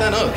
Stand up?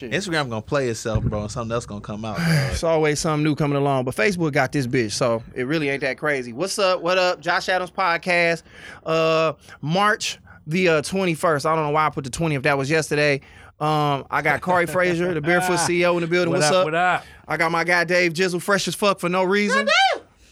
Instagram gonna play itself, bro, and something else gonna come out. dog. It's always something new coming along, but Facebook got this bitch, so it really ain't that crazy. What's up? What up? Josh Adams podcast. Uh, March the uh, 21st. I don't know why I put the 20th. That was yesterday. Um, I got Corey Frazier, the Barefoot CEO in the building. What What's up, up? what up? I got my guy Dave Jizzle, fresh as fuck for no reason.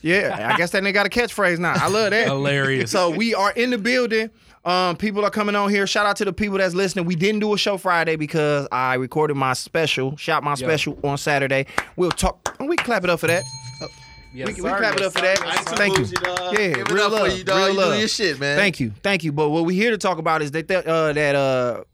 Yeah, I guess that nigga got a catchphrase now. I love that. Hilarious. So we are in the building. Um, people are coming on here. Shout out to the people that's listening. We didn't do a show Friday because I recorded my special, shot my special on Saturday. We'll talk. We clap it up for that. Yes, we, we sir. clap it Yes, up for that. Yes. Thank you. Bougie, dog. Yeah, Give it real up for love. you, dog. Real You doing love. your shit, man. Thank you, thank you. But what we here to talk about is that that, uh, that uh,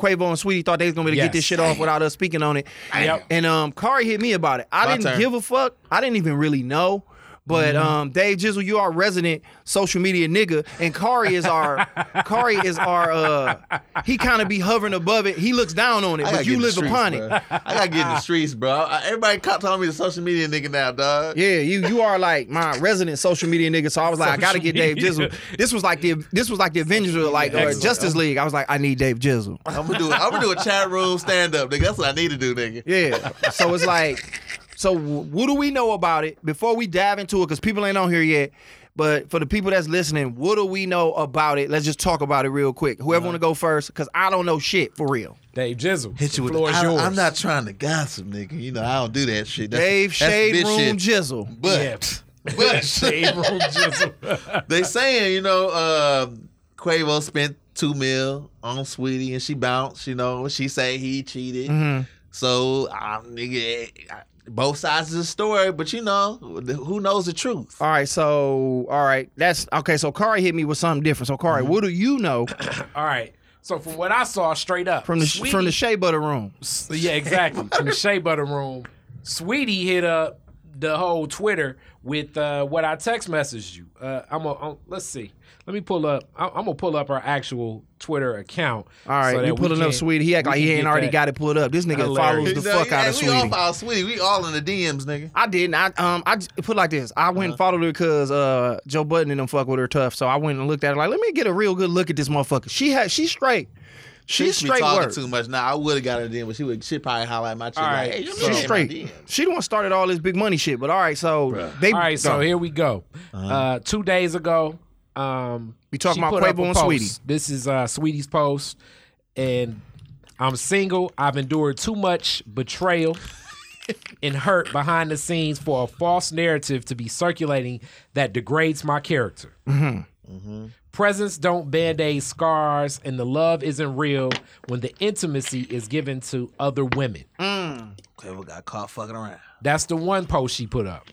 Quavo and Saweetie thought they was gonna be able to get this shit off without us speaking on it. Yep. And um, Kari hit me about it. I My didn't turn. give a fuck. I didn't even really know. But Mm-hmm. um, Dave Jizzle, you are resident social media nigga, and Kari is our Kari is our uh, he kind of be hovering above it. He looks down on it, I but you get live streets, upon bro. it. I gotta get in the streets, bro. Everybody caught telling me the social media nigga now, dog. Yeah, you you are like my resident social media nigga. So I was like, I gotta get Dave media. Jizzle. This was like the this was like the Avengers or like uh, Justice League. I was like, I need Dave Jizzle. I'm gonna do. I'm gonna do a chat room stand up, nigga. That's what I need to do, nigga. Yeah. So it's like, so what do we know about it before we dive into it? Because people ain't on here yet. But for the people that's listening, what do we know about it? Let's just talk about it real quick. Whoever want to go first, because I don't know shit for real. Dave Jizzle. Hit you the with. floor is I, yours. I'm not trying to gossip, nigga. You know I don't do that shit. That's, Dave that's Shade bitch Room shit. Jizzle. But Yeah. but Shade Room Jizzle. they saying you know uh, Quavo spent two mil on Saweetie and she bounced. You know she say he cheated. Mm-hmm. So um, nigga, I- both sides of the story, but you know who knows the truth. All right, so all right, that's okay. So Kari hit me with something different. So Kari, what do you know All right. So from what I saw, straight up from the Saweetie- from the Shea Butter room? yeah, exactly from the Shea Butter room, Saweetie hit up the whole Twitter with uh, what I text messaged you. Uh, I'm gonna let's see. Let me pull up. I'm, I'm gonna pull up our actual Twitter account. All right, so we that pulling can- up Saweetie. He act like he ain't already that. got it pulled up. This nigga Hilarious. follows the You know, fuck out hey, of we all Saweetie. follow Saweetie. We all in the DMs, nigga. I didn't. I um I put it like this. I Uh-huh. went and followed her because uh Joe Budden and them fuck with her tough. So I went and looked at her like, let me get a real good look at this motherfucker. She had she's straight. She's She straight talking work. too much. Now I would have got her in, but she would. She probably highlight my chick. All like, hey, you so- She's straight. She the one started all this big money shit. But all right, so they All right, so go. here we go. uh two days ago, um, We talking about put Quavo and post. Saweetie. This is uh, Saweetie's post, and I'm single. I've endured too much betrayal and hurt behind the scenes for a false narrative to be circulating that degrades my character. Presents don't band aid scars, and the love isn't real when the intimacy is given to other women. Quavo got caught fucking around. That's the one post she put up.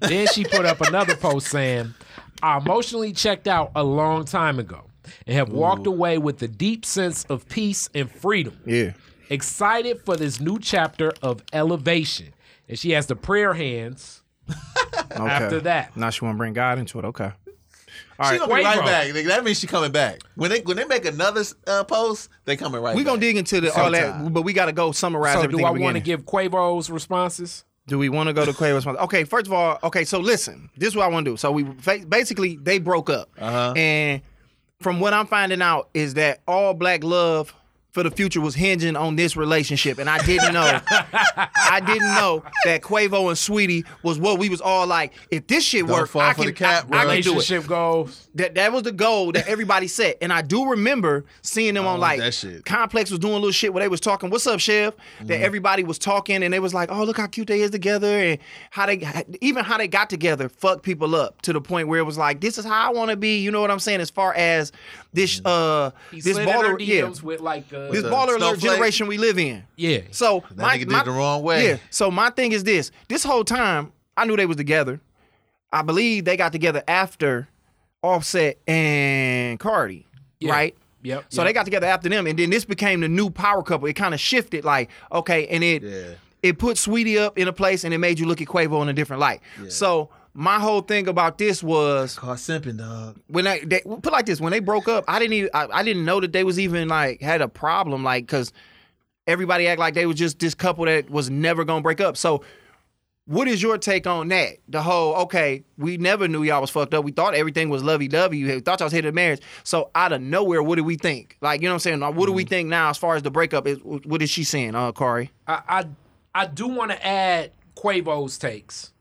Then she put up another post saying, I emotionally checked out a long time ago and have walked away with a deep sense of peace and freedom. Yeah. Excited for this new chapter of elevation. And she has the prayer hands Okay. after that. Now she wanna bring God into it. Okay. She gonna be Quavo. right back. Nigga. That means she coming back. When they when they make another uh, post, they coming right. We back. gonna dig into the all that, but we gotta go summarize So everything. do I want to give Quavo's responses? Do we want to go to Quavo's? Okay, first of all, okay, so listen, this is what I want to do. So we basically they broke up, Uh-huh. and from what I'm finding out is that all Black Love for the future was hinging on this relationship, and I didn't know. I didn't know that Quavo and Saweetie was what we was all like. If this shit Don't works, fall I for can, the cap, I, bro. I can do it. Relationship goals. That that was the goal that everybody set, and I do remember seeing them on like that shit. Complex was doing a little shit where they was talking. What's up, Chef? Mm-hmm. That everybody was talking, and they was like, "Oh, look how cute they is together," and how they even how they got together fucked people up to the point where it was like, "This is how I want to be." You know what I'm saying? As far as this uh He this slid in baller, yeah, with like uh, this baller alert generation we live in. yeah. So That my, nigga did my- the wrong way. Yeah. So my thing is this: this whole time I knew they was together. I believe they got together after Offset and Cardi, Yeah. right? Yep. So yep. they got together after them, and then this became the new power couple. It kind of shifted, like okay, and it Yeah. it put Saweetie up in a place, and it made you look at Quavo in a different light. So my whole thing about this was Caught simping, dog. when they, they put like this when they broke up i didn't even I, I didn't know that they was even like had a problem like because everybody act like they was just this couple that was never gonna break up. So what is your take on that? The whole okay we never knew y'all was fucked up. We thought everything was lovey-dovey. We thought y'all was hitting marriage. So out of nowhere what do we think? Like you know what i'm saying? What do we think now as far as the breakup is what is she saying uh Kari? I I, I do want to add Quavo's takes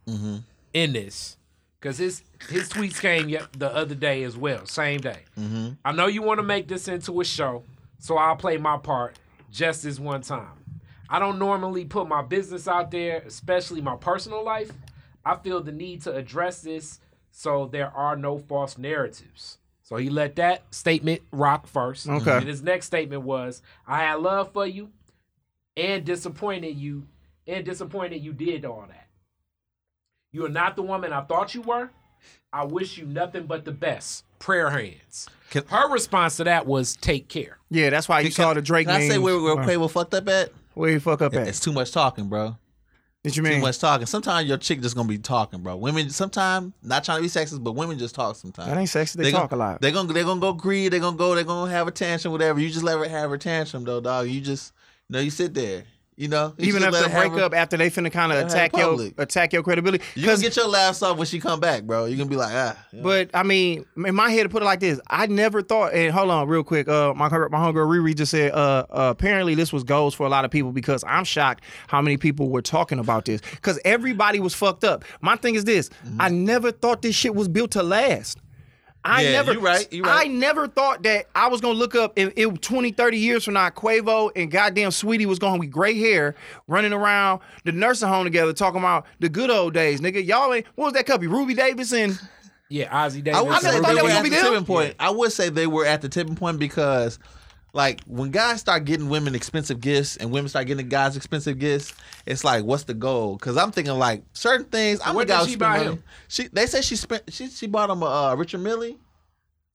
in this because his his tweets came the other day as well, same day. Mm-hmm. I know you want to make this into a show, so I'll play my part just this one time. I don't normally put my business out there, especially my personal life. I feel the need to address this so there are no false narratives. So he let that statement rock first. Okay. And his next statement was, I had love for you and disappointed you and disappointed you did all that. You are not the woman I thought you were. I wish you nothing but the best. Prayer hands. Can- Her response to that was take care. yeah that's why you saw the drake Can I say memes. where, where Uh, Quavo fucked up at? where you fuck up at It's too much talking, bro. what you mean? Too much talking. Sometimes your chick just gonna be talking, bro. Women sometimes not trying to be sexist, but women just talk sometimes. that ain't sexy they, gonna, talk a lot They're gonna they're gonna go greed. They're gonna go. They're gonna have a tantrum, whatever. You just let her have her tantrum, though, dog. You just you know you sit there. You know, You even after the breakup, her- after they finna kind of attack your attack your credibility. You gonna get your laughs off when she come back, bro. You gonna be like, ah. yeah. but I mean, in my head, to put it like this, I never thought. And hold on, real quick. Uh, my my homegirl Riri just said. Uh, uh, apparently this was goals for a lot of people because I'm shocked how many people were talking about this because everybody was fucked up. My thing is this: I never thought this shit was built to last. I Yeah, never, you right, you right. I never thought that I was gonna look up in, in 20, 30 years from now, Quavo and goddamn Saweetie was gonna be gray hair running around the nursing home together talking about the good old days, nigga. Y'all ain't what was that cupy? Ruby Davis and Yeah, Ossie Davis. I would I say they thought that were was at gonna the be them. tipping point. I would say they were at the tipping point because, like, when guys start getting women expensive gifts and women start getting guys expensive gifts, it's like, what's the goal? Because I'm thinking like certain things. I'm What the guy did she buy money. him? She they say she spent she she bought him a uh, Richard Millie,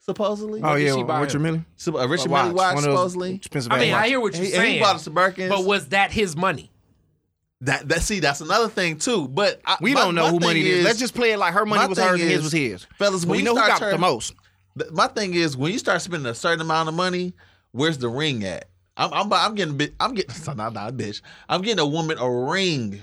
supposedly. oh did yeah, she buy Richard him? Millie. A Richard A watch, Millie watch one of those supposedly. expensive I mean, ass I hear what you're He, saying. he bought us some Birkins. but was that his money? that that see that's another thing too. But I, We my- don't know who thing money is, Let's just play it like her money was hers and his was his. fellas. When we you know who got turning- the most. Th- my thing is when you start spending a certain amount of money, where's the ring at? I'm I'm, I'm getting a bit. I'm getting not not a bitch. I'm getting a woman a ring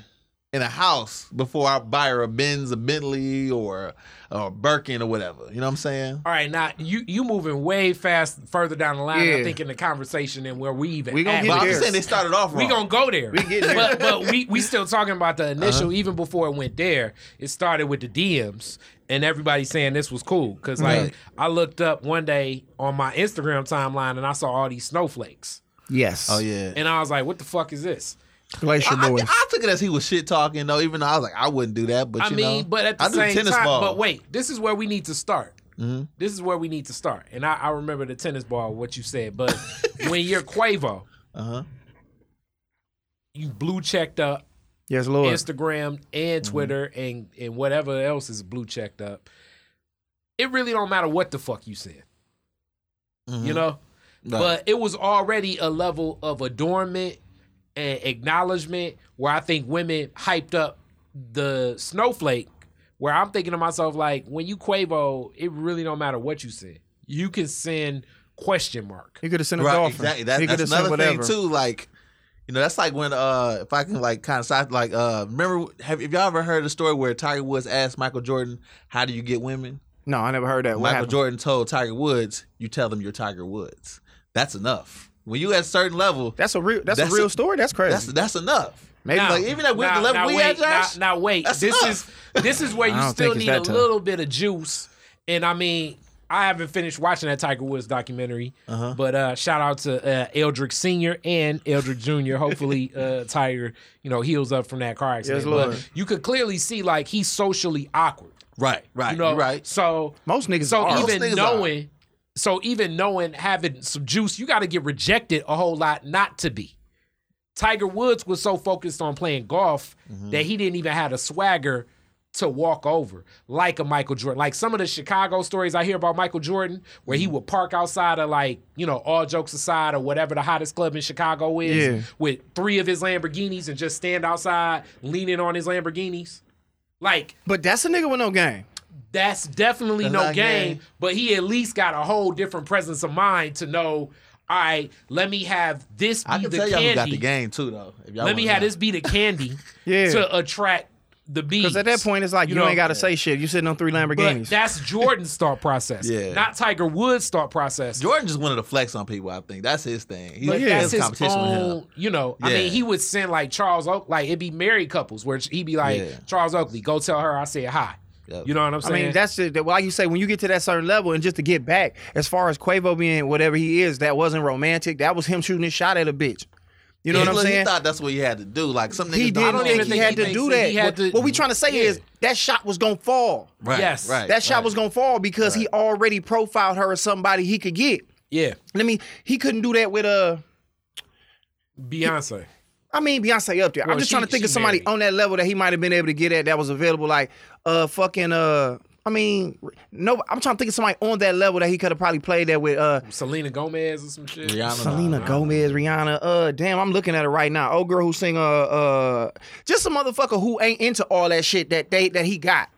in a house before I buy her a Benz, a Bentley, or or a Birkin or whatever. You know what I'm saying? All right, now you you moving way fast further down the line. Yeah. I think in the conversation and where we even We gonna at get But with I'm just saying they started off wrong. We gonna go there. We get there. But but we we still talking about the initial. Uh-huh. Even before it went there, it started with the DMs and everybody saying this was cool. Cause like Right. I looked up one day on my Instagram timeline and I saw all these snowflakes, Yes. Oh yeah. and I was like, what the fuck is this? Glacier I, I, boys. I took it as he was shit talking though. Even though I was like, I wouldn't do that. But I you mean, know, but at the I same tennis time, ball. but wait, this is where we need to start. Mm-hmm. This is where we need to start. And I, I remember the tennis ball, what you said, but when you're Quavo, Uh-huh. you blue checked up yes, Lord. Instagram and Mm-hmm. Twitter and and whatever else is blue checked up. It really don't matter what the fuck you said, Mm-hmm. you know. But it was already a level of adornment and acknowledgement where I think women hyped up the snowflake. Where I'm thinking to myself, like, when you Quavo, it really don't matter what you said. You can send question mark. He could have sent a right, dolphin. exactly. That, he could that's have sent another thing too. Like, you know, that's like when uh, if I can like kind of side like uh, remember have, have y'all ever heard the story where Tiger Woods asked Michael Jordan, "How do you get women?" No, I never heard that. What Michael happened? Jordan told Tiger Woods, "You tell them you're Tiger Woods. That's enough." When you at a certain level, That's a real. That's, That's a real a- story. That's crazy. that's that's enough. Maybe Now, like like even at with now, the level now we wait, at, Josh. Now, now wait, that's this enough. is this is where you still need a tough. little bit of juice. And I mean, I haven't finished watching that Tiger Woods documentary, Uh-huh. but uh, shout out to uh, Eldrick Senior and Eldrick Junior. Hopefully, uh, Tiger, you know, heals up from that car accident. Yes, But you could clearly see like he's socially awkward. right, right, You know, you're right. So Most niggas so are. Even niggas knowing, so even knowing having some juice, you got to get rejected a whole lot not to be. Tiger Woods was so focused on playing golf Mm-hmm. that he didn't even have a swagger to walk over like a Michael Jordan. Like some of the Chicago stories I hear about Michael Jordan, where Mm-hmm. he would park outside of like, you know, all jokes aside or whatever the hottest club in Chicago is Yeah. with three of his Lamborghinis and just stand outside leaning on his Lamborghinis. Like But that's a nigga with no game. that's definitely That's no game, game. but he at least got a whole different presence of mind to know. All right, let me have this be I can the tell y'all who got the game too, though. If y'all Let me wanna have know. this be the candy Yeah. to attract the bees. Because at that point, it's like you, know, ain't got to say shit. You sitting on three But Lamborghinis. that's Jordan's thought process, Yeah. not Tiger Woods' thought process. Jordan just wanted to flex on people. I think that's his thing. He, But he that's has his competition with him. own, you know. I mean, he would send like Charles Oak, like it'd be married couples where he'd be like, Yeah. Charles Oakley, go tell her I said hi. You know what I'm saying? I mean, that's the, why you say when you get to that certain level, and just to get back, as far as Quavo being whatever he is, that wasn't romantic. That was him shooting his shot at a bitch. You know He what I'm look- saying? He thought that's what he had to do. Like some niggas He don't- didn't don't think he had to do that that. he had what, to- what we trying to say Yeah. is that shot was gonna fall. Right, Yes. right. That shot right. was gonna fall because he already profiled her as somebody he could get. yeah, Let me. He couldn't do that with uh Beyonce. I mean, Beyonce up there. Well, I'm just she- trying to think of somebody married. on that level that he might have been able to get at that was available. Like, uh, fucking, uh, I mean, no, I'm trying to think of somebody on that level that he could have probably played that with. Uh, Selena Gomez or some shit. Rihanna. Selena Nah, Gomez, Rihanna. Uh, damn, I'm looking at her right now. Old girl who sing, uh, uh, just a motherfucker who ain't into all that shit that they that he got.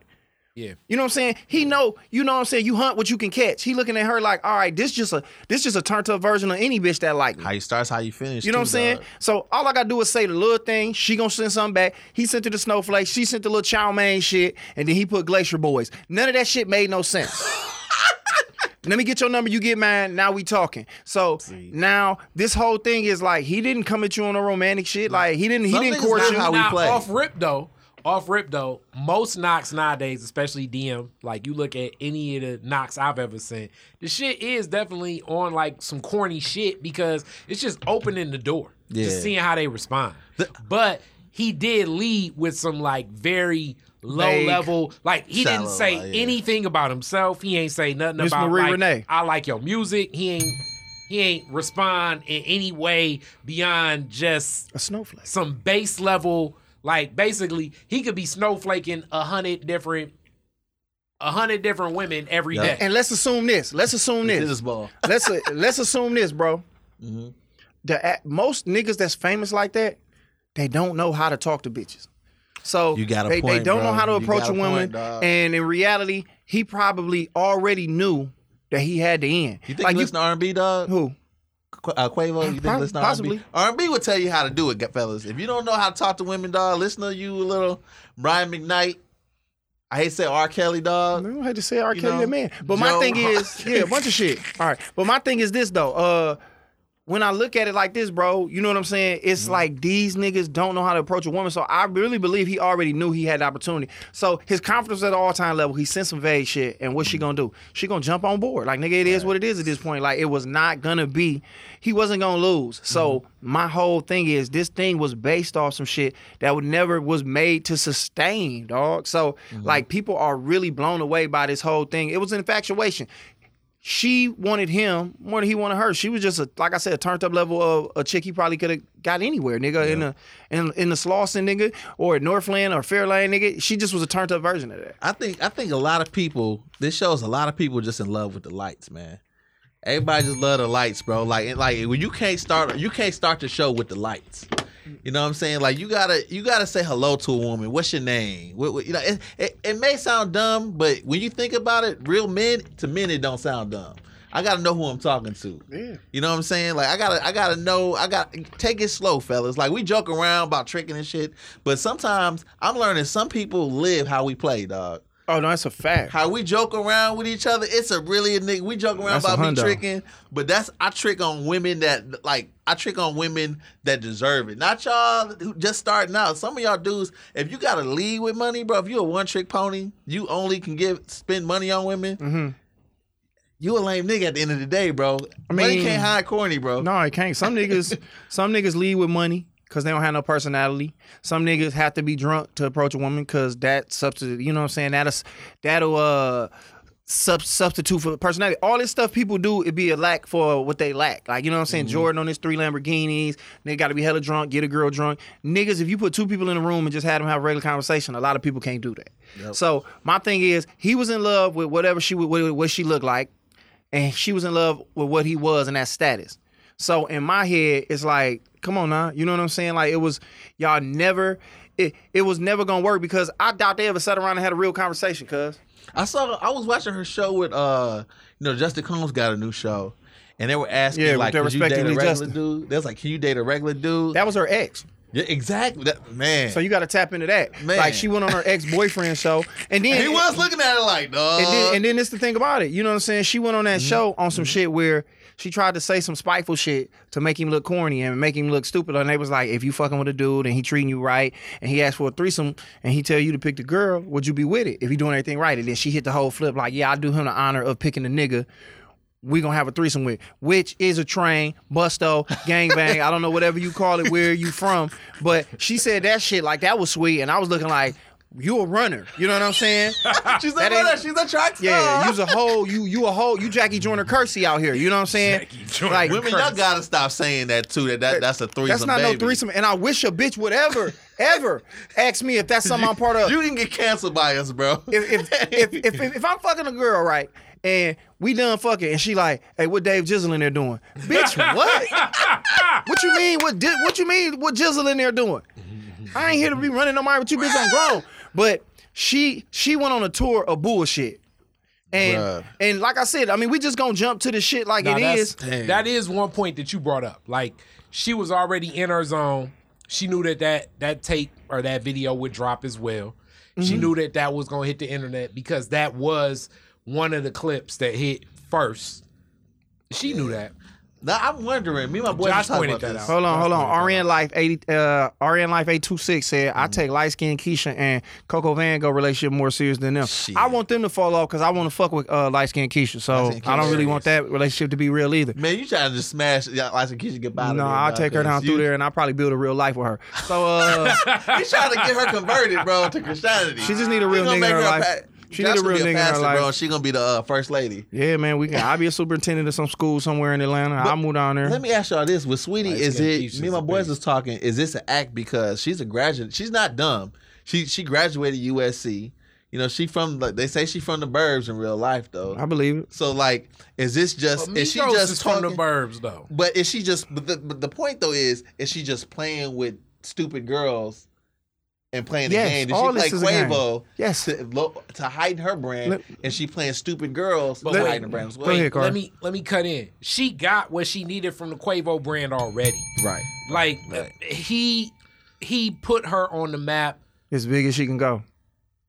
Yeah. You know what I'm saying? He know, you know what I'm saying? You hunt what you can catch. He looking at her like, all right, this just a this just a turned up version of any bitch that like me. How you starts, how you finish. You know what I'm saying? dog. So all I gotta do is say the little thing. She gonna send something back. He sent her the snowflake. She sent the little chow mein shit, and then he put Glacier Boys. None of that shit made no sense. Let me get your number. You get mine. Now we talking. So now this whole thing is like he didn't come at you on a romantic shit. Like he didn't. He Some didn't court you. how we now, play. off rip though, off rip though, most knocks nowadays, especially DM, like you look at any of the knocks I've ever seen, the shit is definitely on like some corny shit because it's just opening the door, Yeah. just seeing how they respond. but he did lead with some like very low Vague. level, like he didn't say like, yeah. anything about himself. He ain't say nothing Miss about Marie like, Renee. I like your music. He ain't. He ain't respond in any way beyond just a snowflake. some base level like basically he could be snowflaking a hundred different a hundred different women every Yeah. day. And let's assume this. Let's assume Tennis this. ball. let's let's assume this, bro. Mm-hmm. The a- most niggas that's famous like that, they don't know how to talk to bitches. So You got a they, they don't know how to approach a a woman. and in reality, he probably already knew that he had to end. You think like you listen to R&B, dog? who? Uh, Quavo, you think Prob- listen to possibly. R&B? R&B would tell you how to do it, fellas. If you don't know how to talk to women, dog, listen to you a little Brian McKnight. I hate to say R. Kelly, I dog. don't have to say R. You Kelly know, man. But my Joe thing is, yeah, a bunch of shit. All right. But my thing is this though. Uh when I look at it like this, bro, you know what I'm saying? It's Mm-hmm. like these niggas don't know how to approach a woman. So I really believe he already knew he had the opportunity. So his confidence at all time level, he sent some vague shit. And what's she Mm-hmm. gonna do? She gonna jump on board. Like nigga, it is what it is at this point. Like it was not gonna be, he wasn't gonna lose. So Mm-hmm. my whole thing is this thing was based off some shit that would never was made to sustain, dog. So Mm-hmm. like people are really blown away by this whole thing. It was an infatuation she wanted him more than he wanted her. She was just a like I said, a turned up level of a chick he probably could have got anywhere, nigga, in the in in the Slauson, nigga, or Northland or Fairlane, nigga. She just was a turned up version of that. I think I think a lot of people. This shows a lot of people just in love with the lights, man. Everybody just love the lights, bro. Like like when you can't start you can't start the show with the lights. You know what I'm saying? Like you gotta you gotta say hello to a woman. What's your name? What, what- you know, it, it, it may sound dumb, but when you think about it, real men to men it don't sound dumb. I gotta know who I'm talking to. Yeah. You know what I'm saying? Like I gotta I gotta know I got take it slow, fellas. Like we joke around about tricking and shit, but sometimes I'm learning some people live how we play, dog. Oh no, that's a fact. How we joke around with each other, it's a really a nigga. We joke around That's about me tricking, but that's I trick on women that like I trick on women that deserve it. Not y'all who just starting out. Some of y'all dudes, if you gotta lead with money, bro, if you a one trick pony, you only can give spend money on women. Mm-hmm. You a lame nigga at the end of the day, bro. I money mean- can't hide corny, bro. No, it can't. Some niggas, some niggas lead with money because they don't have no personality. Some niggas have to be drunk to approach a woman because that substitute. You know what I'm saying? That'll that'll uh sub- substitute for personality. All this stuff people do, it be a lack for what they lack. Like you know what I'm saying? Jordan on his three Lamborghinis. They got to be hella drunk, get a girl drunk. Niggas, if you put two people in a room and just had them have a regular conversation, a lot of people can't do that. So my thing is, he was in love with whatever she would, what, what she looked like and she was in love with what he was and that status. So in my head, it's like, come on now, you know what I'm saying? Like it was y'all never, it it was never gonna work because I doubt they ever sat around and had a real conversation. Cause I saw I was watching her show with uh you know Justin Combs got a new show. And they were asking Yeah, like, could you date a regular Justin. dude? They was like, can you date a regular dude? that was her ex. yeah, exactly. That, man. So you got to tap into that. Man. Like she went on her ex boyfriend show, and then he was looking at it like, dog. And then, and then it's the thing about it. You know what I'm saying? She went on Mm-hmm. that show on some shit where she tried to say some spiteful shit to make him look corny and make him look stupid. And they was like, if you fucking with a dude and he treating you right and he asked for a threesome and he tell you to pick the girl, would you be with it if he doing everything right? And then she hit the whole flip like, yeah, I do him the honor of picking the nigga we gonna have a threesome with, which is a train, busto, gangbang. I don't know whatever you call it, where you from. But she said that shit like that was sweet, and I was looking like, you a runner. You know what I'm saying? she's a ain't- runner. She's a track star. Yeah, you's a whole you you a whole you Jackie Joyner Kersee out here. You know what I'm saying? Jackie Like Women, y'all gotta stop saying that too. That, that that's a threesome. that's not baby. no threesome. And I wish a bitch would ever ever ask me if that's something I'm part of. You didn't get canceled by us, bro. if if, if if if if I'm fucking a girl right and we done fucking and she like, hey, what Dave Jizzle in there doing? Bitch, what? what you mean? What di- what you mean? What Jizzle in there doing? I ain't here to be running no mind with you, bitch. I'm grown. But she she went on a tour of bullshit. And Bruh. and like I said, I mean, we just gonna jump to the shit like Now, it that's- is. Damn. That is one point that you brought up. Like she was already in her zone. She knew that that that tape or that video would drop as well. Mm-hmm. She knew that that was going to hit the internet because that was one of the clips that hit first. She knew that. Now I'm wondering. Me and my boy Josh was talking pointed about that this. out. Hold on, hold on. what I'm RN Life eighty, uh, RN Life eight two six said, "I take light skinned Keisha and Coco Van Go relationship more serious than them. Shit. I want them to fall off because I want to fuck with uh, light skinned Keisha. So Light-skinned I don't Keisha. really want that relationship to be real either. Man, you trying to just smash yeah, like some kids get by. No, I'll take her down through there and I'll probably build a real life with her. So uh, He's trying to get her converted, bro, to Christianity. She just need a real gonna nigga in her a life. Pa- She Josh need a real be nigga in her life. bro. She gonna be the uh, first lady. yeah, man, we can. I'll be a superintendent of some school somewhere in Atlanta. I'll move down there. Let me ask y'all this: With Saweetie, Light is it? Me and my boys beast. was talking. Is this an act because she's a graduate? She's not dumb. She she graduated USC. You know, she from like they say she from the burbs in real life though. I believe it. So like, is this just But is she just is from talking? the burbs though. But is she just? But the, but the point though is, is she just playing with stupid girls and playing the Yes, game? Did all she play this is. Quavo Yes. to, lo- to heighten her brand, Let- and she playing stupid girls to But wait, heighten her brand as well? Go ahead, Let me let me cut in. She got what she needed from the Quavo brand already. Right. Like Right. he he put her on the map As big as she can go.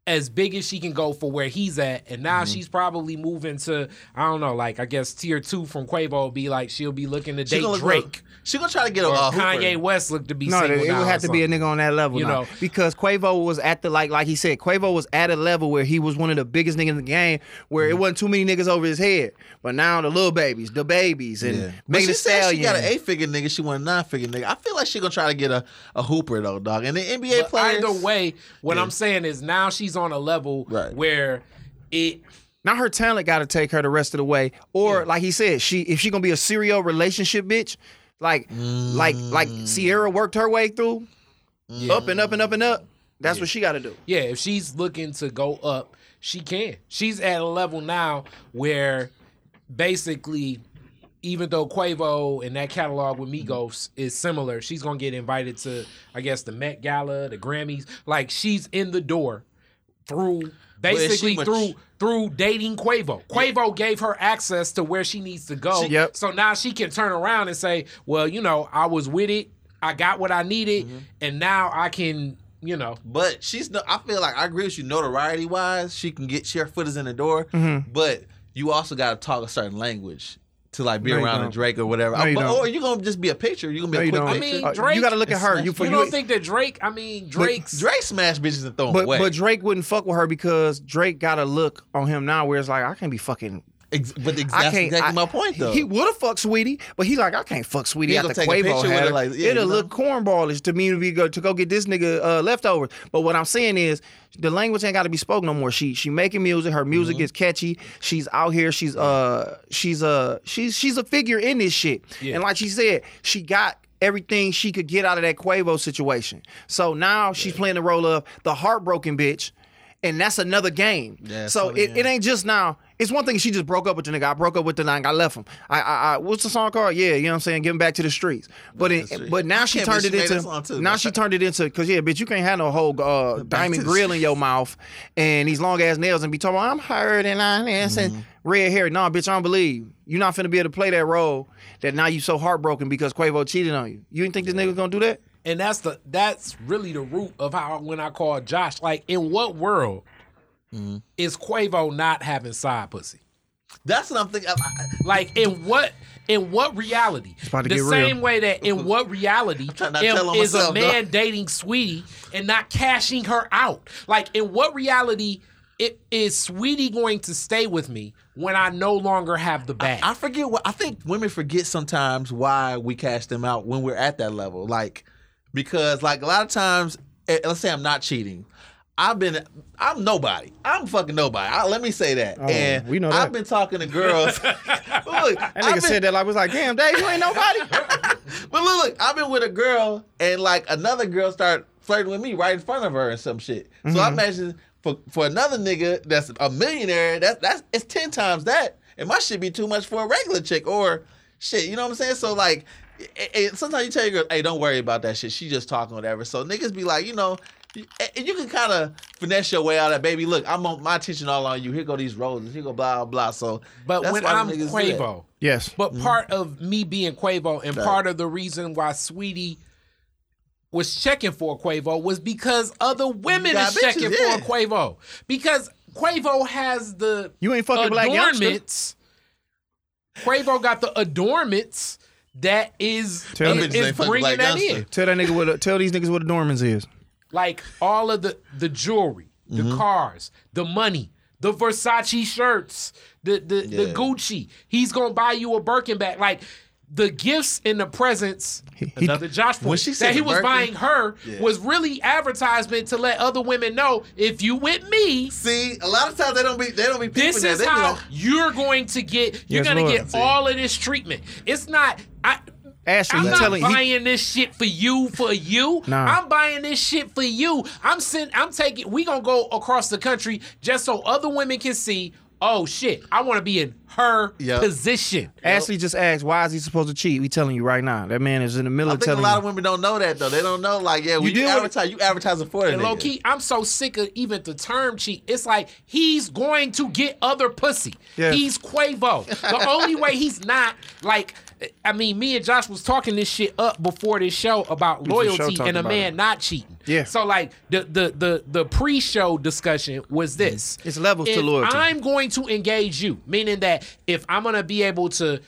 As big as she can go for where he's at, and now she's probably moving to I don't know, like I guess tier two from Quavo will be like she'll be looking to She date Drake real- She gonna try to get a or uh, Kanye Hooper. West look to be No, it, single it now would have to be a nigga on that level, You now. know. because Quavo was at the like like he said, Quavo was at a level where he was one of the biggest niggas in the game, where Mm-hmm. it wasn't too many niggas over his head. But now the little babies, the babies, and Yeah. Megan she Thee said Stallion. she got an eight figure nigga. She want a nine figure nigga. I feel like she gonna try to get a, a hooper though, dog. And the NBA But players. either way, what Yeah. I'm saying is now she's on a level Right. where it Now her talent got to take her the rest of the way, or like he said, she if she gonna be a serial relationship bitch, like like like Mm. Sierra worked her way through, up and up and up and up. That's what she got to do. yeah, if she's looking to go up, she can. She's at a level now where basically, even though Quavo and that catalog with Migos is similar, she's gonna get invited to, I guess, the Met Gala, the Grammys. Like she's in the door through is she basically much- through through dating Quavo. Quavo gave her access to where she needs to go. She- Yep. So now she can turn around and say, "Well, you know, I was with it. I got what I needed, Mm-hmm. and now I can you know, But she's no. I feel like I agree with you. Notoriety wise, she can get her foot is in the door. Mm-hmm. But you also got to talk a certain language to like be No, around a. Drake or whatever. No, you But- or you gonna just be a picture. You gonna be No, a you quick don't. I picture. mean, Uh, Drake. you got to look at her. You you you, don't think that Drake? I mean, Drake's Drake smash bitches and throw them but away. but Drake wouldn't fuck with her because Drake got a look on him now where it's like I can't be fucking. Ex- but ex- that's exactly I- my point though. He would have fucked Saweetie, but he like I can't fuck Saweetie He after gonna take a Quavo had with her, her. like, yeah, It'll you know? look cornballish to me to be go to go get this nigga uh, leftovers. But what I'm saying is the language ain't got to be spoken no more. She she making music. Her music Mm-hmm. is catchy. She's out here. She's uh she's uh she's she's a figure in this shit. And like she said, she got everything she could get out of that Quavo situation. So now she's playing the role of the heartbroken bitch. And that's another game. Yeah, so so, it, yeah. it ain't just now. It's one thing she just broke up with the nigga. I broke up with the nigga. I left him. I, I, I what's the song called? Yeah, you know what I'm saying. Giving back to the streets. But it, the streets. but now she turned but it into too, now though. she turned it into because yeah, bitch, you can't have no whole uh, diamond grill in your mouth and these long ass nails and be talking. I'm hurt and I'm Mm-hmm. and red hair. No, bitch, I don't believe you're not finna be able to play that role. That now you so heartbroken because Quavo cheated on you. You didn't think this nigga was gonna do that? and that's the that's really the root of how when I called Josh. Like, in what world Mm-hmm. is Quavo not having side pussy? that's what I'm thinking. I- I- Like, in what in what reality? about to the get real. same way that in what reality trying not to am- tell on is a man dog. dating Saweetie and not cashing her out? Like, in what reality? It is Saweetie going to stay with me when I no longer have the bag? I forget what I think women forget sometimes why we cash them out when we're at that level. Like because like a lot of times, eh, let's say I'm not cheating. I've been I'm nobody. I'm fucking nobody. I, let me say that. and Oh, we know that. I've been talking to girls. look, That nigga said that like I was like, damn, Dave, you ain't nobody. But look, look, I've been with a girl and like another girl start flirting with me right in front of her and some shit. So Mm-hmm. I imagine for for another nigga that's a millionaire, that's that's it's ten times that. And my shit be too much for a regular chick or shit. You know what I'm saying? So like, eh, sometimes you tell your girl, hey, don't worry about that shit. She just talking whatever. So niggas be like, you know. And you can kind of finesse your way out of that, baby. Look, I'm on my attention all on you. Here go these roses. Here go blah blah blah. So, But that's when why I'm niggas do that. Quavo, yes. But Mm-hmm. part of me being Quavo and part of the reason why Saweetie was checking for Quavo was because other women got is checking yeah. for Quavo. Because Quavo has the You ain't fucking black youngster. adornments. Quavo got the adornments that is, Tell is, bitches ain't fucking bringing that youngster. in. Tell that nigga what. Tell these niggas what the Dormans is. Like all of the the jewelry, the Mm-hmm. cars, the money, the Versace shirts, the the, the Gucci. He's gonna buy you a Birkin bag. Like the gifts and the presents. he- another Josh point that he was Birkin- buying her Yeah. was really advertisement to let other women know if you with me. See, a lot of times they don't be they don't be This is how you're going to get. You're Yes, gonna get all of this treatment. It's not. I, Ashley, I'm you not telling he, buying this shit for you for you. Nah. I'm buying this shit for you. I'm send, I'm taking we to go across the country just so other women can see, oh shit, I want to be in her Yep. position. Ashley just asked, why is he supposed to cheat? We telling you right now. That man is in the middle I of think a lot you. of women don't know that though. They don't know like yeah, when you, deal with- advertise, you advertising for it. And low key, I'm so sick of even the term cheat. It's like he's going to get other pussy. Yeah. He's Quavo. The only way he's not like, I mean, me and Josh was talking this shit up before this show about loyalty talked and a man it. not cheating. Yeah. So like the the the the pre-show discussion was this: It's levels to loyalty. I'm going to engage you, meaning that if I'm gonna be able to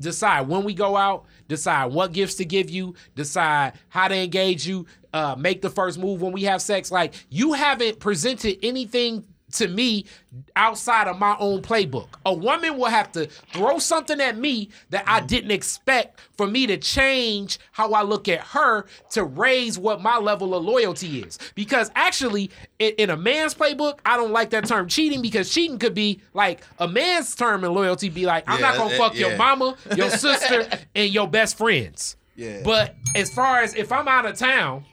decide when we go out, decide what gifts to give you, decide how to engage you, uh, make the first move when we have sex, like you haven't presented anything to me outside of my own playbook. A woman will have to throw something at me that I mm-hmm. didn't expect for me to change how I look at her to raise what my level of loyalty is. Because actually, in, in a man's playbook, I don't like that term cheating because cheating could be like a man's term in loyalty be like, I'm Yeah, not gonna fuck your mama, your sister, and your best friends. Yeah. But as far as if I'm out of town,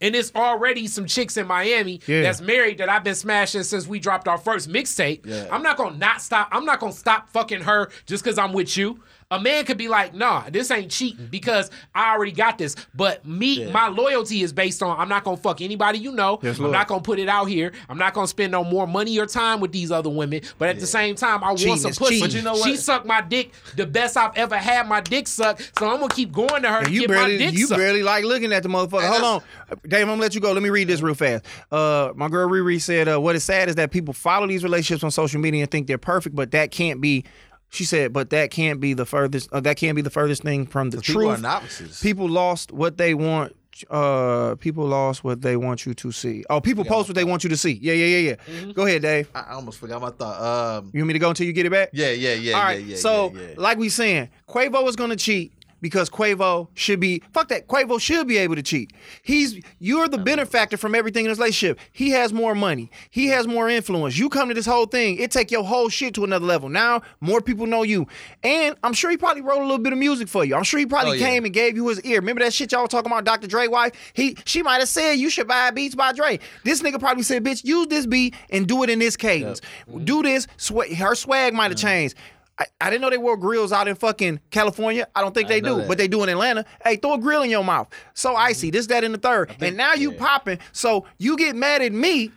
and it's already some chicks in Miami Yeah. that's married that I've been smashing since we dropped our first mixtape. Yeah. I'm not gonna not stop. I'm not gonna stop fucking her just because I'm with you. A man could be like, nah, this ain't cheating because I already got this. But me, Yeah. my loyalty is based on I'm not gonna fuck anybody you know. Yes, I'm Lord. not gonna put it out here. I'm not gonna spend no more money or time with these other women. But at the same time, I Cheating want some pussy. But you know what? She sucked my dick the best I've ever had my dick sucked. So I'm gonna keep going to her And to you get my barely, dick you sucked. barely like looking at the motherfucker. Hold on, Dave. I'm gonna let you go. Let me read this real fast. Uh, my girl Riri said, uh, "What is sad is that people follow these relationships on social media and think they're perfect, but that can't be." She said, "But that can't be the furthest. Uh, that can't be the furthest thing from the People are truth. novices. People lost what they want." Uh, people lost what they want you to see. Oh, people post what they want you to see. Yeah, yeah, yeah, yeah. Mm-hmm. Go ahead, Dave. I almost forgot my thought. Um, You want me to go until you get it back? yeah, yeah, yeah, All yeah, yeah. so, like we saying, Quavo is gonna cheat because Quavo should be fuck that. Quavo should be able to cheat. He's you're the benefactor from everything in this relationship. He has more money. He has more influence. You come to this whole thing, it take your whole shit to another level. Now more people know you, and I'm sure he probably wrote a little bit of music for you. I'm sure he probably Oh, yeah. came and gave you his ear. Remember that shit y'all were talking about, Dr. Dre wife? He she might have said you should buy beats by Dre. This nigga probably said, bitch, use this beat and do it in this cadence. Do this. Swa- her swag might have changed. I, I didn't know they wore grills out in fucking California. I don't think they do, that. but they do in Atlanta. Hey, throw a grill in your mouth. So icy. This, that, and the third. and now you popping. So you get mad at me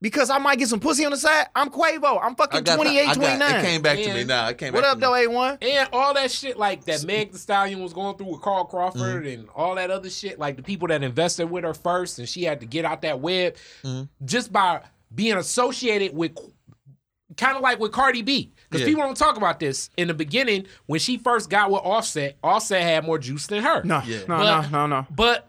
because I might get some pussy on the side. I'm Quavo. I'm I fucking got the- 28, I got- 29. It came back to me And- now. It came what up, to though. A1? And all that shit like that Meg the Stallion was going through with Carl Crawford Mm-hmm. and all that other shit, like the people that invested with her first and she had to get out that web Mm-hmm. just by being associated with kind of like with Cardi B. Because Yeah. people don't talk about this. In the beginning, when she first got with Offset, Offset had more juice than her. No, Yeah. no, But- no, no, no. But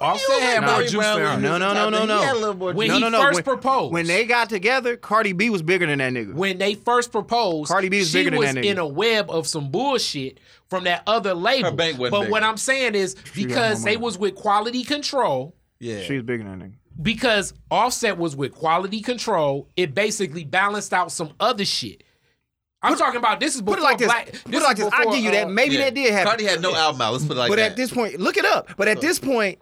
Offset had Bobby more juice Brown than her. No, no, no, no, no. He had a little more When juice. he no, no, no. first when, proposed. When they got together, Cardi B was bigger than that nigga. when they first proposed, Cardi B is she bigger than was that nigga. in a web of some bullshit from that other label. Her bank but big. what I'm saying is because they was with quality control, yeah. She was bigger than that nigga. Because Offset was with quality control, it basically balanced out some other shit. I'm talking about this is before Put it like this. Black. Put it like this. I give you that. uh, Maybe Yeah. that did happen. Cardi had no album out. Let's put it like but that. at this point, look it up. But at this point,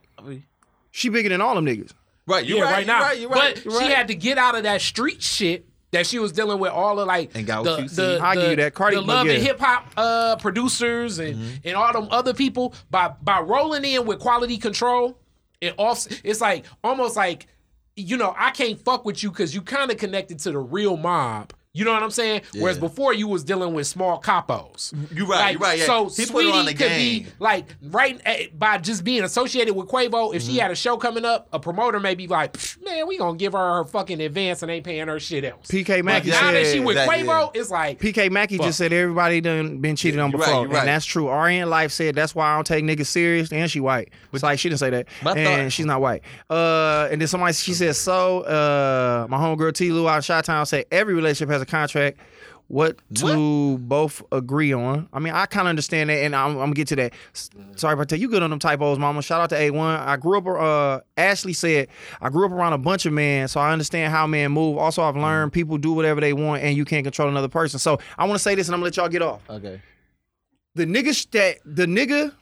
she bigger than all them niggas. right, you're yeah, right, right, now. You're right, you're right. but you're she had to get out of that street shit that she was dealing with all of like And got the, with QC. the, I'll give you that. Cardi- the but love yeah. and hip hop uh, producers and Mm-hmm. and all them other people by by rolling in with quality control. It off. It's like almost like you know I can't fuck with you because you kind of connected to the real mob. You know what I'm saying? Whereas before you was dealing with small capos. You right, Like, you right. Yeah. So he put Saweetie on the could game. be like right eh, by just being associated with Quavo. If she Mm-hmm. had a show coming up, a promoter may be like, "Man, we gonna give her her fucking advance and ain't paying her shit else." PK But Mackey now that she with Exactly, Quavo, it's like PK Mackey Fuck. just said everybody done been cheated on you're right, before, you're right. and that's true. Ariane Life said that's why I don't take niggas serious, and she white. It's like she didn't say that, My and thought- she's not white. Uh, and then somebody she said so. Uh, my homegirl T. Lou out of Shot Town said every relationship has a contract. What to both agree on? I mean, I kind of understand that, and I'm, I'm gonna get to that. Sorry about that. You good on them typos, mama? Shout out to A1. I grew up. Uh, Ashley said I grew up around a bunch of men, so I understand how men move. Also, I've learned people do whatever they want, and you can't control another person. So I want to say this, and I'm gonna let y'all get off. Okay. The nigga that the nigga,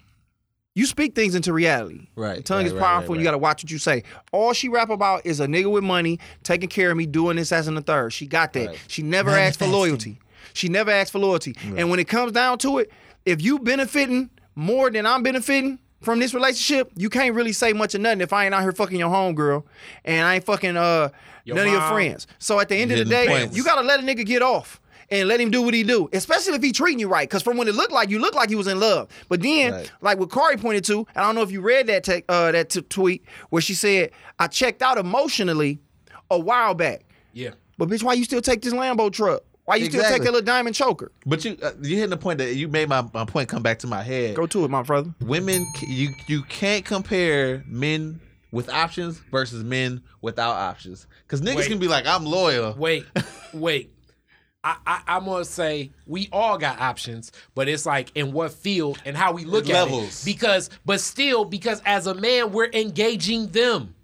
you speak things into reality. Right, The tongue right, is right, powerful. right, You got to watch what you say. All she rap about is a nigga with money taking care of me, doing this as in the third. She got that. Right. She never asked for loyalty. She never asked for loyalty. And when it comes down to it, if you benefiting more than I'm benefiting from this relationship, you can't really say much of nothing if I ain't out here fucking your homegirl and I ain't fucking uh Your none of your friends. So at the end of the day, points. you gotta let a nigga get off. And let him do what he do, especially if he treating you right. Because from when it looked like you looked like he was in love, but then, Right. like what Kari pointed to, and I don't know if you read that te- uh, that t- tweet where she said, "I checked out emotionally a while back, yeah. but bitch, why you still take this Lambo truck? Why you still take Exactly. that little diamond choker? But you uh, you hitting the point that you made my, my point come back to my head. Go to it, my brother. Women, you you can't compare men with options versus men without options. Because niggas Wait. can be like, I'm loyal. Wait, wait. I, I, I'm gonna say we all got options, but it's like in what field and how we look There's at levels. it. Because, but still, because as a man, we're engaging them.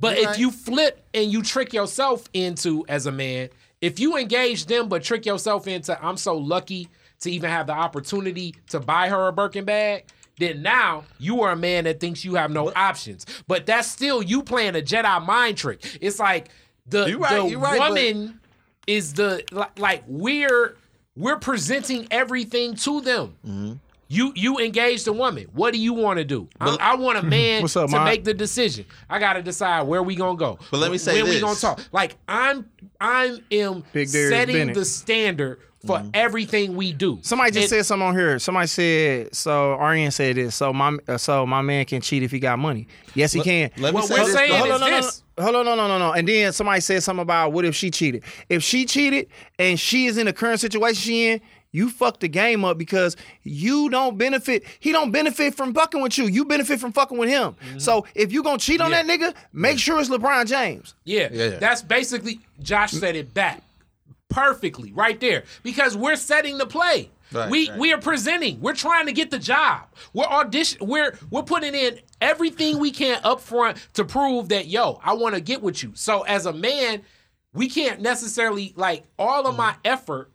But You're if right. you flip and you trick yourself into as a man, if you engage them but trick yourself into I'm so lucky to even have the opportunity to buy her a Birkin bag, then now you are a man that thinks you have no options. But that's still you playing a Jedi mind trick. It's like the, You right, the you right, but- woman is the li- like we're we're presenting everything to them. Mm-hmm. You you engage the woman. What do you want to do? I, I want a man up, to Ma? make the decision. I got to decide where we gonna go. But let me say when we gonna talk. Like I'm I am Big setting Bennett. the standard for Mm-hmm. everything we do. Somebody just And- said something on here. Somebody said so. Arian said this. So my uh, so my man can cheat if he got money. Yes, he can. Let me What say we're this. saying hold is on, no, no, this. no, hold on, no, no, no, no. And then somebody said something about what if she cheated? If she cheated and she is in the current situation she in, you fuck the game up because you don't benefit. He don't benefit from fucking with you. You benefit from fucking with him. So if you gonna cheat on Yeah. that nigga, make sure it's LeBron James. Yeah, Yeah, yeah. that's basically Josh said it back perfectly right there because we're setting the play. Right, we right. we are presenting. We're trying to get the job. We're audition. We're we're putting in everything we can up front to prove that yo, I want to get with you. So as a man, we can't necessarily like all of my mm-hmm. effort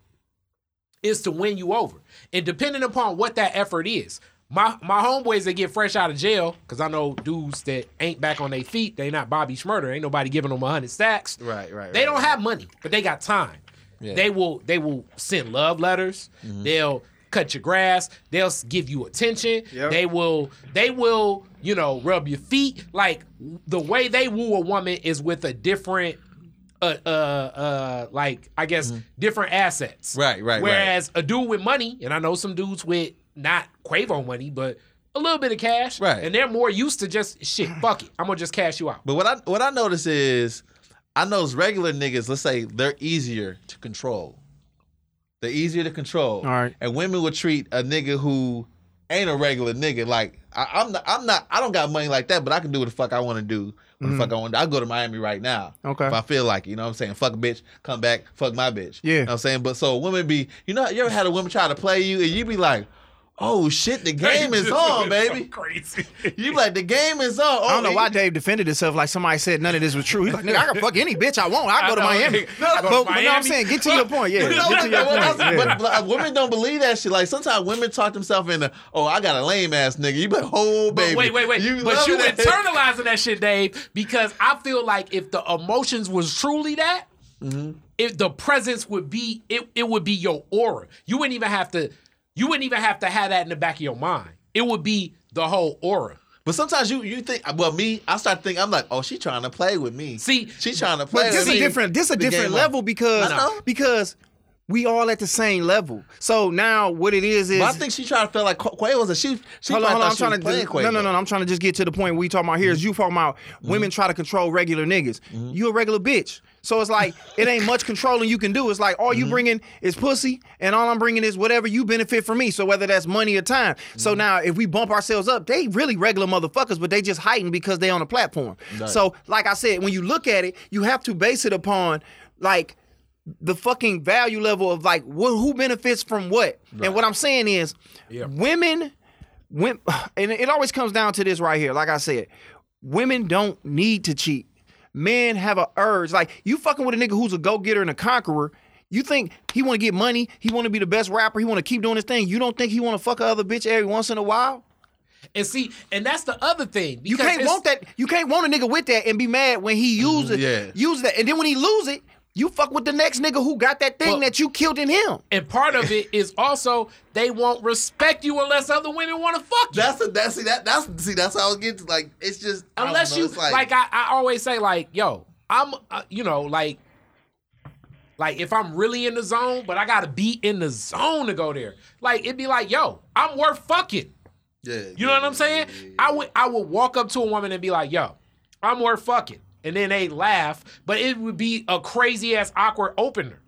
is to win you over, and depending upon what that effort is. My my homeboys that get fresh out of jail, because I know dudes that ain't back on their feet, they not Bobby Shmurda. Ain't nobody giving them a hundred stacks. Right, right, They right, don't have money, but they got time. They will they will send love letters. Mm-hmm. They'll cut your grass. They'll give you attention. Yep. They will they will you know rub your feet. Like the way they woo a woman is with a different. Uh, uh, uh, like I guess different assets. Mm-hmm. Right, right, right. Whereas a dude with money, and I know some dudes with not Quavo money, but a little bit of cash, Right. And they're more used to just shit. Fuck it, I'm gonna just cash you out. But what I what I notice is, I know those regular niggas. Let's say they're easier to control. They're easier to control. All right. And women would treat a nigga who ain't a regular nigga like I, I'm. Not, I'm not. I don't got money like that, but I can do what the fuck I want to do. What the fuck I want. to. I go to Miami right now. Mm-hmm. Okay. If I feel like it, you know what I'm saying. Fuck a bitch. Come back. Fuck my bitch. Yeah. You know what I'm saying. But so women be. You know. You ever had a woman try to play you and you be like. Oh shit! The game is on, baby. crazy. You like the game is on. Oh, I don't know and- why Dave defended himself like somebody said none of this was true. He's like, nigga, I can fuck any bitch I want. I go to I know. Miami. No, but, go to but no, I'm saying, get to your point. Yeah, You know, get to your point. but- yeah. but, women don't believe that shit. Like sometimes women talk themselves into, oh, I got a lame ass nigga. You be like, oh, But baby. wait, wait, wait. but you that. internalizing that shit, Dave, because I feel like if the emotions was truly that, Mm-hmm. if the presence would be, it, it would be your aura. You wouldn't even have to, you wouldn't even have to have that in the back of your mind. It would be the whole aura. But sometimes you you think, well, me, I start thinking, I'm like, oh, she trying to play with me. See, she trying to play But this with is me. different. This is a The different game level on. because know. because we all at the same level. So now what it is is But I think she trying to feel like Qu- Quavo was a she. She hold on, hold on. I'm she trying was to playing Quavo. no, no, no, no. I'm trying to just get to the point we talking about here. Is you talking about Mm-hmm. women try to control regular niggas? You a regular bitch. So it's like it ain't much controlling you can do. It's like all you Mm-hmm. bringing is pussy, and all I'm bringing is whatever you benefit from me. So whether that's money or time. So Mm-hmm. now if we bump ourselves up, they really regular motherfuckers, but they just heightened because they on a platform. So like I said, when you look at it, you have to base it upon like the fucking value level of like wh- who benefits from what. And what I'm saying is, women, women, and it always comes down to this right here. Like I said, women don't need to cheat. Men have a urge. Like you fucking with a nigga who's a go getter and a conqueror. You think he want to get money? He want to be the best rapper. He want to keep doing his thing. You don't think he want to fuck a other bitch every once in a while? And see, and that's the other thing. You can't want that. You can't want a nigga with that and be mad when he mm, use it. yeah. Use that, and then when he lose it, you fuck with the next nigga who got that thing Well- that you killed in him. And part of it is also they won't respect you unless other women want to fuck you. That's the that's see that that's see that's how it gets like it's just I don't unless know, you it's like, I, I always say like yo i'm uh, you know like like if i'm really in the zone but i gotta be in the zone to go there. Like it'd be like yo i'm worth fucking. Yeah, you know what i'm saying? i would i would walk up to a woman and be like yo i'm worth fucking and then they laugh but it would be a crazy ass awkward opener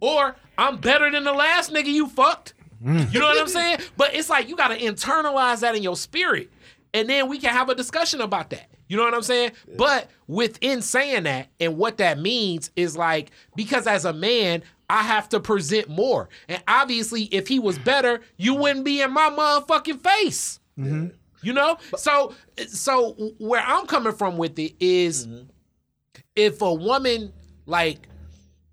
or i'm better than the last nigga you fucked mm. you know what I'm saying? But it's like you got to internalize that in your spirit. And then we can have a discussion about that. You know what I'm saying? But within saying that and what that means is like, because as a man, I have to present more. And obviously, if he was better, you wouldn't be in my motherfucking face. Mm-hmm. You know? So so where I'm coming from with it is mm-hmm. if a woman like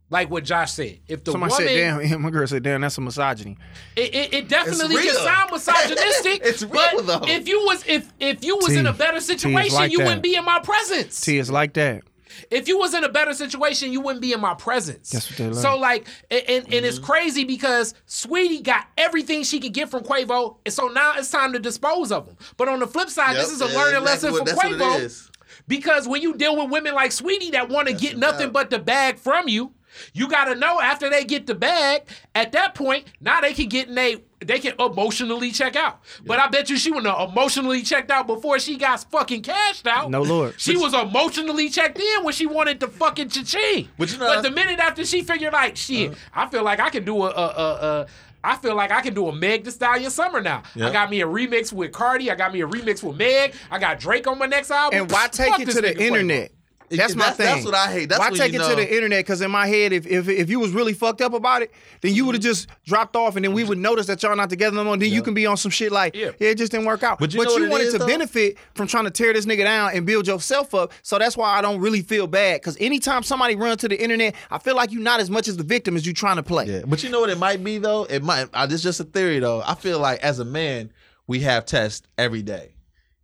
like what Josh said, if the Somebody woman said, "Damn." My girl said, "Damn, that's a misogyny." it, it, it definitely can sound misogynistic. It's real, but though. if you was if if you was T, in a better situation, like you that. wouldn't be in my presence. T is like that. If you was in a better situation, you wouldn't be in my presence. That's what they learn. So like, and and, and Mm-hmm. it's crazy because Saweetie got everything she could get from Quavo, and so now it's time to dispose of them. But on the flip side, this is a learning exactly lesson what- for that's what it Quavo. Because when you deal with women like Saweetie that want to get nothing fact. but the bag from you, you got to know after they get the bag, at that point, now they can get in they they can emotionally check out. But I bet you she wouldn't have emotionally checked out before she got fucking cashed out. No, Lord. She was emotionally checked in when she wanted the fucking cha-ching. But you know, but the minute after she figured like, shit, uh-huh. I feel like I can do a, a, a, a I feel like I can do a Meg Thee Stallion summer now. I got me a remix with Cardi. I got me a remix with Meg. I got Drake on my next album. And why take Fuck it to the internet? That's my That's- thing. that's what I hate. That's why take you it to the internet? Because in my head, if, if if you was really fucked up about it, then you would have just dropped off, and then we would notice that y'all not together no more. Then you can be on some shit like, Yeah. yeah, it just didn't work out. But you know what it wanted is, to though? benefit from trying to tear this nigga down and build yourself up. So that's why I don't really feel bad. Because anytime somebody runs to the internet, I feel like you're not as much as the victim as you trying to play. Yeah, but you know what it might be though. It might. Uh, this is just a theory though. I feel like as a man, we have tests every day,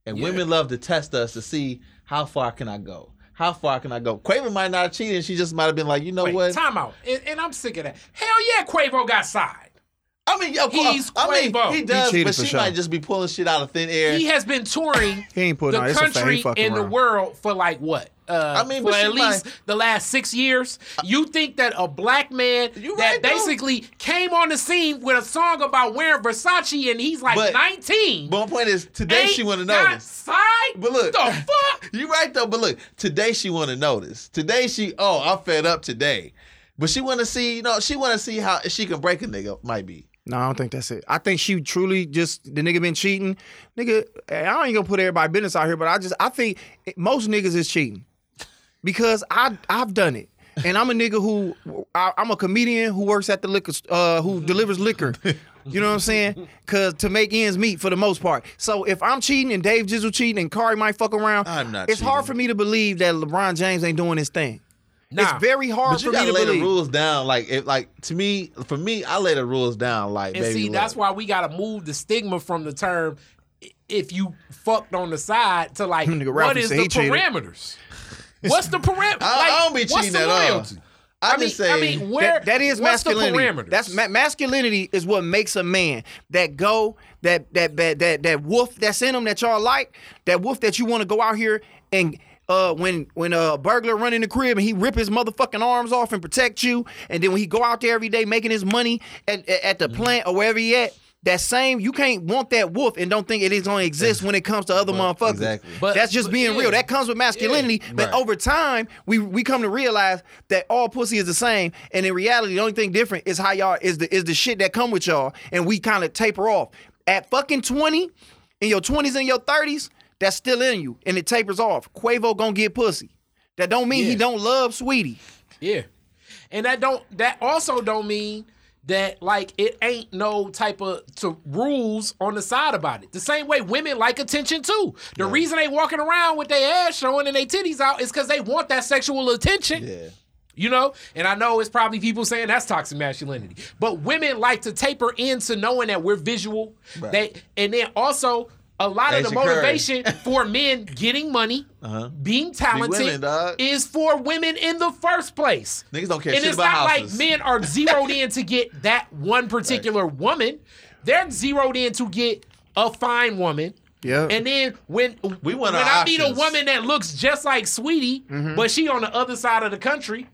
and women love to test us to see how far can I go. How far can I go? Quavo might not have cheated. She just might have been like, you know Wait, what? time out. And, and I'm sick of that. Hell yeah, Quavo got side. I mean, yo, He's I mean, Quavo. he He does, cheated but she sure. might just be pulling shit out of thin air. He has been touring He ain't putting the on- it's a country fucking and the world for like what? Uh, I mean, for but at least might- the last six years. You think that a black man You that right, though. basically came on the scene with a song about wearing Versace and he's like But- 19. but my point is, today ain't she want to got notice. Side? But look, the fuck? you right though. But look, today she want to notice. Today she, oh, I'm fed up today. But she want to see, you know, she want to see how she can break a nigga. Might be. No, I don't think that's it. I think she truly just the nigga been cheating. Nigga, I ain't gonna put everybody business out here, but I just I think most niggas is cheating because I I've done it. And I'm a nigga who I, I'm a comedian who works at the liquor st- uh who delivers liquor. You know what I'm saying? Cause to make ends meet for the most part. So if I'm cheating and Dave Jizzle cheating and Kari might fuck around, I'm not It's hard for me to believe that LeBron James ain't doing his thing. Nah. It's very hard But for you me gotta to lay believe. the rules down. Like, if, like to me, for me, I lay the rules down. Like, And baby, see, look. that's why we gotta move the stigma from the term if you fucked on the side to like Nigga what Ralphie is said the he cheated. parameters? What's the parameter? I- I don't be cheating at all. I I mean, just say I mean, where That- that is masculinity. That's ma- masculinity is what makes a man. That go, that that that that that wolf that's in him that y'all like, that wolf that you want to go out here and uh when when a burglar run in the crib and he rip his motherfucking arms off and protect you, and then when he go out there every day making his money at at, at the Mm-hmm. plant or wherever he at. That same, you can't want that wolf and don't think it is going to exist when it comes to other motherfuckers. exactly. But- That's just but being yeah. real. That comes with masculinity. But Right. over time, we we come to realize that all pussy is the same, and in reality, the only thing different is how y'all is the is the shit that come with y'all, and we kind of taper off. At fucking twenty, in your twenties and your thirties, that's still in you, and it tapers off. Quavo gonna get pussy. That don't mean he don't love Saweetie. Yeah. And that don't that also don't mean that like it ain't no type of to rules on the side about it. The same way women like attention too. The reason they walking around with their ass showing and their titties out is because they want that sexual attention. yeah. You know, and I know it's probably people saying that's toxic masculinity, but women like to taper into knowing that we're visual. They and then also a lot of the motivation for men getting money, being talented, women, is for women in the first place. Niggas don't care And shit it's not houses. like men are zeroed in to get that one particular woman. They're zeroed in to get a fine woman. Yeah. And then when We want when our I meet a woman that looks just like Saweetie, Mm-hmm. but she on the other side of the country,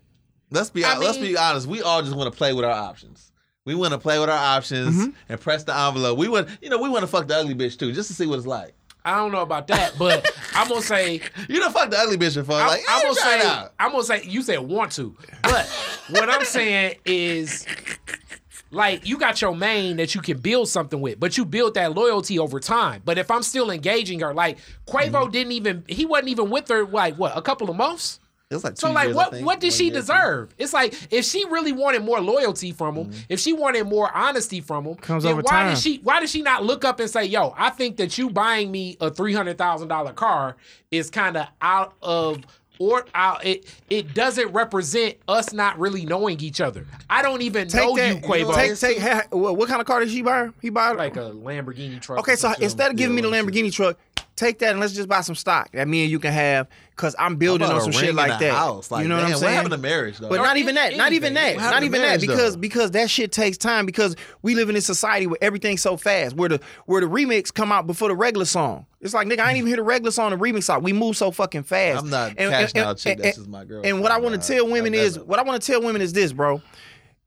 Let's be I let's mean- be honest. We all just want to play with our options. We want to play with our options Mm-hmm. and press the envelope. We want, you know, we want to fuck the ugly bitch too, just to see what it's like. I don't know about that, but I'm gonna say You don't fuck the ugly bitch before, I'm, like, I'm gonna say out. I'm gonna say you said want to, but what I'm saying is like you got your main that you can build something with, but you build that loyalty over time. But if I'm still engaging her, like Quavo Mm-hmm. didn't even he wasn't even with her like what a couple of months. It was like So two like years, I what think, what did she year, two. deserve? It's like if she really wanted more loyalty from him, Mm-hmm. if she wanted more honesty from him, Comes then why time. did she why did she not look up and say, "Yo, I think that you buying me a three hundred thousand dollar car is kind of out of." Or out, it it doesn't represent us not really knowing each other. I don't even Take know that. you, Quavo. Take take. ha- What, what kind of car did she buy? He bought like a Lamborghini truck. Okay, so instead of giving me the Yeah, Lamborghini truck, take that and let's just buy some stock that me and you can have because I'm building on some shit like that. House? Like, you know what I'm saying? What happened to marriage though? But Or not even that. Not even that. Not even to that. Because though? because that shit takes time. Because we live in a society where everything's so fast. Where the where the remix come out before the regular song. It's like nigga, I ain't even hear the regular song, the remix out. We move so fucking fast. I'm not cashing out chick, that's just my girl. And what I want to tell women is, what I want to tell women is this, bro.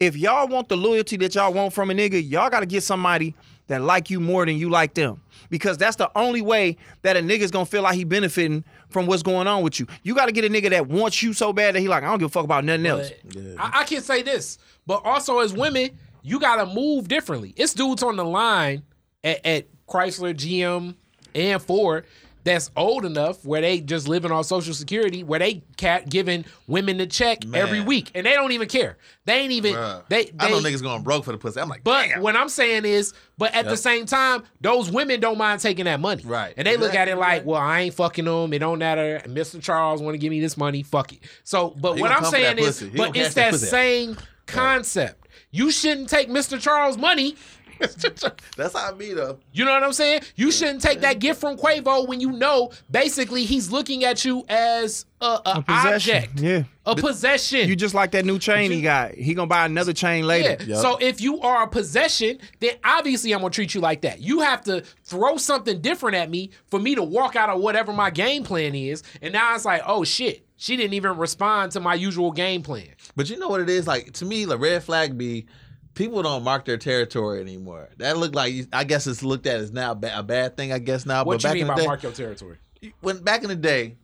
If y'all want the loyalty that y'all want from a nigga, y'all got to get somebody that like you more than you like them. Because that's the only way that a nigga's gonna feel like he benefiting from what's going on with you. You got to get a nigga that wants you so bad that he like, I don't give a fuck about nothing else. But I, I can say this, but also as women, you gotta move differently. It's dudes on the line at, at Chrysler, GM, and Ford that's old enough where they just living on Social Security, where they cat giving women the check every week, and they don't even care. They ain't even Bruh, they. they I know niggas going broke for the pussy. I'm like, but damn. what I'm saying is, but at the same time, those women don't mind taking that money. Right. And they look at it like, right. well, I ain't fucking them. It don't matter. Mr. Charles want to give me this money. Fuck it. So, but He what I'm saying is, but it's that that same concept. You shouldn't take Mr. Charles' money. That's how I be though. You know what I'm saying? You shouldn't take that gift from Quavo when you know basically he's looking at you as a, a, possession, object, yeah. a possession. You just like that new chain he got. He gonna buy another chain later. Yeah. So if you are a possession, then obviously I'm gonna treat you like that. You have to throw something different at me for me to walk out of whatever my game plan is. And now it's like, oh shit, she didn't even respond to my usual game plan. But you know what it is? Like to me, the red flag be people don't mark their territory anymore. That look like I guess it's looked at as now a bad thing. I guess now. What but you back mean in the by day, mark your territory? when back in the day,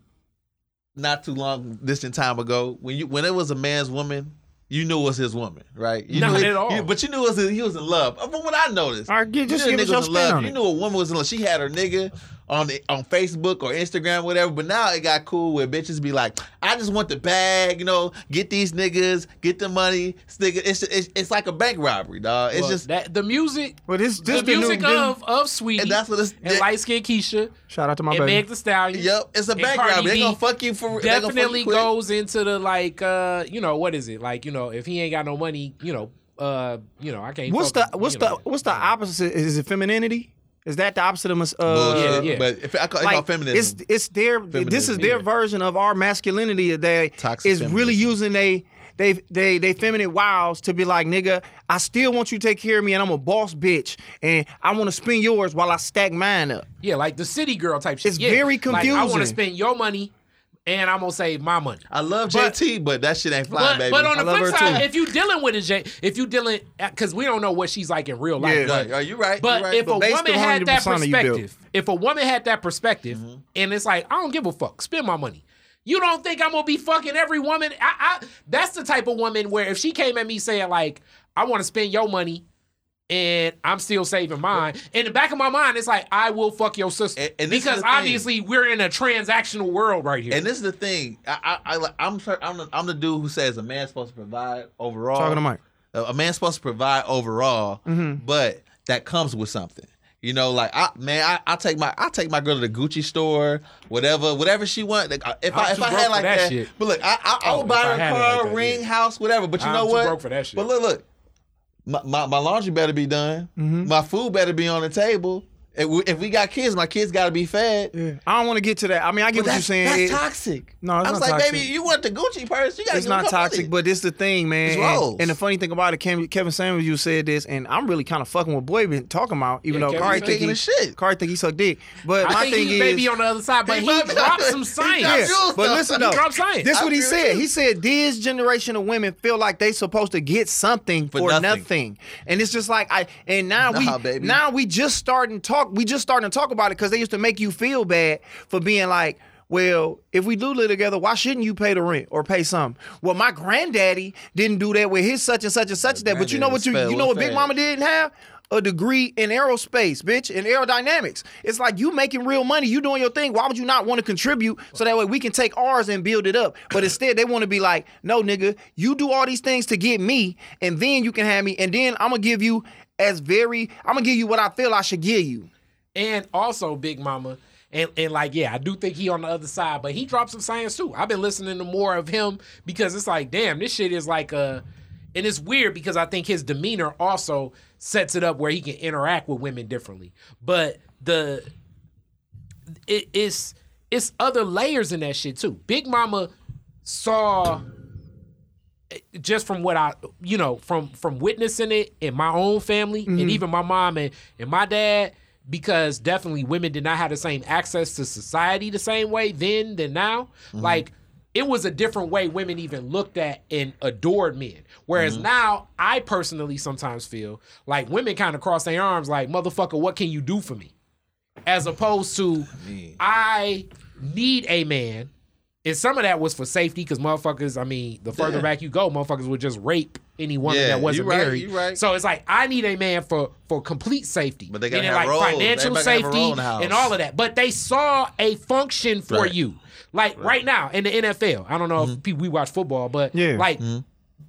not too long distant time ago, when you when it was a man's woman, you knew it was his woman, right? You Not knew it- at all. you- but you knew it was, he was in love. From what I noticed, All right, get- just you knew give a us nigga your was in spin love. on You knew a woman was in love. She had her nigga on the, on Facebook or Instagram, whatever. But now it got cool where bitches be like, I just want the bag, you know, get these niggas, get the money. It's, nigga- it's, it's, it's like a bank robbery, dog. It's Well, just that the music, But this this the the, music new, of of Saweetie And that's what it's- and light skinned Keisha shout out to my and baby. Meg Thee Stallion. Yep, it's a and bank Cardi robbery. They gonna fuck you for they you definitely goes into the like uh you know what is it like you know if he ain't got no money you know uh you know I can't What's the what's the know. what's the opposite? Is it femininity? Is that the opposite of mas- uh, Bullshit. Yeah, yeah. But if I call, it's like called feminism. it's it's their this is their yeah. version of our masculinity today Toxic is really using a they they they feminine wiles to be like nigga I still want you to take care of me and I'm a boss bitch and I want to spend yours while I stack mine up. yeah like the city girl type shit It's Yeah, very like, I want to spend your money and I'm gonna save my money I love But- JT, but that shit ain't flying, but, baby. but on I the love flip side, if you dealing with a J, if you dealing, because we don't know what she's like in real life. Yeah. but- Right, are you right? But you right. if But a based woman had that persona you built. perspective, if a woman had that perspective, Mm-hmm. and it's like, I don't give a fuck, spend my money. You don't think I'm gonna be fucking every woman? I, I that's the type of woman where if she came at me saying like, I want to spend your money. And I'm still saving mine. In the back of my mind, it's like I will fuck your sister And- and because the thing. obviously we're in a transactional world right here. And this is the thing. I, I, I I'm I'm, the, I'm the dude who says a man's supposed to provide overall. Talking to Mike. A, a man's supposed to provide overall, Mm-hmm. but that comes with something. You know, like I man, I, I take my I take my girl to the Gucci store, whatever, whatever she want. Like, If I'm I if I had like that that, shit. but look, I I, I Oh, would if buy her a car, like that, ring, yeah. house, whatever. But you I'm know too what? broke for that shit. But look, look, my, my, my laundry better be done. Mm-hmm. My food better be on the table. If we, if we got kids, my kids got to be fed. Yeah. I don't want to get to that. I mean I get But what you're saying. that's It- toxic. No, it's not toxic. I was not like, toxic. baby, you want the Gucci purse? You got. To. It's not toxic, but it's the thing, man. It's And- And, the funny thing about it, Kevin, Kevin Samuels, you said this, and I'm really kind of fucking with Boy been talking about, even Yeah, though Kevin Kari been think he the shit. Kari think he sucked dick. But I my think thing he is, may be on the other side, but He he, dropped some science. dropped yeah, jewels, but though. listen He though, dropped science. this I what he said. too. He said this generation of women feel like they supposed to get something for, For nothing. nothing. and it's just like I. And now we now we just starting talk. We just starting to talk about it because they used to make you feel bad for being like. Well, if we do live together, why shouldn't you pay the rent or pay something? Well, my granddaddy didn't do that with his such and such and such that. But you know what you you know what Big. Mama didn't have? A degree in aerospace, bitch, in aerodynamics. It's like you making real money, you doing your thing. Why would you not want to contribute so that way we can take ours and build it up? But instead, they want to be like, no, nigga, you do all these things to get me, and then you can have me, and then I'm gonna give you as very, I'm gonna give you what I feel I should give you. And also Big Mama. And, and like, yeah, I do think he on the other side, but he dropped some science too. I've been listening to more of him because it's like, damn, this shit is like uh and it's weird because I think his demeanor also sets it up where he can interact with women differently. But the it, it's it's other layers in that shit too. Big Mama saw just from what I you know from from witnessing it in my own family Mm-hmm. and even my mom and, and my dad because definitely women did not have the same access to society the same way then than now Mm-hmm. like it was a different way women even looked at and adored men whereas Mm-hmm. now I personally sometimes feel like women kind of cross their arms like motherfucker what can you do for me as opposed to I need a man. And some of that was for safety because motherfuckers, I mean, the further Yeah. back you go, motherfuckers would just rape any woman Yeah, that wasn't you right, married. you right. So it's like I need a man for for complete safety. But they gotta have like roles. financial Everybody gotta have a safety role in the house. and all of that. But they saw a function for Right. you. Like right now in the NFL. I don't know Mm-hmm. if people we watch football, but Yeah. like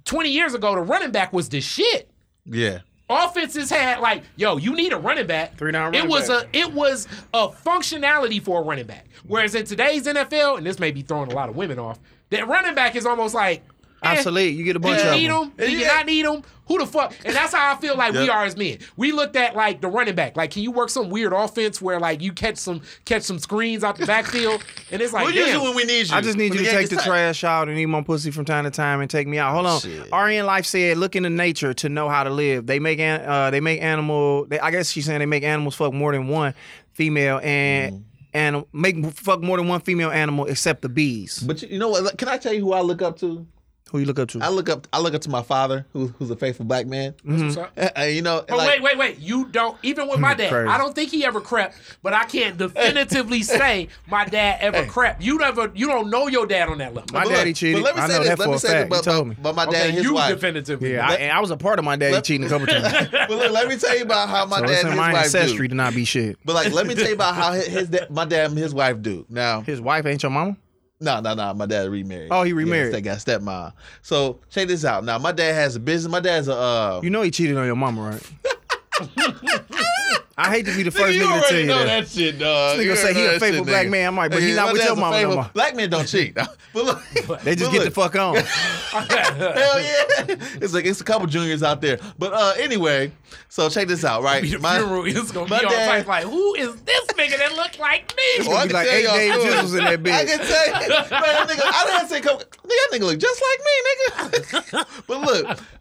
20 years ago, the running back was the shit Yeah. offenses had like, yo, you need a running back. Three down It was back. a it was a functionality for a running back. Whereas in today's NFL, and this may be throwing a lot of women off, that running back is almost like Obsolete. You get a bunch. Do bunch you of need them. them? Do you Yeah. not need them? Who the fuck? And that's how I feel like we are as men. We looked at like the running back. Like, can you work some weird offense where like you catch some catch some screens out the backfield? And it's like, What you damn. when we need you? I just need When you to take the gets tight. trash out and eat my pussy from time to time and take me out. Hold on. Shit. RN Life said, "Look into nature to know how to live. They make an, uh, they make animal. They, I guess she's saying they make animals fuck more than one female and and make fuck more than one female animal except the bees. But you, you know what? Can I tell you who I look up to? Who you look up to? I look up. I look up to my father, who, who's a faithful black man. What's up? Uh, you know, But like- wait, wait, wait. You don't even with my dad. Crazy. I don't think he ever crept, but I can't definitively say my dad ever crept. You never you don't know your dad on that level. My But daddy look, cheated. But let me I say know this. that let for me a say fact. this. He But, told me. but my dad okay, and his you wife. definitively. yeah, I, and I was a part of my daddy Let- cheating a couple times. but look, let me tell you about how my so dad and his my wife ancestry do. to not be shit. But like, let me tell you about how his, his my dad and his wife do. Now, His wife ain't your mama. No, no, no. My dad remarried. Oh, he remarried. They got stepmom. So check this out. Now, my dad has a business. My dad's a. Uh, You know he cheated on your mama, right? I hate to be the first you nigga to tell you know that. that, shit, dog. This nigga You say he a that faithful shit, black nigga. man. I'm like, but he Yeah, not my with your dad's mama no more. Black men don't cheat. but look, They just but get the fuck on. Hell yeah! It's like it's a couple juniors out there. But uh anyway, so check this out, right? Be the My- funeral is gonna be my on dad- like, who is this nigga that look like me? Oh, I be can like tell eight y'all Dave stories. Jizzles in that bitch. I can tell you, man, that nigga, I didn't say come, nigga, that nigga look just like me, nigga. but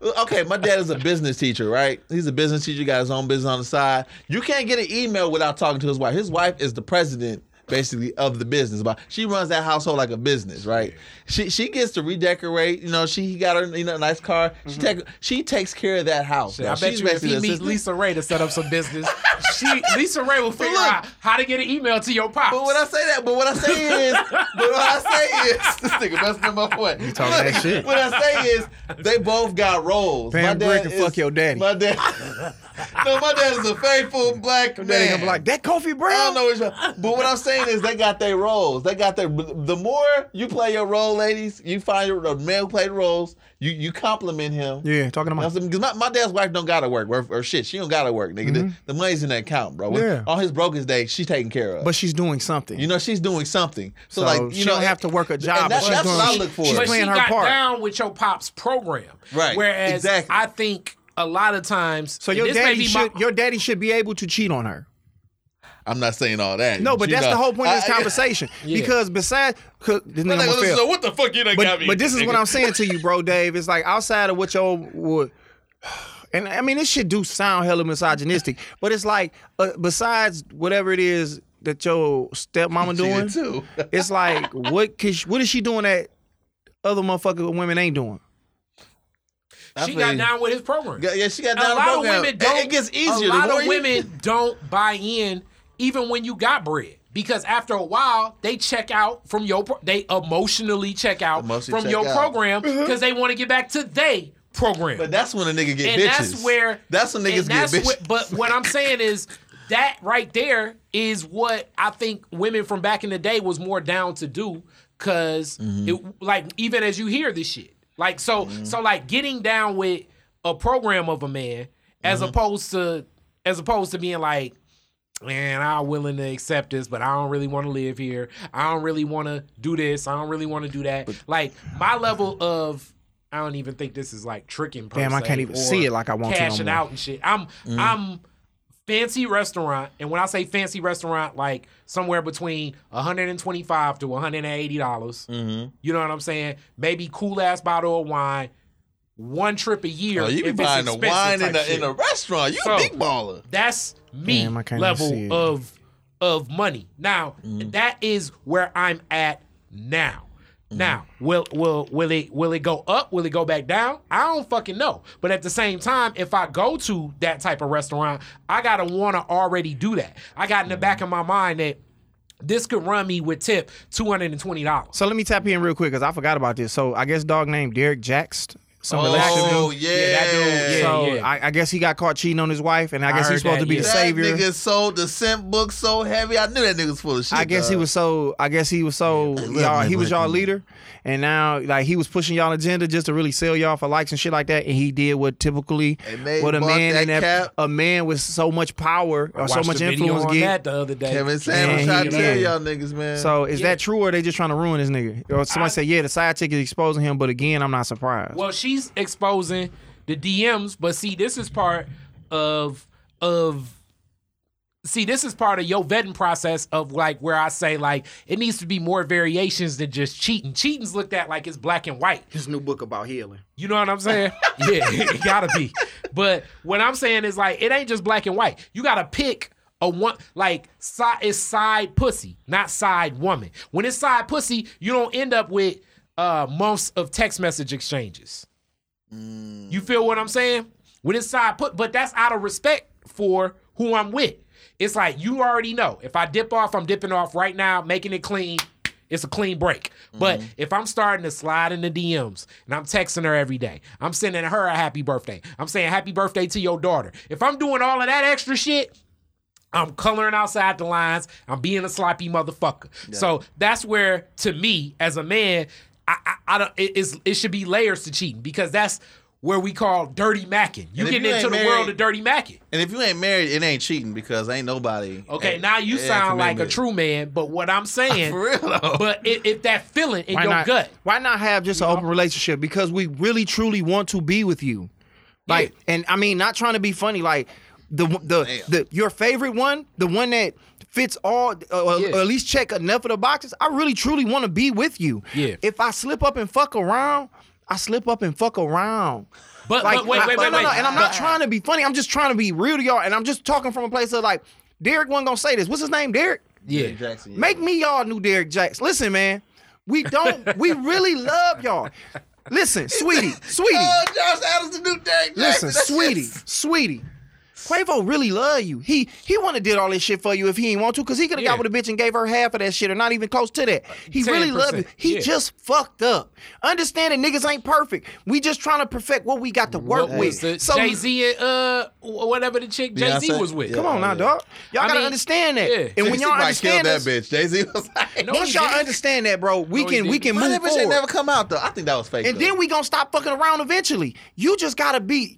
look, okay, my dad is a business teacher, right? He's a business teacher, got his own business on the side. You can't get an email without talking to his wife. His wife is the president. Basically, of the business, but she runs that household like a business, right? She she gets to redecorate. You know, she got her you know nice car. She mm-hmm. take she takes care of that house. I bet She's you if he meets. Lisa Ray to set up some business, she Lisa Ray will figure look- out how to get an email to your pops. But when I say that, but what I say is, but what I say is, this nigga messing up my point. You talking that shit. What I say is, they both got roles. Pam my dad can fuck your daddy. My dad. no, my dad is a faithful black man. Daddy gonna be like, that Kofi Brown. I don't know. But what I'm saying is they got their roles. They got their the more you play your role, ladies, you find your the man who played roles, you you compliment him. Yeah, talking to my Because my, my dad's wife don't gotta work or, or shit. She don't gotta work, nigga. The, the money's in that account, bro. When- Mm-hmm. Yeah. On his brokest day, she's taking care of. But she's doing something. You know, she's doing something. So, So like, you she know, don't have to work a job, And that- she's that's doing- what I look for. she's but playing she her got part. down with your pop's program, Right, Whereas exactly. I think a lot of times, so your daddy should my- your daddy should be able to cheat on her. I'm not saying all that. No, but that's know, the whole point of this I- I- conversation. Yeah. Because besides, 'cause this nigga Like, listen, so what the fuck you done but, got me? but this is what? I'm saying to you, bro, Dave. It's like outside of what your would. And I mean, this shit do sound hella misogynistic, but it's like uh, besides whatever it is that your stepmama doing, did too. it's like what? Cause what is she doing that other motherfucker women ain't doing? I she got down with his program. Yeah, yeah, she got down a down the lot of women don't. It gets easier. A lot of women don't buy in, even when you got bread, because after a while they check out from your. Pro- they emotionally check out Emotionally from check your out. program because they want to get back to they program. But that's when a nigga get and bitches. that's where that's when and niggas get that's bitches. what- but what I'm saying is that right there is what I think women from back in the day was more down to do because Mm-hmm. it like even as you hear this shit like so so like getting down with a program of a man as Mm-hmm. opposed to as opposed to being like man i'm willing to accept this but i don't really want to live here i don't really want to do this i don't really want to do that like my level of i don't even think this is like tricking per Damn, I can't even see it like I want to no cashing more. out and shit i'm i'm fancy restaurant, and when I say fancy restaurant, like somewhere between 125 to 180 dollars. Mm-hmm. You know what I'm saying? Maybe cool ass bottle of wine, one trip a year. Oh, you be if it's buying the wine in type the in a restaurant. You So- a big baller. That's me Damn, I can't even see level of of money. Now Mm-hmm. that is where I'm at now. Mm-hmm. Now will will will it will it go up? Will it go back down? I don't fucking know. But at the same time, if I go to that type of restaurant, I gotta want to already do that. I got in the back of my mind that this could run me with tip two hundred and twenty dollars. So let me tap in real quick because I forgot about this. So I guess dog named Derrick Jaxn. Some oh, relationship. Oh dude. yeah, Yeah, that dude, yeah. so I, I guess he got caught cheating on his wife, and I guess heard he's supposed that, to be yeah. the That savior. nigga sold the scent book so heavy. I knew that nigga was full of shit. I guess he was so. I guess he was so. y'all, he was y'all leader, and now like he was pushing y'all agenda just to really sell y'all for likes and shit like that. And he did what typically what a man that in that cap. a man with so much power or so Watched much the video influence on get. that the other day. Kevin Samuels Man, trying he- to tell y'all niggas, man. So is Yeah. that true, or are they just trying to ruin this nigga? Or somebody I- said, yeah, the side chick is exposing him, but again, I'm not surprised. Well, she's exposing the DMs, but see, this is part of of see, this is part of your vetting process of like where I say like it needs to be more variations than just cheating. Cheating's looked at like it's black and white. His new book about healing. You know what I'm saying? yeah, it gotta be. But what I'm saying is like it ain't just black and white. You gotta pick a one like side it's side pussy, not side woman. When it's side pussy, you don't end up with uh months of text message exchanges. You feel what I'm saying? When it's side put, but that's out of respect for who I'm with. It's like you already know. If I dip off, I'm dipping off right now, making it clean. It's a clean break. But mm-hmm. if I'm starting to slide in the DMs and I'm texting her every day, I'm sending her a happy birthday. I'm saying happy birthday to your daughter. If I'm doing all of that extra shit, I'm coloring outside the lines. I'm being a sloppy motherfucker. So that's where, to me, as a man, I, I, I don't. It, it's, it should be layers to cheating because that's where we call dirty macking. You And if getting you into ain't the married- world of dirty macking. and if you ain't married, it ain't cheating because ain't nobody. Okay, ain't- now you sound like a true man. But what I'm saying, For real though. but if, if that feeling in Why your not? gut, Why not have just an open relationship? Because we really truly want to be with you. Like, and I mean, not trying to be funny. Like the the Damn. the your favorite one, the one that fits all, uh, or at least check enough of the boxes. I really truly want to be with you. Yeah. If I slip up and fuck around, I slip up and fuck around. But- like, but wait, I- wait, no, wait, no, no, wait. And I'm not But- trying to be funny. I'm just trying to be real to y'all. And I'm just talking from a place of like, Derrick wasn't gonna say this. What's his name? Derrick. yeah, Jaxn, yeah. Make me y'all new Derrick Jaxn. Listen, man. We don't. we really love y'all. Listen, Saweetie, Saweetie. Oh, Josh Adams, the new Derrick Listen, Jaxn. That Saweetie, shit's- Saweetie. Quavo really love you. He he wouldn't have did all this shit for you if he ain't want to, cause he could have Yeah. got with a bitch and gave her half of that shit, or not even close to that. He really love you. He yeah. just fucked up. Understand that niggas ain't perfect. We just trying to perfect what we got to work what with. the So Jay Z and uh whatever the chick Jay Z Beyonce? was with? Yeah. come on now, dog. Y'all I gotta mean, understand that. yeah. And when Jay-Z y'all understand that bitch. Jay Z was like, No, once y'all didn't. understand that, bro, we No, can we can why move that bitch forward. ain't never come out though? I think that was fake. And though. then we gonna stop fucking around eventually. You just gotta be.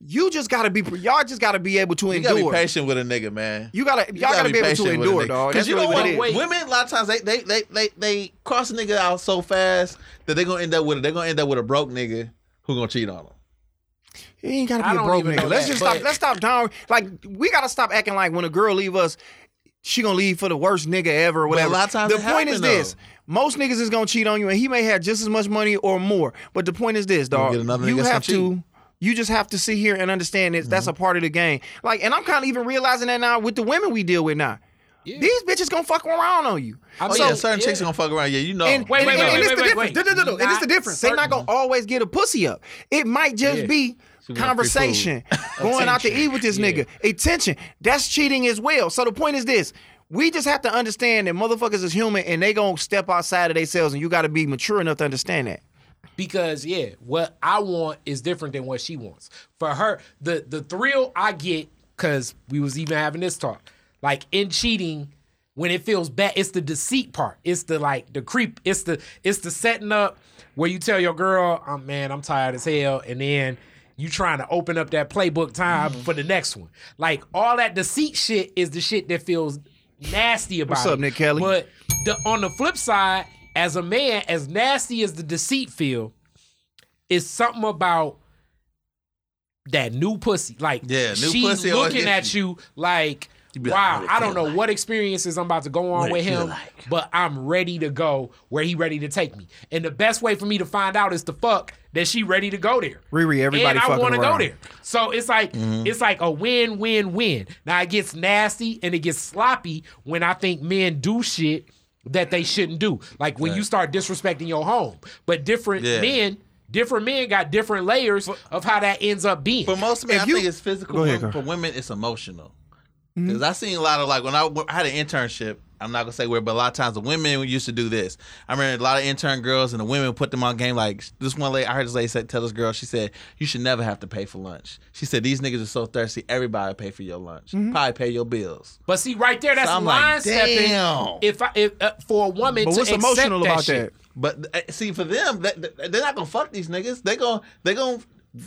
You just gotta be. Y'all just gotta be able to you endure. gotta be patient with a nigga, man. You gotta. Y'all gotta, be able to patient with a endure, dog. Cause That's you really know what what? it is. Wait. Women a lot of times they they they they, they cross a nigga out so fast that they gonna end up with they're gonna end up with a broke nigga who gonna cheat on them. You ain't gotta be a broke nigga. Let's that, just but- stop. Let's stop down. Like we gotta stop acting like when a girl leave us, she gonna leave for the worst nigga ever or But a lot of times the it point is happen, this: most niggas is gonna cheat on you, and he may have just as much money or more. But the point is this, gonna dog. get another You nigga that's have gonna to. You just have to sit here and understand that Mm-hmm. that's a part of the game. Like, and I'm kind of even realizing that now with the women we deal with now. These bitches gonna fuck around on you. I Oh mean, yeah, certain yeah. chicks gonna fuck around. Yeah, you know. And, Wait, and, wait, and, wait, and wait, it's the wait, difference. wait. No, no, no, no. And it's the difference. They're not gonna always get a pussy up. It might just Yeah. be want conversation, going out to eat with this Yeah. nigga, attention. That's cheating as well. So the point is this. We just have to understand that motherfuckers is human and they gonna step outside of themselves and you gotta be mature enough to understand that. Because yeah, what I want is different than what she wants. For her, the the thrill I get because we was even having this talk, like in cheating. When it feels bad, it's the deceit part. It's the like the creep. It's the it's the setting up where you tell your girl, "I'm man, I'm tired as hell," and then you trying to open up that playbook time Mm-hmm. for the next one. Like all that deceit shit is the shit that feels nasty about What's it. up, Nick Kelly? But the, on the flip side, as a man, as nasty as the deceit feel, is something about that new pussy. Like Yeah, new she pussy looking gets at you like. be like, wow, what I don't know like. what experiences I'm about to go on What with him, like. but I'm ready to go where he ready to take me. And the best way for me to find out is to fuck that she ready to go there. Riri, everybody and I wanna go there. So it's like Mm-hmm. it's like a win win win. Now it gets nasty and it gets sloppy when I think men do shit that they shouldn't do. Like when you start disrespecting your home. But different Yeah. men, different men got different layers of how that ends up being. For most men, If I you- think it's physical. Ahead, for women, it's emotional. Mm-hmm. Because I seen a lot of like when I, I had an internship. I'm not gonna say where, but a lot of times the women used to do this. I remember a lot of intern girls and the women put them on game. Like this one lady, I heard this lady say, tell this girl, she said, "You should never have to pay for lunch." She said, "These niggas are so thirsty. Everybody pay for your lunch. Mm-hmm. Probably pay your bills." But see, right there, that's So I'm line like, stepping. damn. If I, if uh, for a woman But to what's accept emotional that about shit, that? But uh, see, for them, that, that- they're not gonna fuck these niggas. They gon' they gon'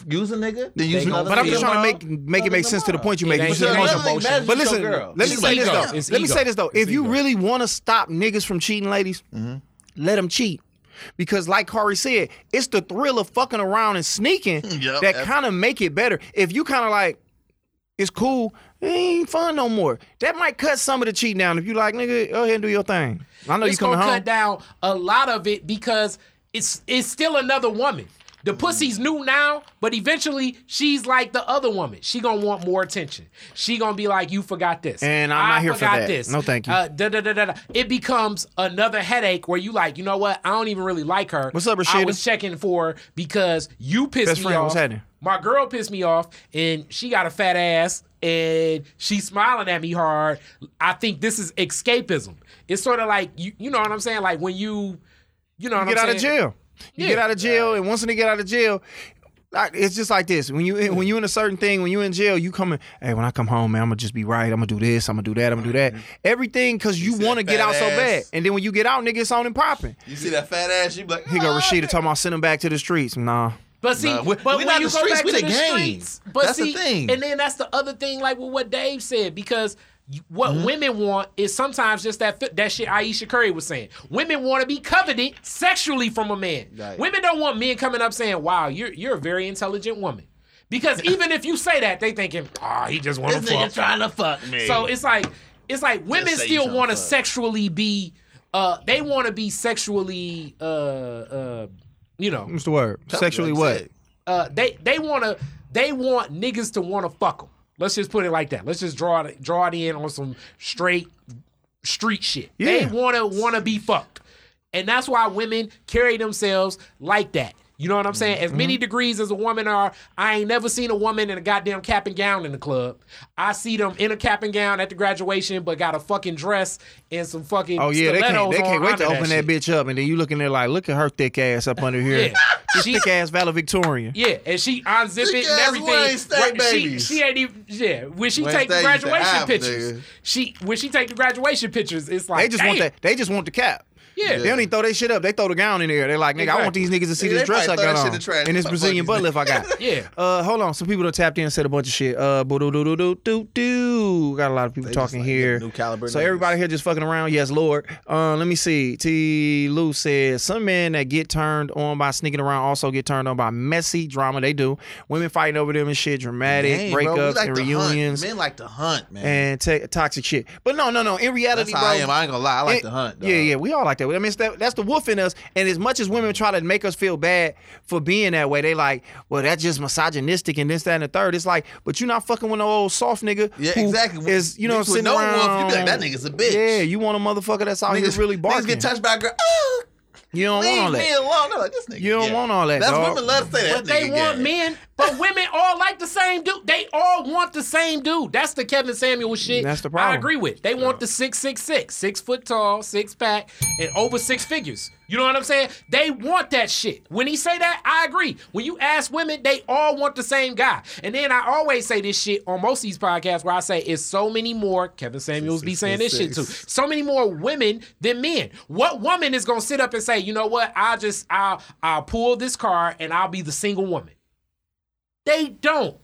use a nigga. Then use They another But I'm just trying to make make it make sense to the point you make. It You said it ain't emotional. emotional. Imagine But listen, let me say this though. It's Let me say this though. If you ego. really want to stop niggas from cheating, ladies, mm-hmm. let them cheat. Because like Corey said, it's the thrill of fucking around and sneaking Yup, that kind of make it better. If you kind of like, it's cool, it ain't fun no more. That might cut some of the cheating down. If you like, nigga, go ahead and do your thing. I know it's you coming gonna home. cut down a lot of it because it's it's still another woman. The pussy's new now, but eventually she's like the other woman. She gonna want more attention. She gonna be like, "You forgot this," And I'm I not here for forgot that. This. No, thank you. Uh, da, da, da, da, da. It becomes another headache where you like, you know what? I don't even really like her. What's up, I was checking for her because you pissed Best me friend, off. what's happening? My girl pissed me off, and she got a fat ass, and she's smiling at me hard. I think this is escapism. It's sort of like you, you know what I'm saying? Like when you, you know, what get out of jail. You Yeah. get out of jail, and once they get out of jail, like, it's just like this. When you when you in a certain thing, when you in jail, you coming. Hey, when I come home, man, I'm gonna just be right. I'm gonna do this. I'm gonna do that. I'm gonna do that. Everything because you said want to get fat out so bad, and then when you get out, nigga, it's on and popping. You see that fat ass? You be like, Here go "Ah, Rashida talking about send him back to the streets. Nah, But see, Nah, we- but we when not you the go streets, back we to the the streets, but That's the see, thing. and then that's the other thing, like with what Dave said, because you- what Mm-hmm. women want is sometimes just that fi- that shit Ayesha Curry was saying. Women want to be coveted sexually from a man. Right. Women don't want men coming up saying, "Wow, you're you're a very intelligent woman." Because even if you say that, they thinking, "Ah, he just want This to nigga fuck." trying to fuck me. So it's like it's like women still want to sexually be uh they want to be sexually uh uh you know what's the word? Sexually what? uh they they want to they want niggas to want to fuck them. Let's just put it like that. Let's just draw it draw it in on some straight street shit. They want to want to be fucked. And that's why women carry themselves like that. You know what I'm saying? As many mm-hmm. degrees as a woman are, I ain't never seen a woman in a goddamn cap and gown in the club. I see them in a cap and gown at the graduation, but got a fucking dress and some fucking Oh yeah, they can't they can't wait to under open that, shit. bitch up, and then you looking there like, look at her thick ass up under here. Yeah. This She- thick ass valedictorian. Yeah, and she unzip it and everything. Wayne State Right, she, babies. she ain't even yeah. When she Wayne take the State used to graduation have, pictures, nigga. she when she take the graduation pictures, it's like They just want that. They just want the cap. Yeah. They don't even throw their shit up. They throw the gown in there. They're like, nigga, I want these niggas to see Nigga, this they dress I probably throw got that shit on in the trash. and this Fuck Brazilian butt lift I got. Yeah. Uh, hold on. Some people that tapped in and said a bunch of shit. Uh, boo doo doo doo doo doo doo. Got a lot of people talking like here. new caliber so niggas. everybody here just fucking around. Yes, Lord. Uh, let me see. T. Lou says some men that get turned on by sneaking around also get turned on by messy drama. They do. Women fighting over them and shit. Dramatic Dang, bro, we breakups like and to reunions Hunt. Men like to hunt, man. and toxic shit. But no, no, no. In reality, That's how bro, I am. I ain't gonna lie. I like it- to hunt. Yeah, yeah, we all like that. I mean, that, that's the wolf in us. And as much as women try to make us feel bad for being that way, they like, well, that's just misogynistic and this, that, and the third. It's like, but you're not fucking with no old soft nigga. Yeah, exactly. Is you know Niggas with sitting no wolf, you be like, that nigga's a bitch. Yeah, you want a motherfucker that's out here really barking. Niggas get touched by a girl. Oh, you don't want all leave me that. alone. They're like, this nigga. You don't gay. want all that, That's dog. women love to say that. But they want gay. men, but women all like the same dude. They all want the same dude. That's the Kevin Samuel shit. That's the problem. I agree with. They want the six six six, six foot tall, six pack, and over six figures. You know what I'm saying? They want that shit. When he say that, I agree. When you ask women, they all want the same guy. And then I always say this shit on most of these podcasts where I say it's so many more. Kevin Samuels be saying this shit too. So many more women than men. What woman is gonna sit up and say, you know what? I'll just I'll I'll pull this car and I'll be the single woman. They don't.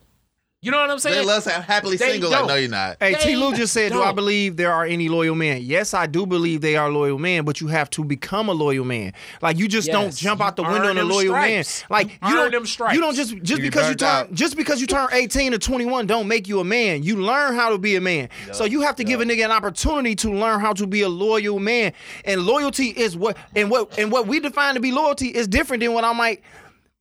You know what I'm saying? They love sa- happily They single. don't. Like, no, you're not. Hey, They T. Lou just said, "Do I don't. believe there are any loyal men?" Yes, I do believe they are loyal men, but you have to become a loyal man. Like you just don't jump you out the earn window on a loyal stripes. man. Like You you earn don't them stripes. You don't just just You because you turn out. just because you turn 18 or 21 don't make you a man. You learn how to be a man. So you have to give a nigga an opportunity to learn how to be a loyal man. And loyalty is what and what and what we define to be loyalty is different than what I might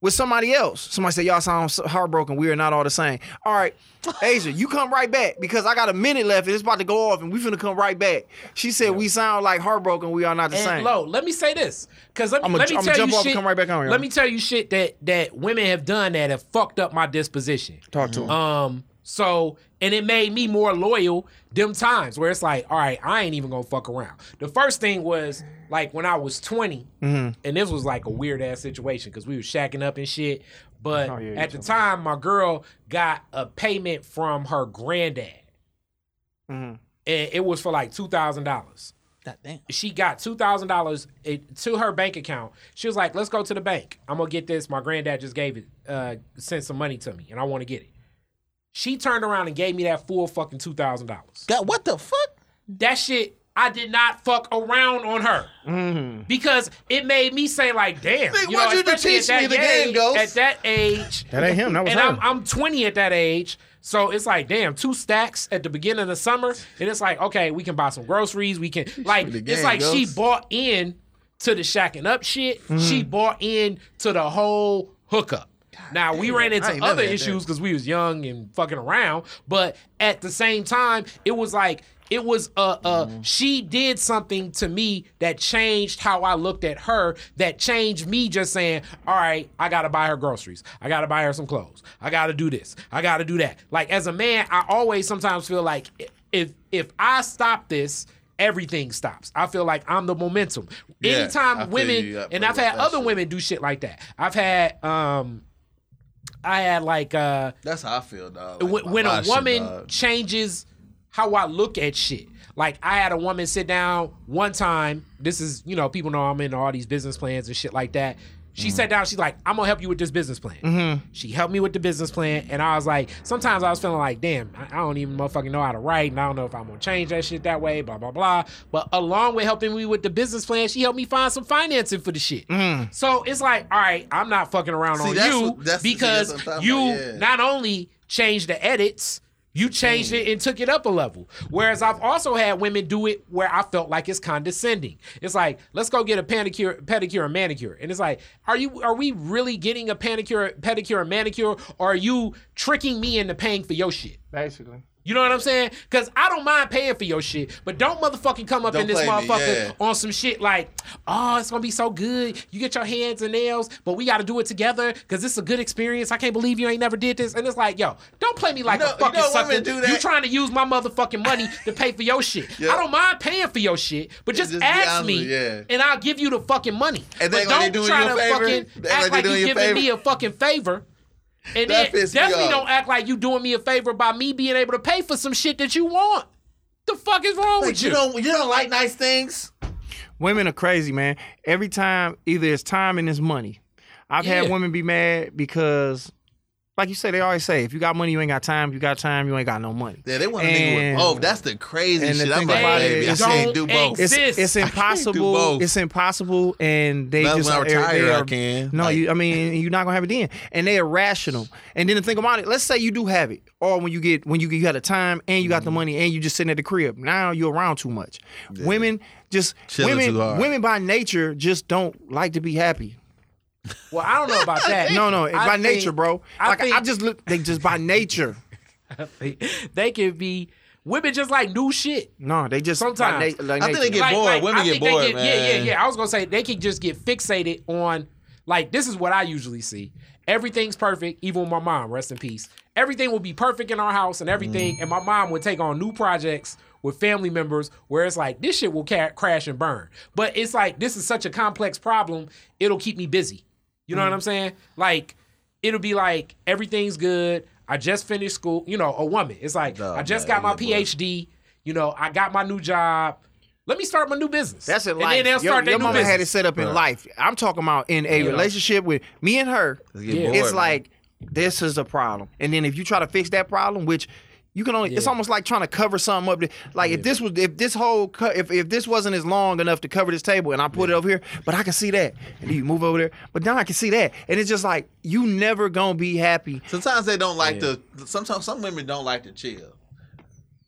with somebody else. Somebody say, Y'all sound heartbroken. We are not all the same. All right, Asia, you come right back because I got a minute left and it's about to go off and we finna come right back. She said, We sound like heartbroken. We are not the And same. low, let me say this, because let me, I'ma- let me I'ma tell jump you off and shit. come right back on, yo. let me tell you shit that that women have done that have fucked up my disposition. Talk to him. Um, so and it made me more loyal them times where it's like, all right, I ain't even gonna fuck around. The first thing was like when I was 20, Mm-hmm. and this was like a weird ass situation because we were shacking up and shit. But Oh, yeah, at the time, my girl got a payment from her granddad, Mhm. and it was for like two thousand dollars God damn. she got two thousand dollars to her bank account. She was like, "Let's go to the bank. I'm gonna get this. My granddad just gave it, uh, sent some money to me, and I want to get it." She turned around and gave me that full fucking two thousand dollars. God, what the fuck? That shit, I did not fuck around on her because it made me say like, "Damn." Nigga, you why'd know, you especially teach at me that the game age- At that age, That ain't him. That was and her. I'm, I'm 20 at that age. So it's like, damn, two stacks at the beginning of the summer. And it's like, okay, we can buy some groceries. We can, like, the it's game like she bought in to the shacking up shit. Mm-hmm. She bought in to the whole hookup. Now we ran into I ain't never other issues because we was young and fucking around, but at the same time, it was like it was uh uh Mm-hmm. she did something to me that changed how I looked at her. That changed me just saying, all right, I gotta buy her groceries. I gotta buy her some clothes. I gotta do this. I gotta do that. Like as a man, I always sometimes feel like if if I stop this. Everything stops. I feel like I'm the momentum. Yeah, Anytime women, you. And I've had other shit. women do shit like that. I've had, um, I had like, uh, That's how I feel, dog. Like, when, when a woman dog. changes how I look at shit. Like I had a woman sit down one time. This is, you know, people know I'm into all these business plans and shit like that. She Mm-hmm. sat down. She's like, "I'm gonna help you with this business plan." She helped me with the business plan, and I was like, sometimes I was feeling like, "Damn, I don't even motherfucking know how to write, and I don't know if I'm gonna change that shit that way." Blah blah blah. But along with helping me with the business plan, she helped me find some financing for the shit. So it's like, all right, I'm not fucking around See, on you what- that's- because that's what I'm talking you yeah. not only changed the edits, you changed it and took it up a level. Whereas I've also had women do it where I felt like it's condescending. It's like, let's go get a pedicure, pedicure and manicure. And it's like, are you are we really getting a pedicure, pedicure and manicure, or are you tricking me into paying for your shit? Basically. You know what I'm saying? Because I don't mind paying for your shit, but don't motherfucking come up Don't in this play me, motherfucker yeah. on some shit like, oh, it's gonna be so good. You get your hands and nails, but we gotta do it together because this is a good experience. I can't believe you ain't never did this. And it's like, yo, don't play me like know- a you fucking know sucker. women do that. You trying to use my motherfucking money to pay for your shit. I don't mind paying for your shit, but just, Just ask me yeah. and I'll give you the fucking money. And they but don't try to favor? fucking act like like you're you giving me a fucking favor. And That then definitely don't act like you doing me a favor by me being able to pay for some shit that you want. The fuck is wrong Like, with you you? don't you don't like nice things. Women are crazy, man. Every time, either it's time and it's money. I've had women be mad because, like you say, they always say, if you got money, you ain't got time. If you got time, you ain't got no money. Yeah, they want a nigga with both. That's the crazy and the shit. I'm thing like, about it baby, I can't do Don't both. ex- It's Exist. it's impossible. both. It's impossible, and they Not just when I are- retire, they I are- can. No, Like- you. I mean, you're not gonna have it then, and they are rational. And then the thing about it, let's say you do have it, or when you get when you get you got the time and you got Mm-hmm. the money and you just sitting at the crib. Now you're around too much. Women just Chilling women women by nature just don't like to be happy. Well, I don't know about that. No, no, I by think- nature, bro. I like I just look, they just by nature. they can be women just like new shit. No, they just Sometimes. na- like I think they nature. get bored. Women get think they bored, Yeah, yeah, yeah. I was gonna say they can just get fixated on like this is what I usually see. Everything's perfect, even with my mom, rest in peace. Everything will be perfect in our house and everything, mm. and my mom would take on new projects with family members where it's like this shit will ca- crash and burn. But it's like this is such a complex problem, it'll keep me busy. You know what mm-hmm. I'm saying? Like it'll be like everything's good. I just finished school. You know, a woman. It's like No, I just man, got my yeah, boy. PhD. You know, I got my new job. Let me start my new business. That's in and life. then they'll your start their your mama business. had it set up in Right. life. I'm talking about in a You know. relationship with me and her. Yeah. bored, it's man. like this is a problem. And then if you try to fix that problem, which you can only, it's almost like trying to cover something up. Like if this was, if this whole, co- if, if this wasn't as long enough to cover this table and I put it over here, but I can see that. And you move over there, but now I can see that. And it's just like, you never gonna be happy. Sometimes they don't like to. Sometimes some women don't like to chill.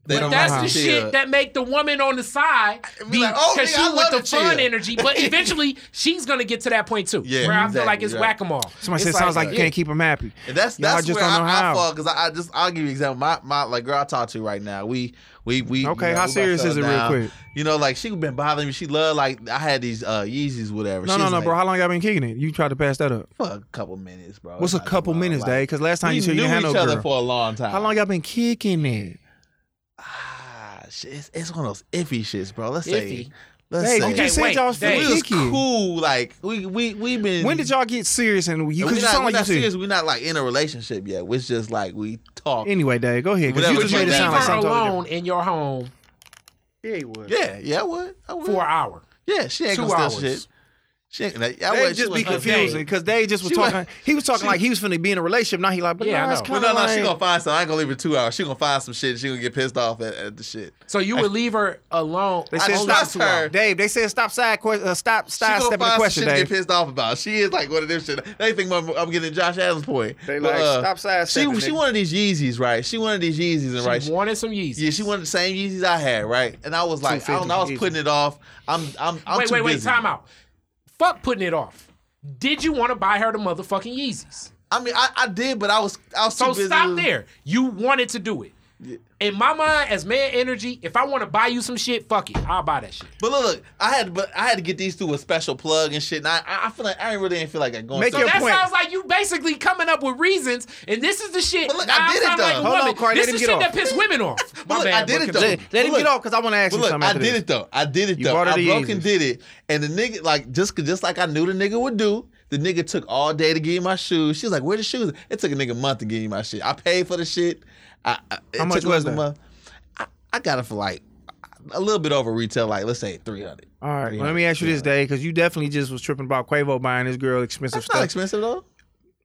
They But that's the shit chill. that make the woman on the side Be be like, oh, because she I with love the to fun energy. But eventually, she's gonna get to that point too, Yeah, where I feel like exactly, it's right. whack 'em all. Somebody It's said, sounds like you yeah. can't keep them happy. And that's Y'all that's just where don't know I, I how. fall because I, I just I'll give you an example. My my like girl I talk to right now. We we we Okay, you know, how we serious is it settle real quick? You know, like she been bothering me. She loved like I had these uh Yeezys, whatever. No, She's no, no, like, bro. How long y'all been kicking it? You tried to pass that up. For a couple minutes, bro. What's a couple minutes, Like, Dave? Because last time you said you knew each no other girl. for a long time. How long y'all been kicking it? Ah, shit, it's, it's one of those iffy shits, bro. Let's Iffy? say, let's Hey, say, you Okay, just said y'all was Dave. we was cool. Like we we we been. When did y'all get serious and you? We Because you not, sound we like you not serious. serious. We're not like in a relationship yet. It's just like we talk. Anyway, Dave, go ahead. Because you just you made it sound like her something totally alone in your home. Yeah, he would. yeah, yeah, I would. I would. for an hour. Yeah, she ain't Two gonna hours. steal shit. She ain't. I They would, just be she wasn't- confusing because they just was She talking. was- he was talking she- like he was finna be in a relationship. Now he like, but Yeah, I no, it's know. kind Well, of no, no, like, she gonna find something. I ain't gonna leave her two hours. She gonna find some shit. She gonna get pissed off at, at the shit. So you would leave her alone. They I said don't stop. trust her. Dave, they said stop side que- uh, stop She side gonna stepping the question, shit to Dave. get pissed off about. She is like one of them shit. They think I'm, I'm getting Josh Adams' point. They But, like, uh, stop side. She she nigga. wanted these Yeezys, right? She wanted these Yeezys, and right. She wanted some Yeezys. Yeah, she wanted the same Yeezys I had, right? And I was like, I I was putting it off. I'm I'm I'm wait, too wait, wait. busy. Time out. Fuck putting it off. Did you want to buy her the motherfucking Yeezys? I mean, I, I did, but I was I was So busy. stop there. You wanted to do it. In my mind, as man energy, if I want to buy you some shit, fuck it. I'll buy that shit. But look, look, I had but I had to get these two a special plug and shit. And I I I feel like I ain't really ain't feel like I going. Make through So your that point. sounds like you basically coming up with reasons, and this is the shit. But look, Now I did it, sound like a though. Hold on, woman. Corey, This is shit get that pissed women off. My look, bad, I did it though. Let, let him Look, get off because I want to ask But you look, something. I did this. it though. I did it You though. bought I broke and did it. And the nigga, like, just just like I knew the nigga would do, the nigga took all day to give me my shoes. She was like, "Where the shoes?" It took a nigga a month to give me my shit. I paid for the shit. I, How much was that? month. I, I got it for like a little bit over retail, like let's say three hundred. All right, well, let me ask you this, Dave, because you definitely just was tripping about Quavo buying this girl expensive That's not stuff. expensive though.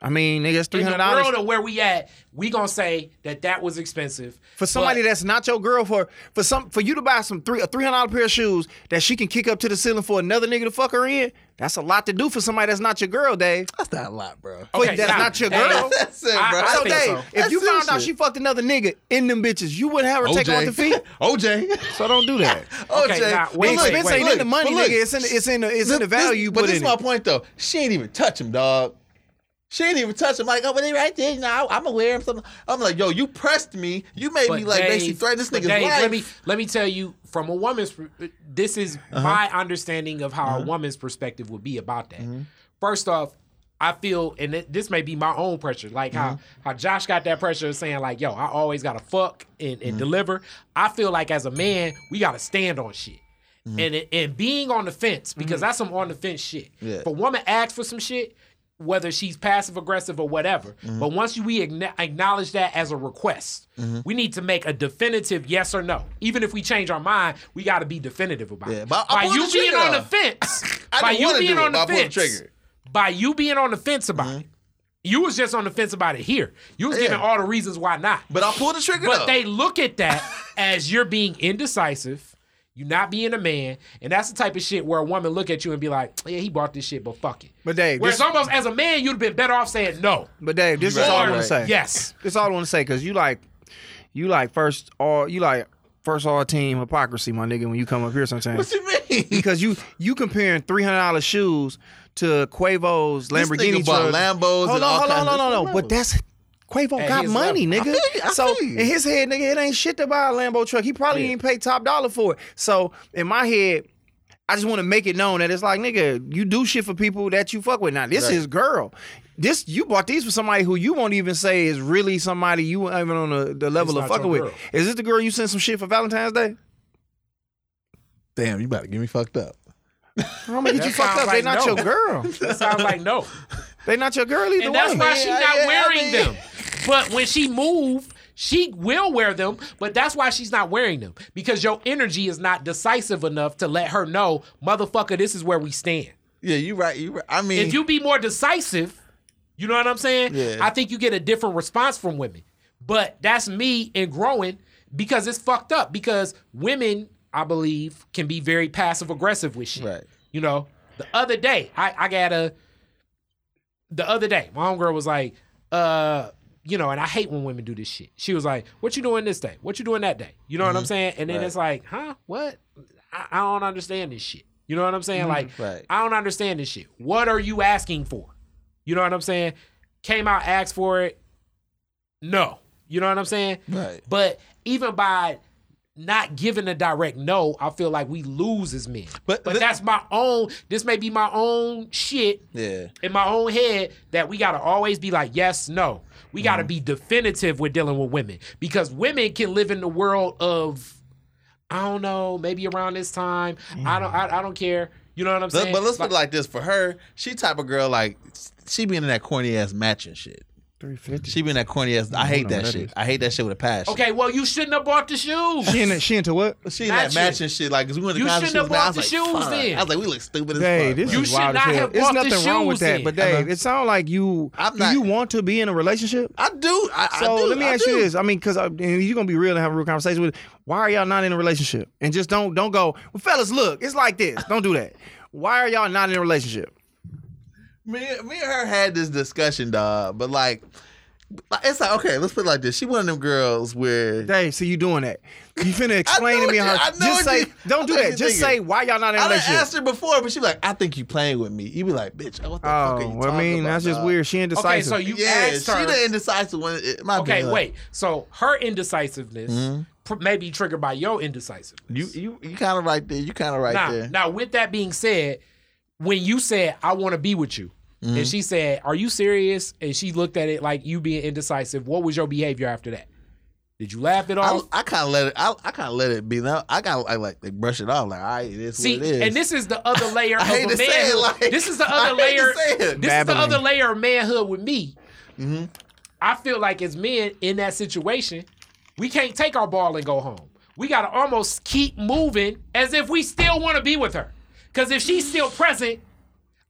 I mean, nigga, it's three In hundred the world of where we at, we gonna say that that was expensive for somebody But- that's not your girl. For for some for you to buy some three a three hundred dollar pair of shoes that she can kick up to the ceiling for another nigga to fuck her in. That's a lot to do for somebody that's not your girl, Dave. That's not a lot, bro. For- Okay, that's now- not your girl. That's it, bro. I- I so think Dave, so. if That's you serious found out she fucked another nigga in them bitches, you wouldn't have her take off the feet. OJ. So don't do that. Okay, OJ. now, But wait, the look, wait, expense wait. ain't in the money, look, nigga. It's in it's in the it's in the This- value you But this is my point though. She ain't even touch him, dog. She ain't even touch him. Like, oh, but they right there. Now I'm aware of something. I'm like, yo, you pressed me. You made me like Dave- basically threaten this but nigga's Dave, life. Let me let me tell you from a woman's. per- This is Uh-huh. my understanding of how a woman's perspective would be about that. Mm-hmm. First off, I feel, and it- this may be my own pressure, like how Mm-hmm. how Josh got that pressure of saying like, "Yo, I always gotta fuck and, Mm-hmm. deliver." I feel like as a man, we gotta stand on shit. Mm-hmm. And and being on the fence because that's some on the fence shit. Yeah. If a woman asks for some shit, whether she's passive aggressive or whatever, Mm-hmm. but once we acknowledge that as a request, Mm-hmm. we need to make a definitive yes or no. Even if we change our mind, we got to be definitive about Yeah, it. but by you being on the fence, by you being on the fence, by you being on the fence about it, you was just on the fence about it here. You was Yeah. giving all the reasons why not. but I pulled the trigger But though. they look at that as you're being indecisive, you not being a man, and that's the type of shit where a woman look at you and be like, "Yeah, he bought this shit, but fuck it." But Dave, Whereas this- almost as a man, you'd have been better off saying no. But Dave, this is all I want to say. yes. This is all I want to say because you like, you like first all you like first all team hypocrisy, my nigga. When you come up here sometimes, what you mean? because you you comparing three hundred dollars shoes to Quavo's This Lamborghini nigga bought. Lambos Hold and on, all hold on, kinds no, of no, no. But that's Quavo At got his money, level. nigga. I feel you, I so feel you. in his head, nigga, it ain't shit to buy a Lambo truck. He probably ain't pay top dollar for it. So in my head. I just want to make it known that it's like, nigga, you do shit for people that you fuck with. Now, this Right. is girl. This you bought these for somebody who you won't even say is really somebody you ain't even on the, the level It's of not fucking with. Is this the girl you sent some shit for Valentine's Day? Damn, you about to get me fucked up. I'm gonna get you fucked sounds up. They like not no. your girl. That sounds like no. They not your girl either And that's way. why she's Yeah, not yeah, I wearing mean- them. But when she move, she will wear them, but that's why she's not wearing them. Because your energy is not decisive enough to let her know, motherfucker, this is where we stand. Yeah, you right. You right. I mean, If you be more decisive, You know what I'm saying? Yeah. I think you get a different response from women. But that's me in growing because it's fucked up. Because women, I believe, can be very passive aggressive with shit. Right. You know, the other day, I, I got a the other day, my homegirl was like, uh, you know, and I hate when women do this shit. She was like, What you doing this day? What you doing that day? You know what I'm mm-hmm. saying? And then Right. it's like, huh? What? I, I don't understand this shit. You know what I'm saying? Mm-hmm. Like, Right. I don't understand this shit. What are you asking for? You know what I'm saying? Came out, asked for it. No. You know what I'm saying? Right. But even by not giving a direct no, I feel like we lose as men. But But, that's my own, this may be my own shit Yeah. in my own head that we gotta always be like, yes, no. We Mm-hmm. gotta be definitive with dealing with women because women can live in the world of, I don't know, maybe around this time. I don't, I, I don't care. You know what I'm saying? but let's put it like this: for her, she type of girl like she be in that corny ass matching shit. Three fifty. She been that corny ass. I hate that that shit. is. I hate that shit with a passion. okay, well, you shouldn't have bought the shoes. She, in, she into what? She in that Matching. matching shit. Like, 'cause we went to college. You concert shouldn't have shoes, man, I bought was the like, shoes fuck. then. I was like, we look stupid as Dave, fuck. this bro. You is should wild not as hell. have There's bought the nothing wrong with shoes that. then. But Dave, it sounds like you. I'm do not- you want to be in a relationship? I do. I, I So do. let me I ask you do. this. I mean, because you're gonna be real and have a real conversation with. Why are y'all not in a relationship? And just don't don't go. Well, fellas, look, it's like this. Don't do that. Why are y'all not in a relationship? Me, me and her had this discussion, dog. But like, like, it's like okay, let's put it like this. She one of them girls where Dave, see you doing that. You finna explain to me what her. I know Just say, you- don't do that. Just you're say why y'all not in a I done relationship. asked her before, but she be like, I think you playing with me. You be like, bitch, what the fuck are Oh, you well, I mean, about, that's just weird. She indecisive. Okay, so you Yeah, asked she the indecisive one. It might Okay, be, wait. So her indecisiveness mm-hmm. pr- may be triggered by your indecisiveness. You you you kind of right there. You kind of right now, there. now, with that being said, when you said I want to be with you, Mm-hmm. and she said, "Are you serious?" and she looked at it like you being indecisive, what was your behavior after that? Did you laugh it I, off? I kind of let it. I, I kind of let it be. Now I got I like like brush it off. Like, all right, it is See, what it is. and this is the other layer I of hate a to say manhood. it, like- this is the other layer. say it. This is the other layer of manhood with me. I feel like as men in that situation, we can't take our ball and go home. We gotta almost keep moving as if we still want to be with her. Because if she's still present,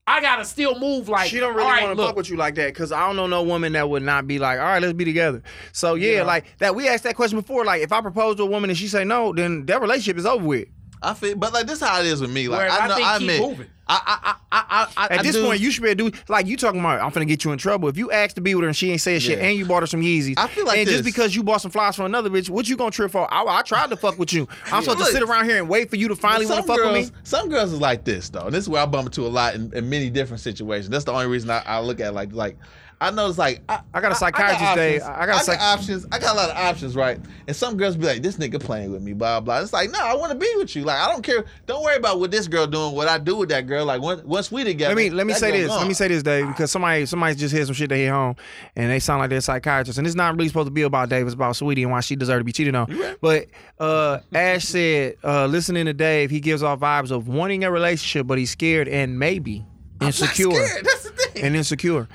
I gotta still move like. She don't really all right, want to look, fuck with you like that because I don't know no woman that would not be like, all right, let's be together. So yeah, like that. We asked that question before. Like, if I propose to a woman and she say no, then that relationship is over with. I feel, but like this is how it is with me. Like Whereas I I know think I keep admit, moving. I I I I I At this point, you should be able to do like you talking about. I'm finna get you in trouble if you ask to be with her and she ain't saying shit, and you bought her some Yeezys. I feel like and just because you bought some flies from another bitch, what you gonna trip for? I, I tried to fuck with you. I'm supposed to sit around here and wait for you to finally want to fuck girls, with me. Some girls is like this though, and this is where I bump into a lot in, in many different situations. That's the only reason I, I look at it like like I know it's like I, I got a psychiatrist day. I got a I psych- got options. I got a lot of options, right? And some girls be like, "This nigga playing with me," blah blah. It's like, no, I want to be with you. Like I don't care. Don't worry about what this girl doing. What I do with that girl. Like once once we together. Let me let me say this. Let me say this, Dave, because somebody somebody just heard some shit they hit home, and they sound like they're a psychiatrist, and it's not really supposed to be about Dave. It's about Saweetie and why she deserved to be cheated on. But uh, Ash said, uh, listening to Dave, he gives off vibes of wanting a relationship, but he's scared and maybe insecure scared. That's the thing. and insecure.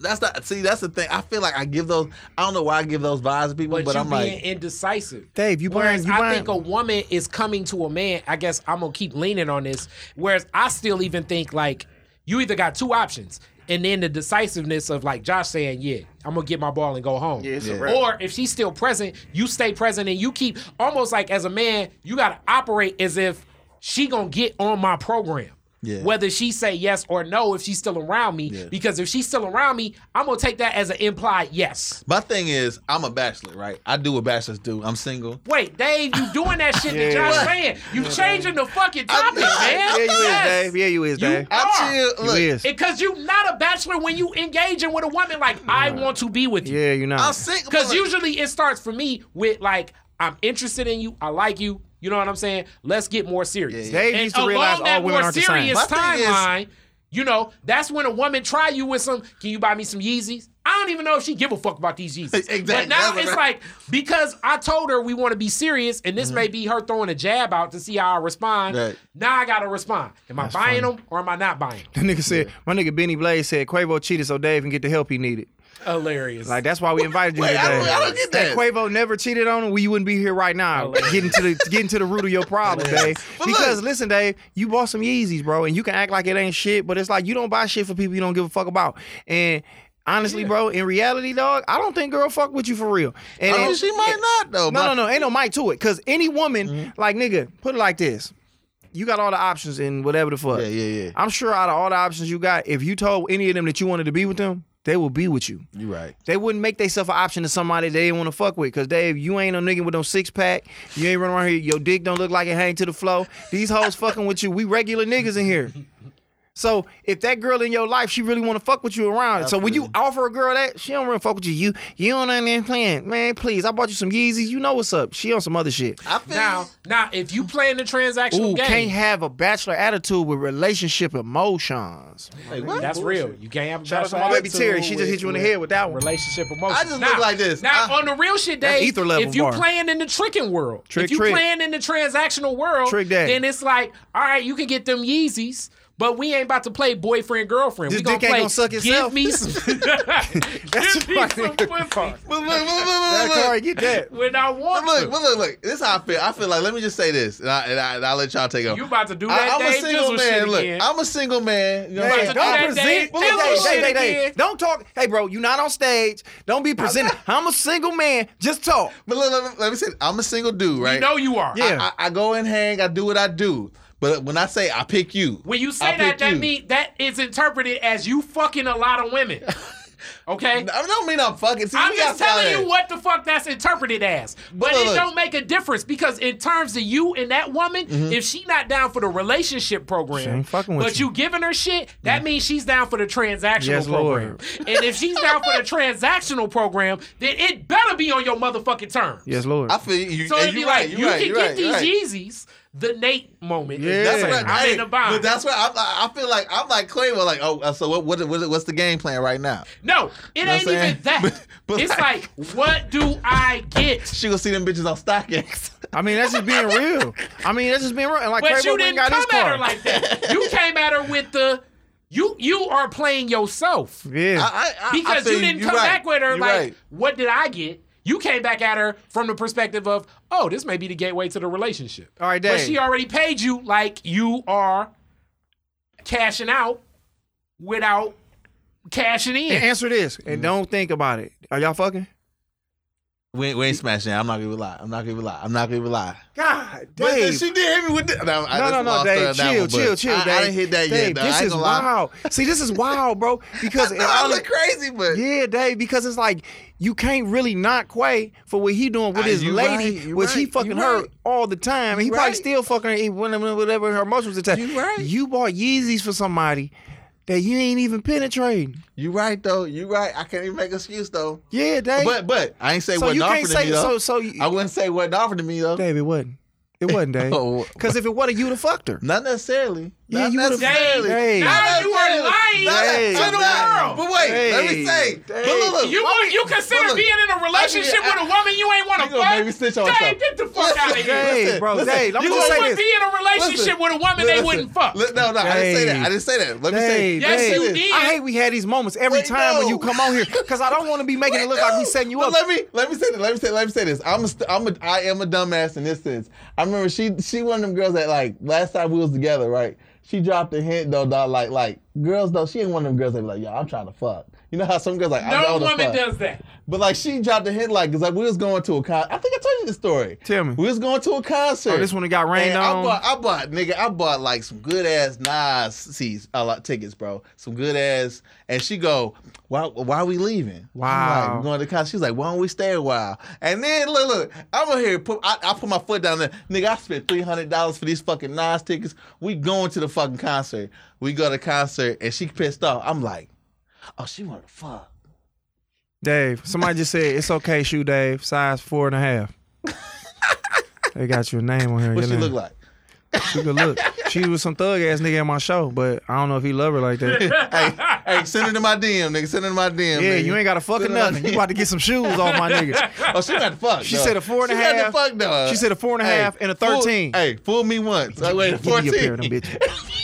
That's not. See, that's the thing. I feel like I give those. I don't know why I give those vibes to people, But, but, you I'm being like, indecisive. Dave, you Whereas buying- you I buying- think a woman is coming to a man. I guess I'm gonna keep leaning on this. Whereas I still even think like you either got two options, and then the decisiveness of like Josh saying, "Yeah, I'm gonna get my ball and go home." Yeah, Yeah. Or if she's still present, you stay present and you keep almost like as a man, you gotta operate as if she gonna get on my program. Yeah. Whether she say yes or no, if she's still around me, Yeah. because if she's still around me, I'm gonna take that as an implied yes. my thing is, I'm a bachelor, right? I do what bachelors do. I'm single. Wait, Dave, you doing that shit that Yeah. Josh saying? You changing the fucking topic, not. man. Yeah, you is, Dave. Yeah, you is, You Dave. are. I chill. You Look, is. Because you not a bachelor when you engaging with a woman like I want to be with you. Yeah, you're not. I'm single. Because usually it starts for me with like I'm interested in you, I like you. You know what I'm saying? Let's get more serious. Dave and needs to realize along all that women more aren't the same. serious My thing is- timeline, you know, that's when a woman try you with some. Can you buy me some Yeezys? I don't even know if she give a fuck about these Yeezys. Exactly. But now That's it's I- like because I told her we want to be serious, and this mm-hmm. may be her throwing a jab out to see how I respond. Right. Now I gotta respond. Am I buying them or am I not buying? 'em? That nigga said, my nigga Benny Blaze said Quavo cheated so Dave can get the help he needed. Hilarious. Like that's why we invited you Wait, today. I don't- I don't get that. Quavo never cheated on him. We wouldn't be here right now, getting to the getting to the root of your problem, Dave. Because look- listen, Dave, you bought some Yeezys, bro, and you can act like it ain't shit, but it's like you don't buy shit for people you don't give a fuck about. And honestly, bro, in reality, dog, I don't think girl fuck with you for real. And I mean, and- she might not though. no, no, no, ain't no mic to it. Cause any woman, Mm-hmm. like nigga, put it like this. You got all the options in whatever the fuck. Yeah, yeah, yeah. I'm sure out of all the options you got, if you told any of them that you wanted to be with them, they will be with you. You right. They wouldn't make themselves an option to somebody they didn't want to fuck with. Cause Dave, you ain't no nigga with no six pack. You ain't running around here. Your dick don't look like it hang to the flow. These hoes fucking with you. We regular niggas in here. So if that girl in your life, she really want to fuck with you around. So when you offer a girl that, she don't really fuck with you. You you don't understand playing. Man, please, I bought you some Yeezys. You know what's up. She on some other shit. I feel now, now, if you playing the transactional Ooh, game, can't have a bachelor attitude with relationship emotions. Like, what? that's real. You can't have a Shout out to my baby Terry. She just hit you in the head with that one. Relationship emotions. I just now, look like this. Now, I- on the real shit, That's Dave, ether level if you bar. playing in the tricking world, Trick, if you trick. playing in the transactional world, Trick that. then it's like, all right, you can get them Yeezys. But we ain't about to play boyfriend girlfriend. This we gonna dick ain't play. gonna suck give itself. me some. That's give me funny. some pussy Look, look, look, look, That look, car, look. get that. when I want look, to. but look, look. This is how I feel. I feel like let me just say this, and, I, and, I, and I'll let y'all take over. You about to do that I'm a single man. shit Look, again. I'm a single man. You know what Hey, to do don't that, present. Dave. Hey, hey, shit hey, hey. Don't talk. Hey, bro, you not on stage. Don't be presenting. I'm a single man. Just talk. But look, let, me, let me say, I'm a single dude, right? You know you are. Yeah. I, I, I go and hang. I do what I do. But when I say I pick you, When you say pick that, that you. mean that is interpreted as you fucking a lot of women. Okay. I don't mean I'm fucking. See, I'm just telling you what the fuck that's interpreted as. But look, it don't make a difference because in terms of you and that woman, mm-hmm. if she not down for the relationship program, She ain't fucking with but you. you. giving her shit, that mm. means she's down for the transactional Yes, program. Lord. and if she's down for the transactional program, then it better be on your motherfucking terms. Yes, Lord. I feel you. So and it'd be you're like right, you're right, can get right, these you're right. Yeezys, the Nate moment. Yeah. That's That's what I, I'm hey, in the bind. But that's what I, I I feel like. I'm like Quavo. Like, oh, uh, so what, what? what- What's the game plan right now? No, it know ain't what I'm even saying? that. But- but it's like- like, what do I get? She gonna see them bitches on StockX. I mean, that's just being real. I mean, that's just being real. And like But Quavo you didn't got come at car. her like that. You came at her with the you you are playing yourself. yeah. I, I, I Because feel you didn't you're come right. back with her You're like, right. what did I get? You came back at her from the perspective of, oh, this may be the gateway to the relationship. All right, Dave. But she already paid you like you are cashing out without cashing in. and answer this, and mm. don't think about it. Are y'all fucking? We ain't, we ain't smashing. I'm not gonna lie. I'm not gonna lie. I'm not gonna lie. God, But she did hit me with the, no, I No, no, no, Dave. Chill, one, chill, chill, I, Dave. I didn't hit that Dave, yet. though. This is wild. See, this is wild, bro. Because No, I look crazy, but Yeah, Dave, because it's like you can't really knock Quay for what he doing with Ah, his you lady, right, which he fucking her right. all the time. and he probably still fucking her whatever her emotions attack. You right. You bought Yeezys for somebody that you ain't even penetrating. you right though. You right. I can't even make an excuse though. Yeah, Dave. But but I ain't say so you offered can't to say me though. so. So you, I wouldn't say what offered to me though. Dave, it wasn't. It wasn't, Dave. Oh. Because if it wasn't, you'd have fucked her. Not necessarily. Yeah, Not you would've- necessarily. Hey. Not Now you are lying Hey. to the world. But wait, let me say. Hey. But look, look. You want you consider look, being in a relationship I- with a woman you ain't want to You gonna fuck? make me snitch on Dave, myself. get the fuck out of here. Dave, Listen, bro, listen. Dave, You gonna would this. be in a relationship Listen, with a woman they wouldn't fuck. Li- No, no, I didn't say that. I didn't say that. Let me Dave, say. Yes, Dave, you did. I hate we had these moments every Wait, time when you come on here because I don't want to be making it look like we setting you But up. Let me let me say this. Let me say let me say this. I'm a, st- I'm a I am a dumbass in this sense. I remember she she one of them girls that like last time we was together, right? She dropped a hint though, dog. Like like girls though. She ain't one of them girls that be like, yo, I'm trying to fuck. You know how some girls like, I No don't woman fuck. does that. But like she dropped a hint like, cause like we was going to a con. I think I told you the story. Tell me. We was going to a concert. Oh, this one that got rained And on? I bought, I bought, nigga, I bought like some good ass Nas seats, a lot tickets, bro. Some good ass. And she go, why, why are we leaving? I'm Wow. like, we're going to the concert. She's like, why don't we stay a while? And then look, look, I'm over here. Put, I, I put my foot down there, nigga. I spent three hundred dollars for these fucking Nas tickets. We going to the fucking concert. We go to concert, and she pissed off. I'm like, oh, she want to fuck. Dave, somebody just said it's okay, shoe Dave, size four and a half. they got your name on here. What she name. look like? She could look. She was some thug ass nigga at my show, but I don't know if he love her like that. hey, hey, send it to my DM, nigga. Send it to my DM. Yeah, nigga. you ain't got to fucking Send it to my nothing. You about to get some shoes off my nigga. Oh, she got to fuck. She dog. said a four and a she got to fuck, dog. She said a four and a half and a fool- 13. hey, fool me once. Like, wait, a Give me a pair of them 14. bitches.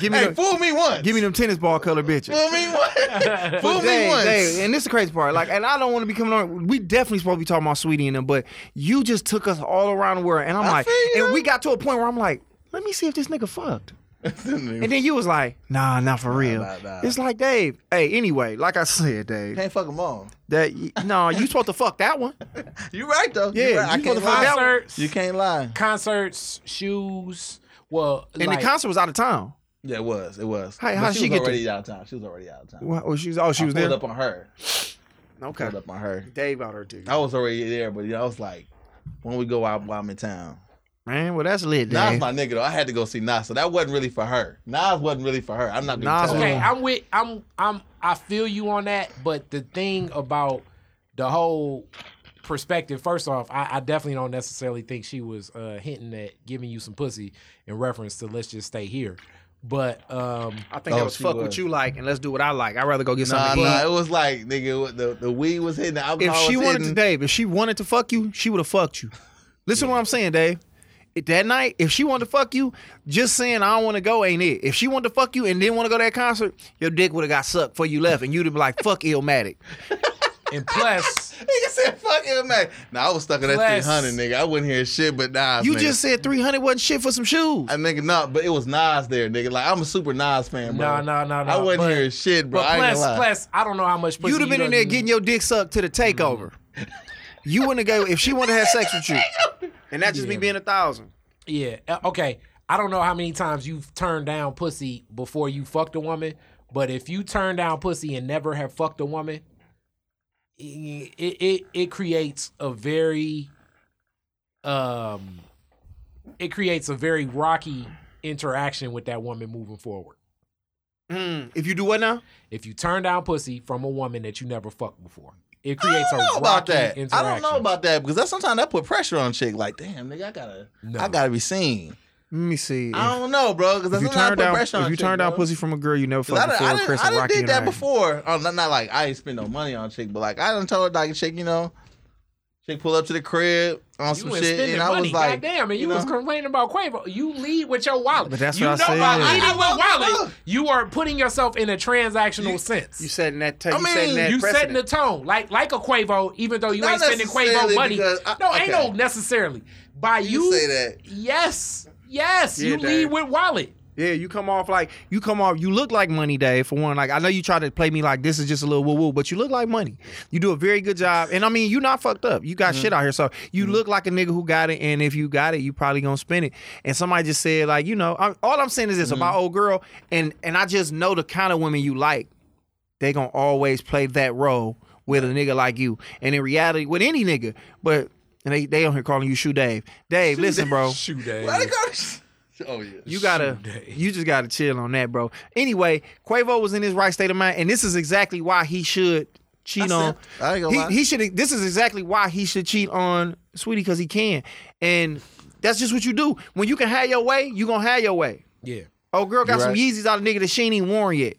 Give me Hey, them, fool me once. give me them tennis ball color bitches. Fool me once. fool me Dave, once. Dave, and this is the crazy part. Like, and I don't want to be coming on. We definitely supposed to be talking about Saweetie and them, but you just took us all around the world, and I'm I like, feel you. and we got to a point where I'm like, let me see if this nigga fucked. And then you was like, nah, not for real. nah, nah. It's like, Dave. Hey, anyway, like I said, Dave, Can't fuck them all. that y- no, you supposed to fuck that one. You right though. Yeah, you right. I you can't motherfucker- lie. that one- Concerts, You can't lie. concerts, shoes. Well, And like, the concert was out of town. Yeah, it was. It was. Hey, But how'd she, she was get already out of town. She was already out of town. What, oh, she was. Oh, she I was pulled there. up on her. Okay. Pulled up on her. Dave out her too. I was already there, but yeah, I was like, when we go out while I'm in town. Man, well that's lit, Nas Dave. my nigga though. I had to go see Nas, so that wasn't really for her. Nas wasn't really for her. I'm not gonna Nas tell Okay, her. I'm with I'm I'm I feel you on that, but the thing about the whole perspective, first off, I, I definitely don't necessarily think she was uh, hinting at giving you some pussy in reference to let's just stay here. But um I think Oh, that was fuck was. what you like and let's do what I like. I'd rather go get Nah, something to nah, it was like nigga, the the weed was hitting, the alcohol If she was wanted to. Dave, if she wanted to fuck you, she would have fucked you. Listen to what I'm saying, Dave. That night, if she wanted to fuck you, just saying I don't want to go ain't it. If she wanted to fuck you and didn't want to go to that concert, your dick would have got sucked before you left, and you'd have been like, "Fuck Illmatic." And plus Nigga said, "Fuck it, man." Nah, I was stuck in that Plus- 300, nigga. I wouldn't hear shit, but Nas. You nigga. just said 300 wasn't shit for some shoes. I nigga, no, but it was Nas there, nigga. Like I'm a super Nas fan, bro. No, no, no, no, I wasn't but- hearing shit, bro. but I ain't plus gonna lie. plus I don't know how much pussy You'd have been you in there done- getting your dick sucked to the takeover. you wouldn't have go if she wanted to have sex with you, and that just me being a thousand. Yeah. uh, Okay. I don't know how many times you've turned down pussy before you fucked a woman, but if you turn down pussy and never have fucked a woman, it it, it creates a very um it creates a very rocky interaction with that woman moving forward. Mm, if you do what now? If you turn down pussy from a woman that you never fucked before, it creates a know about rocky that. interaction. I don't know about that because that sometimes that put pressure on a chick. Like, damn, nigga, I gotta, No. I gotta be seen. Let me see. I don't know, bro, because if that's you sometimes turn down, pressure on if you chick, turn down bro. pussy from a girl you never 'Cause fucked I done, before, I done, Chris I done did that before. Oh, not, not like I ain't spend no money on chick, but like I done told her like a chick, you know, chick pull up to the crib on You some was shit, spending and I money, was like, goddamn, and you, know? was complaining about Quavo. You lead with your wallet. But that's you what I know said. by I- leading I with know, wallet, you are putting yourself in a transactional sense. You setting that. T- I you mean, setting that you precedent. setting the tone, like like a Quavo, even though you Not ain't spending Quavo money. I- no, ain't no necessarily. By you, You say that. Yes, yes, Yeah, you Dave. lead with wallet. Yeah, you come off like you come off. You look like money, Dave. For one, like I know you try to play me like this is just a little woo woo, but you look like money. You do a very good job, and I mean you not fucked up. You got mm-hmm. shit out here, so you mm-hmm. look like a nigga who got it. And if you got it, you probably gonna spend it. And somebody just said like, you know, I'm, all I'm saying is this about mm-hmm. old girl, and and I just know the kind of women you like. They gonna always play that role with a nigga like you, and in reality, with any nigga, but. And they they on here calling you Shoe Dave. Dave, listen, bro. Shoe Dave. Why they go? Oh yeah. You gotta, you just gotta chill on that, bro. Anyway, Quavo was in his right state of mind, and this is exactly why he should cheat That's on. I ain't gonna lie. He, he should. This is exactly why he should cheat on Saweetie because he can, and that's just what you do. When you can have your way, you gonna have your way. Yeah. Oh, girl got You some right. Yeezys out of nigga that she ain't even worn yet,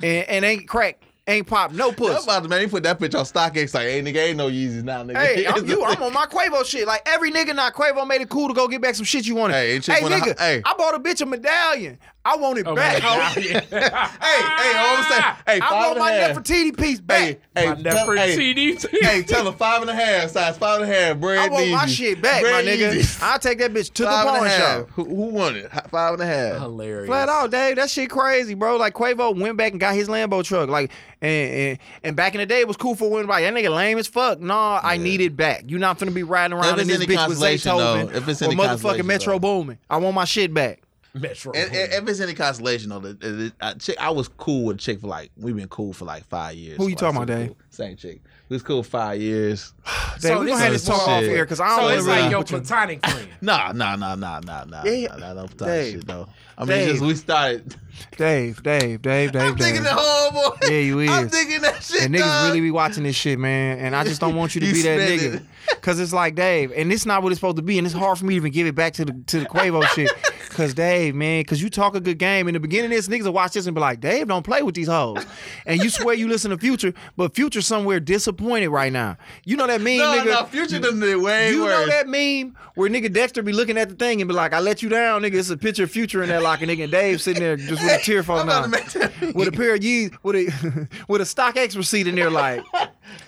and, and ain't cracked, ain't popped, no I'm puss. about to man, he put that bitch on StockX like, hey nigga, ain't no Yeezys now, nigga. Hey, I'm, you, I'm on my Quavo shit. Like every nigga not Quavo made it cool to go get back some shit you wanted. Hey, hey wanna- nigga, hey. I bought a bitch a medallion. I want it Oh, back. my God. hey, hey, hold on a second. Hey, I want and my a half. Nefertiti piece back. Hey, hey, My tell, hey, hey, tell him five and a half, size five and a half, bread I want my shit back, my nigga. Yeezys. I'll take that bitch to the Five and pawn shop. Who, who won it? Five and a half. Hilarious. Flat out, Dave. That shit crazy, bro. Like Quavo went back and got his Lambo truck. Like, and and, and back in the day, it was cool for when like that nigga lame as fuck. Nah, I need it back. You not finna be riding around in this bitch with Zaytoven though, if it's or motherfucking Metro though. Boomin. I want my shit back. Metro. And, and if it's any consolation, though, the, the, I, chick, I was cool with chick for like we've been cool for like five years. Who you Like, talking about, Dave? cool. Same chick. We was cool five years. Dave, So we this gonna have is this talk some off shit. air because I don't so it's to like your put you- platonic friend. Nah, nah, nah, nah, nah, nah. Yeah, nah, nah, nah, nah, Dave. shit though. I mean, Dave. just we started. Dave, Dave, Dave, Dave, I'm thinking Dave. the homeboy. Yeah, you is. I'm thinking that shit. And niggas dog. really be watching this shit, man. And I just don't want you to You be that nigga. it. Cause it's like, Dave, and it's not what it's supposed to be. And it's hard for me to even give it back to the to the Quavo shit. Cause Dave, man, cause you talk a good game. In the beginning, of this niggas will watch this and be like, Dave, don't play with these hoes. And you swear you listen to Future, but Future somewhere disappointed right now. You know that meme, No, nigga. no, Future done did way you know worse. that meme where nigga Dexter be looking at the thing and be like, I let you down, nigga. It's a picture of Future in there, like a nigga and Dave sitting there just with a tear falling out. that With a pair of Yeezys, with a with a StockX receipt in there, like,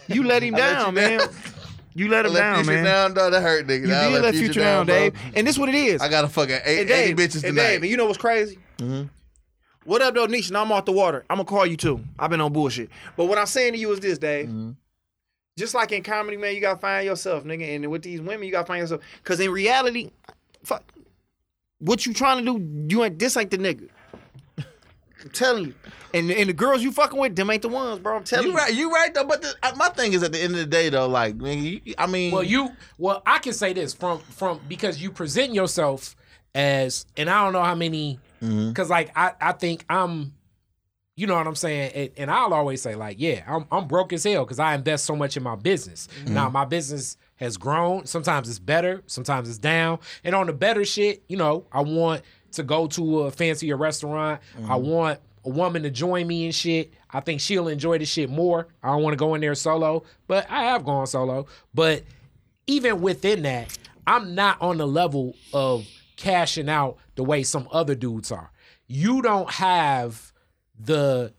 you let him let down, you man. down. You let him let down, Future man. down, dog. That hurt, nigga. You I did let Future down, bro. Dave. And this what it is. I got a fucking eight, And 80 Dave, bitches and tonight. Dave, and you know what's crazy? Mm-hmm. What up, though, Nisha? Now I'm off the water. I'm gonna call you too. I've been on bullshit. But what I'm saying to you is this, Dave. Mm-hmm. Just like in comedy, man, you gotta find yourself, nigga. And with these women, you gotta find yourself. Cause in reality, fuck, what you trying to do? You ain't this ain't the nigga. I'm telling you. And and the girls you fucking with, them ain't the ones, bro. I'm telling you. You right, you right though. But the, uh, my thing is, at the end of the day, though, like, man, you, I mean, Well, you well, I can say this from from because you present yourself as, and I don't know how many, because like I I think I'm, you know what I'm saying, and, and I'll always say like, yeah, I'm I'm broke as hell because I invest so much in my business. Now my business has grown. Sometimes it's better, sometimes it's down, and on the better shit, you know, I want to go to a fancier restaurant. I mm-hmm. want a woman to join me and shit. I think she'll enjoy the shit more. I don't want to go in there solo, but I have gone solo. But even within that, I'm not on the level of cashing out the way some other dudes are. You don't have the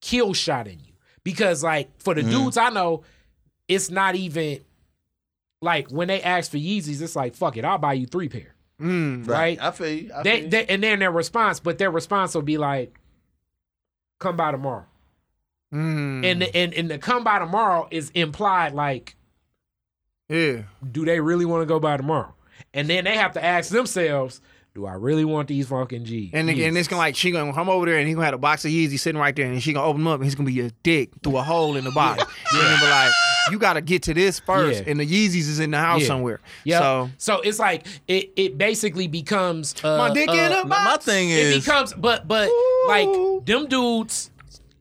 kill shot in you because, like, for the mm-hmm. dudes I know, it's not even like when they ask for Yeezys, it's like, fuck it, I'll buy you three pair. Right? I feel you. I They, feel you. they, and then their response, but their response will be like, come by tomorrow. Mm, And, the, and, and the come by tomorrow is implied like, yeah. do they really want to go by tomorrow? And then they have to ask themselves, do I really want these fucking G's? And, the- and it's gonna like she gonna come over there and he gonna have a box of Yeezy sitting right there and she gonna open them up and he's gonna be a dick through a hole in the box. And then be like, you gotta get to this first. Yeah. And the Yeezys is in the house Yeah. somewhere. Yeah. So So, it's like it it basically becomes uh, my dick uh, in a box. my thing it is, becomes but but Ooh. like them dudes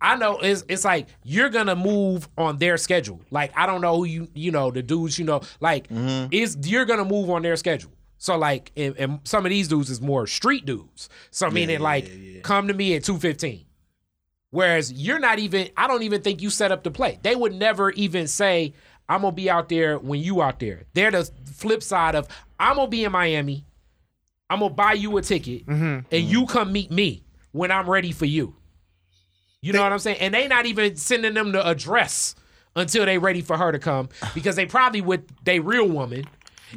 I know it's it's like you're gonna move on their schedule. Like I don't know who you you know the dudes you know like is you're gonna move on their schedule. So like and, and some of these dudes is more street dudes. So meaning like come to me at two fifteen. Whereas you're not even I don't even think you set up the play. They would never even say I'm gonna be out there when you out there. They're the flip side of I'm gonna be in Miami. I'm gonna buy you a ticket mm-hmm. and you come meet me when I'm ready for you. You know what I'm saying? And they not even sending them the address until they ready for her to come because they probably with they real woman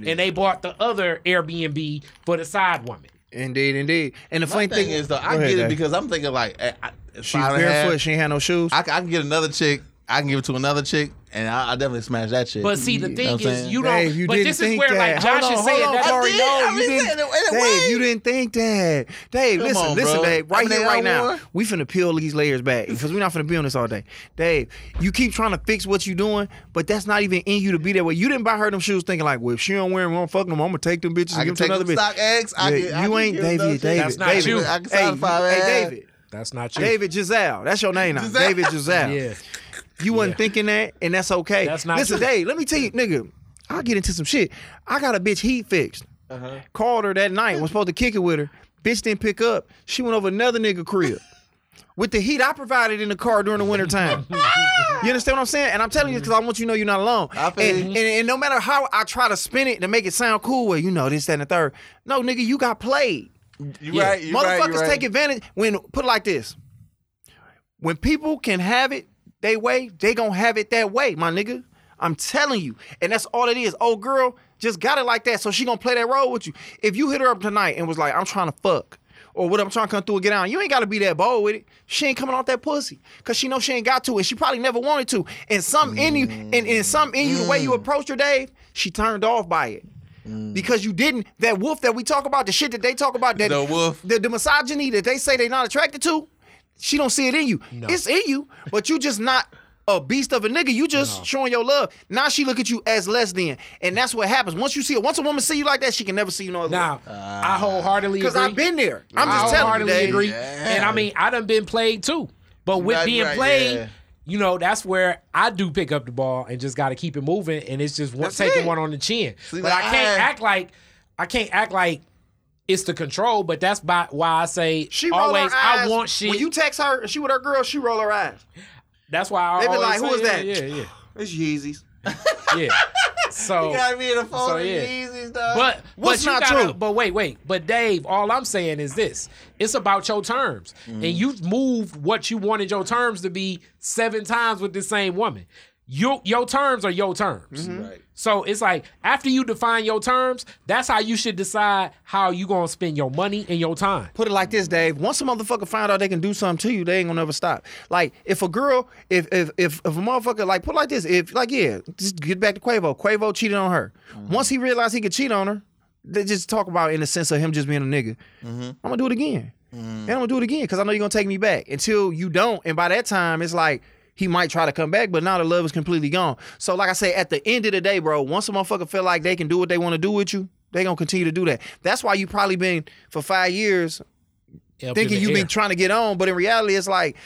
and they bought the other Airbnb for the side woman. Indeed, indeed. And the my funny thing is though, I ahead, get it Dave. because I'm thinking like, eh, I, I, she's five and a half, barefoot, she ain't had no shoes. I, I can get another chick. I can give it to another chick, and I, I definitely smash that chick. But see, the You know thing is, you don't. Dave, you but didn't this is think where, that. like Josh hold is on, saying, hold on, that Corey, did. no, I you didn't. saying it in a Dave, way. you didn't think that. Dave, Come listen, on, listen, bro. Dave, right I mean, here, they right now. war. We finna peel these layers back because we're not finna be on this all day. Dave, you keep trying to fix what you're doing, but that's not even in you to be that way. You didn't buy her them shoes thinking like, well, if she don't wear them, we don't fuck them. I'm gonna take them bitches I and can give them to take another them bitch. StockX. I Yeah, can, you ain't give David. David, That's not you. Hey, satisfy hey, that. David. That's not you. David Giselle. That's your name now. David Giselle. Yeah. You wasn't thinking that, and that's okay. That's not Listen, true. Dave, let me tell you, nigga, I'll get into some shit. I got a bitch heat fixed. Uh-huh. Called her that night, was supposed to kick it with her. Bitch didn't pick up. She went over another nigga crib. With the heat I provided in the car during the winter time. you understand what I'm saying? And I'm telling you because I want you to know you're not alone. I feel And, and, and no matter how I try to spin it to make it sound cool, well, you know, this, that, and the third. No, nigga, you got played. You Yeah. right. You Motherfuckers right. take advantage when put it like this. When people can have it they way, they gonna have it that way, my nigga. I'm telling you. And that's all it is. Old girl just got it like that. So she gonna play that role with you. If you hit her up tonight and was like, I'm trying to fuck, or what I'm trying to come through and get out, you ain't gotta be that bold with it. She ain't coming off that pussy. Cause she know she ain't got to, and she probably never wanted to. And some in you, and, and some in you, the way you mm. approached her, Dave, she turned off by it. Mm. Because you didn't, that wolf that we talk about, the shit that they talk about, that The wolf. the, the misogyny that they say they're not attracted to, she don't see it in you. It's in you, but you just not a beast of a nigga. You just showing your love. Now she look at you as less than, and that's what happens. Once you see it, once a woman see you like that, she can never see you no other Now, way. I wholeheartedly Because. I've been there. I'm I just telling you, wholeheartedly Dave. agree. Yeah. And I mean, I done been played too. But with being right, played, yeah. you know, that's where I do pick up the ball and just got to keep it moving. And it's just one, That's taking it. one on the chin. See, but I can't I- act like I can't act like it's the control, but that's by why I say She roll always her eyes. I want shit. When you text her, she with her girl, she roll her eyes. that's why I They be always like, "Who is that?" Yeah, yeah, It's Yeezys. yeah. So You gotta be in the phone So, yeah. Yeezys, dog. But What's but not gotta, true? But wait, wait. But Dave, all I'm saying is this: it's about your terms, Mm. and you've moved what you wanted your terms to be seven times with the same woman. Your your terms are your terms. Mm-hmm. Right. So it's like after you define your terms, that's how you should decide how you gonna spend your money and your time. Put it like this, Dave. Once a motherfucker find out they can do something to you, they ain't gonna never stop. Like if a girl, if if if, if a motherfucker like put it like this, if like yeah, just get back to Quavo. Quavo cheated on her. Mm-hmm. Once he realized he could cheat on her, they just talk about it in the sense of him just being a nigga. Mm-hmm. I'm gonna do it again. Mm-hmm. And I'm gonna do it again because I know you're gonna take me back. Until you don't, and by that time, it's like he might try to come back, but now the love is completely gone. So, like I say, at the end of the day, bro, once a motherfucker feel like they can do what they want to do with you, they gonna continue to do that. That's why you probably been for five years Up thinking you've been trying to get on, but in reality, it's like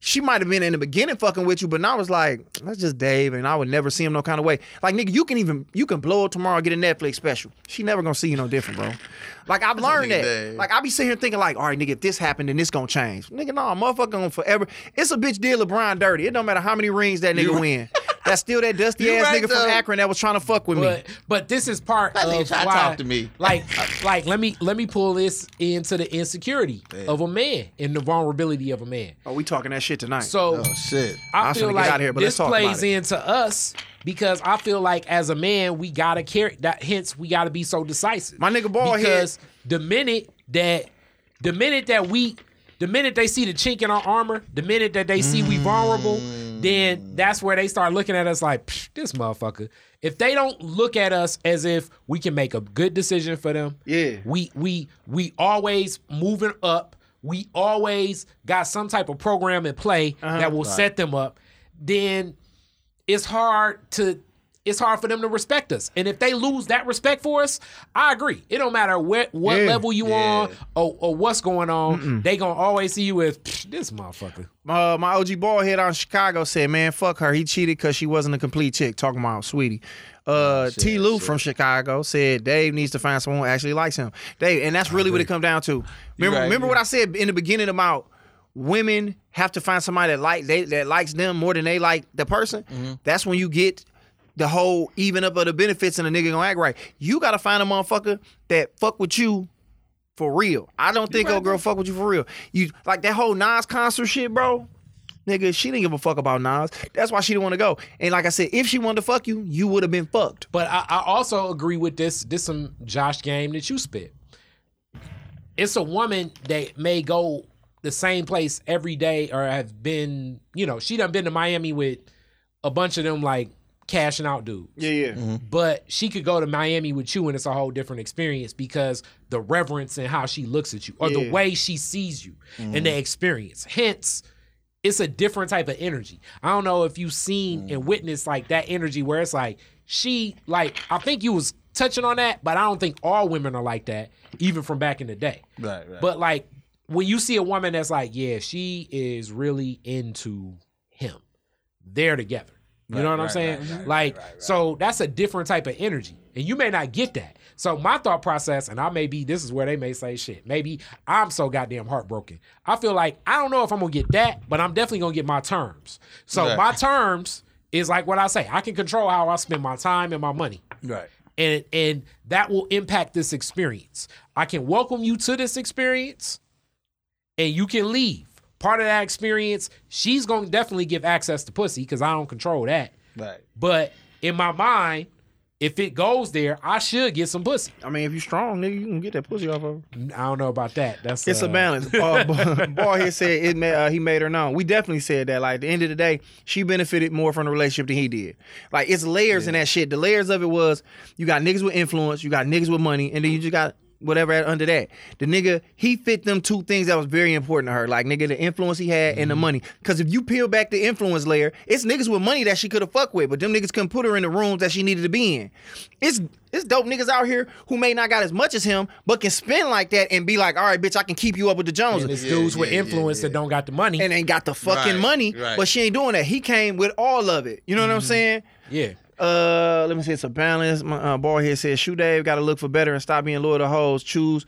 she might have been in the beginning fucking with you, but now it's like that's just Dave, and I would never see him no kind of way. Like nigga, you can even you can blow up tomorrow, and get a Netflix special. She never gonna see you no different, bro. Like I've learned that. Dave. Like I be sitting here thinking like, all right, nigga, if this happened, then this gonna change. Nigga, no, motherfucker gonna forever. It's a bitch did LeBron dirty. It don't matter how many rings that nigga You- win. That's still that dusty You ass right, nigga from. Akron that was trying to fuck with me. But but this is part That of try to why, talk to me. Like like let me let me pull this into the insecurity of a man and the vulnerability of a man. Oh, we talking that shit tonight. So Oh shit. I I'm feel finna get like outta here, but this let's talk about plays it. into us because I feel like as a man we gotta carry that. Hence, we gotta be so decisive. My nigga Ballhead- because the minute that the minute that we the minute they see the chink in our armor, the minute that they see we mm. vulnerable, then that's where they start looking at us like this motherfucker. If they don't look at us as if we can make a good decision for them, Yeah. we we we always moving up. We always got some type of program in play Uh-huh. that will set them up. Then it's hard to it's hard for them to respect us. And if they lose that respect for us, I agree. It don't matter what what Yeah. level you on or, or what's going on. They gonna always see you as this motherfucker. Uh, my OG ball head out in Chicago said, "Man, fuck her. He cheated because she wasn't a complete chick." Talking about Saweetie. Uh, T. Lou from Chicago said Dave needs to find someone who actually likes him. Dave, and that's really what it come down to. Remember, right, remember yeah. what I said in the beginning about women have to find somebody that like they that likes them more than they like the person. That's when you get the whole even up of the benefits and the nigga gonna act right. You gotta find a motherfucker that fuck with you for real. I don't think old girl fuck with you for real. You like that whole Nas concert shit, bro. Nigga, she didn't give a fuck about Nas. That's why she didn't want to go. And like I said, if she wanted to fuck you, you would have been fucked. But I, I also agree with this. This some Josh game that you spit. It's a woman that may go the same place every day or have been, you know, she done been to Miami with a bunch of them like cashing out dudes. Yeah, yeah. Mm-hmm. But she could go to Miami with you and it's a whole different experience because the reverence and how she looks at you or the way she sees you and the mm-hmm. experience. Hence, it's a different type of energy. I don't know if you've seen and mm-hmm. witnessed like that energy where it's like she like I think you was touching on that, but I don't think all women are like that, even from back in the day. Right, right. But like when you see a woman that's like, yeah, she is really into him. They're together. You know what I'm saying? right, right, like, so that's a different type of energy. And you may not get that. So my thought process, and I may be, this is where they may say shit. Maybe I'm so goddamn heartbroken. I feel like I don't know if I'm gonna get that, but I'm definitely gonna get my terms. So Right. my terms is like what I say. I can control how I spend my time and my money right. and and that will impact this experience. I can welcome you to this experience, and you can leave. Part of that experience, she's gonna definitely give access to pussy because I don't control that. Right. But in my mind, if it goes there, I should get some pussy. I mean, if you strong, nigga, you can get that pussy off of her. I don't know about that. That's It's uh, a balance. Uh, boy here said it. Made, uh, he made her known. We definitely said that. Like at the end of the day, she benefited more from the relationship than he did. Like it's layers in that shit. The layers of it was you got niggas with influence, you got niggas with money, and then you just got whatever under that. The nigga he fit them two things that was very important to her. Like nigga, the influence he had and the mm-hmm. money. Because if you peel back the influence layer, it's niggas with money that she could have fucked with, but them niggas couldn't put her in the rooms that she needed to be in. It's it's dope niggas out here who may not got as much as him, but can spend like that and be like, all right, bitch, I can keep you up with the Joneses And it's dudes with yeah, yeah, influence that don't got the money. and ain't got the fucking Right, money, right. but she ain't doing that. He came with all of it. You know what I'm mm-hmm. saying? yeah. Uh, let me see. It's a balance. My uh, ball here says, "Shoe Dave got to look for better and stop being loyal to hoes. Choose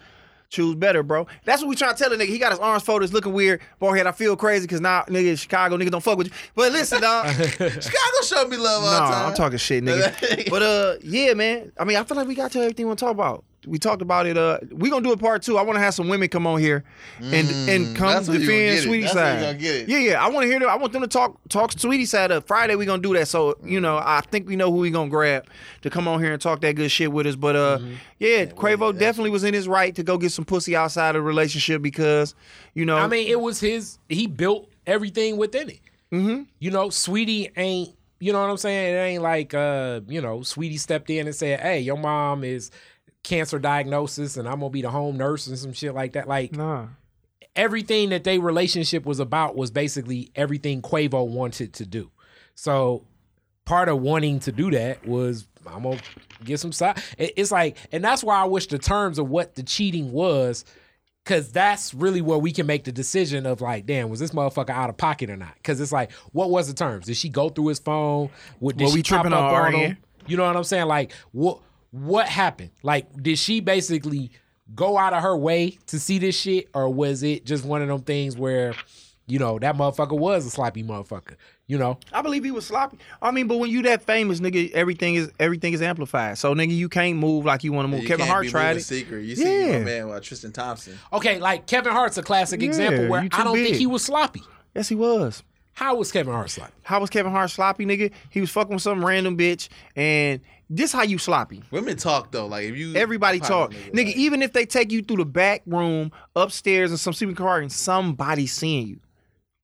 Choose better, bro. That's what we trying to tell the nigga. He got his arms folded, it's looking weird. Boy, I feel crazy because now, nigga, Chicago niggas don't fuck with you. But listen, dog. Chicago show me love all No, the time. I'm talking shit, nigga. but uh, yeah, man. I mean, I feel like we got to everything we want to talk about. We talked about it. Uh, we gonna do a part two. I want to have some women come on here and and come Mm, that's where you gonna defend get it. Saweetie That's you side. gonna get it. Yeah, yeah. I want to hear them. I want them to talk talk Saweetie side up. Friday we gonna do that. So you know, I think we know who we gonna grab to come on here and talk that good shit with us. But uh, Mm-hmm. yeah, Quavo definitely was in his right to go get some pussy outside of the relationship because you know. I mean, it was his. He built everything within it. Mm-hmm. You know, Saweetie ain't. You know what I'm saying? It ain't like uh, you know, Saweetie stepped in and said, "Hey, your mom is cancer diagnosis, and I'm gonna be the home nurse and some shit like that." Like nah. everything that they relationship was about was basically everything Quavo wanted to do. So part of wanting to do that was I'm gonna get some side. It's like, and that's why I wish the terms of what the cheating was, because that's really where we can make the decision of like, damn, was this motherfucker out of pocket or not? Because it's like, what was the terms? Did she go through his phone? What did Well, she we tripping on him? You know what I'm saying? Like, what what happened? Like, did she basically go out of her way to see this shit, or was it just one of them things where, you know, that motherfucker was a sloppy motherfucker? You know, I believe he was sloppy. I mean, but when you that famous, nigga, everything is everything is amplified. So nigga, you can't move like you want to move. You Kevin Hart tried it. Secret. You see Yeah. my man uh, Tristan Thompson. okay, like Kevin Hart's a classic Yeah, example where I don't think he was sloppy. Yes, he was. How was Kevin Hart sloppy? How was Kevin Hart sloppy, nigga? He was fucking with some random bitch, and this how you sloppy. Women talk though. Like if you Everybody talk, a nigga. like- even if they take you through the back room, upstairs, and some secret car, and somebody seeing you.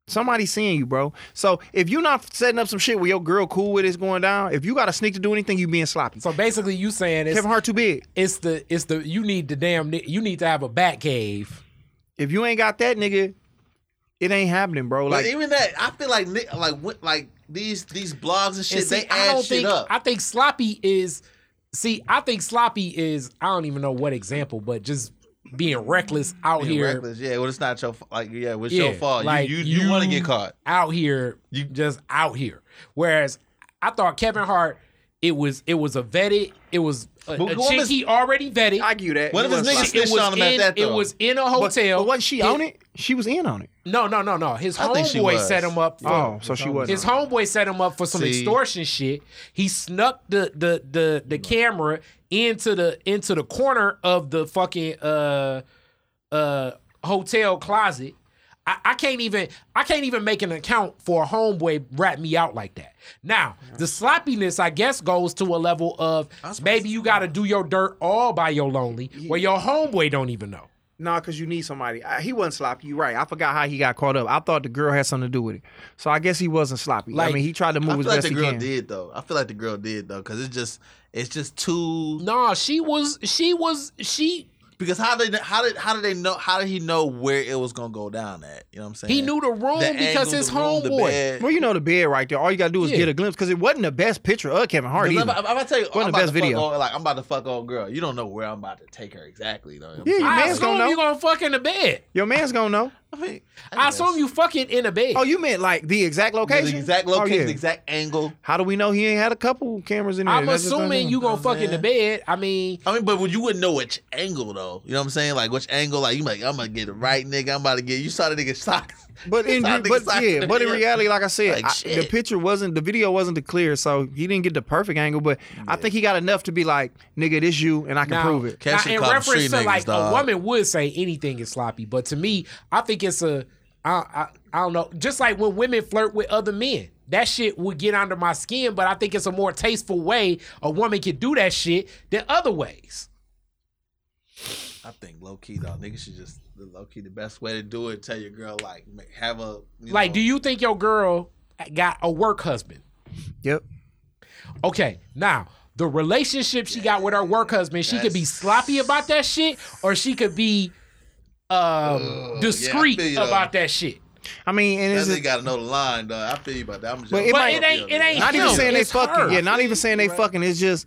Somebody seeing you, bro. So if you're not setting up some shit where your girl cool with it's going down, if you got to sneak to do anything, you being sloppy. So basically, you saying it's Kevin Hart too big. it's the it's the you need the damn ni- you need to have a bat cave. If you ain't got that, nigga, it ain't happening, bro. But Like even that, I feel like ni- like like these these blogs and shit. And see, they I add don't shit think up. I think sloppy is. See, I think sloppy is. I don't even know what example, but just being reckless out Being here, reckless, yeah. Well, it's not your fa- like yeah, it's Yeah, your fault. like, you you, you want to get caught. out here, You- just out here. Whereas I thought Kevin Hart, it was it was a vetted, it was a, a chick is- he already vetted. I give you that. What He if his wasn't nigga sloppy. it snitched was on him at in that, it though? was in a But, hotel. but wasn't she It- on it? She was in on it. No, no, no, no. His I think she homeboy was. set him up. For, Oh, so she wasn't. His homeboy set him up for some See? extortion shit. He snuck the the the the camera into the into the corner of the fucking uh uh hotel closet. I, I can't even I can't even make an account for a homeboy rat me out like that. Now the sloppiness I guess goes to a level of maybe you got to do your dirt all by your lonely, where your homeboy don't even know. Nah, cause you need somebody. I, he wasn't sloppy. You right. I forgot how he got caught up. I thought the girl had something to do with it. So I guess he wasn't sloppy. I mean, he tried to I move feel as like best the he girl can. did though. I feel like the girl did though, because it's just it's just too. Nah, she was she was she Because how did how did how did they know? How did he know where it was gonna go down at? You know what I'm saying? He knew the room The because angle, his the room, the homeboy. Well, you know the bed right there. All you gotta do is Yeah. get a glimpse because it wasn't the best picture of Kevin Hart Because either. I'm, I'm about to tell you, Wasn't I'm the best video. Fuck old, like I'm about to fuck old girl. You don't know where I'm about to take her exactly though. Yeah, your I man's gonna know. you gonna fuck in the bed. Your man's gonna know. I mean, I assume you fucking in a bed. Oh, you meant like the exact location? the exact Oh, location, yeah. the exact angle. How do we know he ain't had a couple cameras in there? I'm That's assuming not- you gonna fuck in the bed. I mean, I mean, but you wouldn't know which angle though. You know what I'm saying? Like which angle? Like you like, I'm gonna get it right, nigga. I'm about to get. You saw the nigga sock. But in Saw but nigga yeah, but in reality, like I said, Like, I- the picture wasn't the video wasn't the clear, so he didn't get the perfect angle. But I think he got enough to be like, nigga, this you, and I can now, prove it. Cat now in reference street to like dog. a woman would say anything is sloppy, but to me, I think it's a I, I I don't know. Just like when women flirt with other men, that shit would get under my skin. But I think it's a more tasteful way a woman can do that shit than other ways. I think low key though, nigga should just low key the best way to do it. Tell your girl like have a you Like, know, do you think your girl got a work husband? Yep. Okay, now the relationship she got with her work husband, she could be sloppy about that shit, or she could be um discreet feel you, though. about that shit. I mean, and That it's nigga gotta know the line, dog. I feel you about that. I'm just But it But it ain't it ain't not even him, saying they fucking. her. Yeah, not even saying they fucking. It's just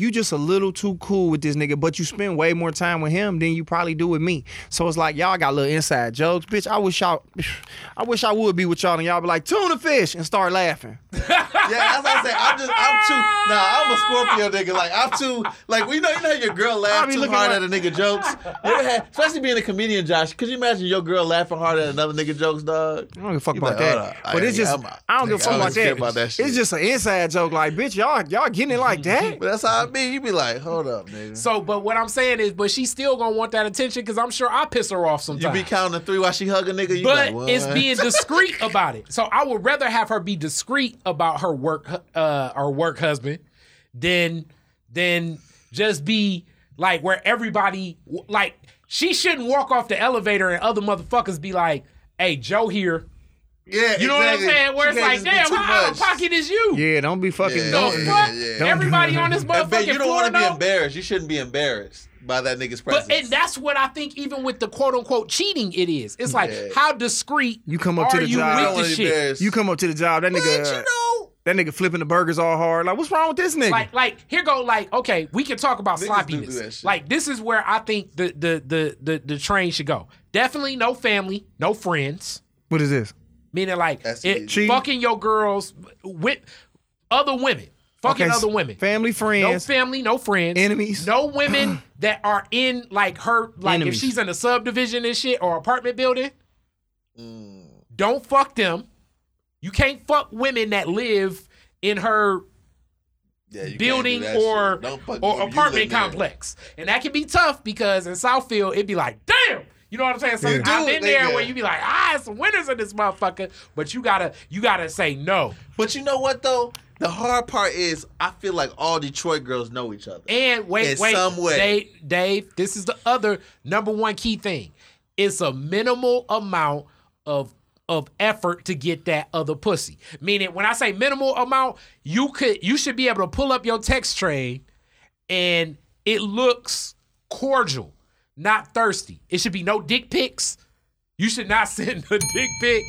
you just a little too cool with this nigga, but you spend way more time with him than you probably do with me. So it's like y'all got little inside jokes, bitch. I wish y'all, I wish I would be with y'all and y'all be like tuna fish and start laughing. Yeah, that's what I say. I'm just, I'm too. Nah, I'm a Scorpio nigga. Like I'm too. Like we know, you know, your girl I laugh be too hard like- at a nigga jokes. Had, especially being a comedian, Josh. Could you imagine your girl laughing hard at another nigga jokes, dog? I don't give a fuck about like, that. but I- it's just I don't give a fuck about that. about that shit. It's just an inside joke. Like, bitch, y'all y'all getting it like that. But that's how be. You be like, hold up, nigga. So, but what I'm saying is, but she's still gonna want that attention because I'm sure I piss her off sometimes. You be counting three while she hug a nigga. You but like, it's being discreet about it. So I would rather have her be discreet about her work, uh, her work husband, than than just be like where everybody like she shouldn't walk off the elevator and other motherfuckers be like, "Hey, Joe here." Yeah, You know what I'm saying? Where She it's like, just damn, too how out of pocket is you? Yeah, don't be fucking. Yeah, don't, yeah, fuck? yeah. Don't- Everybody on this And babe, motherfucking you don't want to be embarrassed. You shouldn't be embarrassed by that nigga's presence. But and that's what I think. Even with the quote unquote cheating, it is. It's like Yeah. how discreet You come up are to the you job. I don't with the shit? embarrassed. You come up to the job, that But nigga, you know, that nigga flipping the burgers all hard. Like, what's wrong with this nigga? Like, like here go. Like, okay, we can talk about Niggas sloppiness. do that shit. Like, this is where I think the the the the the train should go. Definitely no family, no friends. what is this? Meaning like That's it, it. Fucking your girls with other women, fucking Okay, other women. family, friends. No family, no friends, Enemies. no women that are in like her, like Enemies. if she's in a subdivision and shit or apartment building. Mm. Don't fuck them. You can't fuck women that live in her yeah, building or shit. Don't fuck or apartment live there. complex, and that can be tough because in Southfield it'd be like, damn. You know what I'm saying? So Yeah. I've Dude, been there nigga. where you be like, ah, it's some winners in this motherfucker, but you gotta you gotta say no. But you know what though? The hard part is I feel like all Detroit girls know each other. And wait, In wait, some way. Dave, Dave, this is the other number one key thing. It's a minimal amount of of effort to get that other pussy. Meaning, when I say minimal amount, you could you should be able to pull up your text train, and it looks cordial, not thirsty. It should be no dick pics. You should not send a dick pic.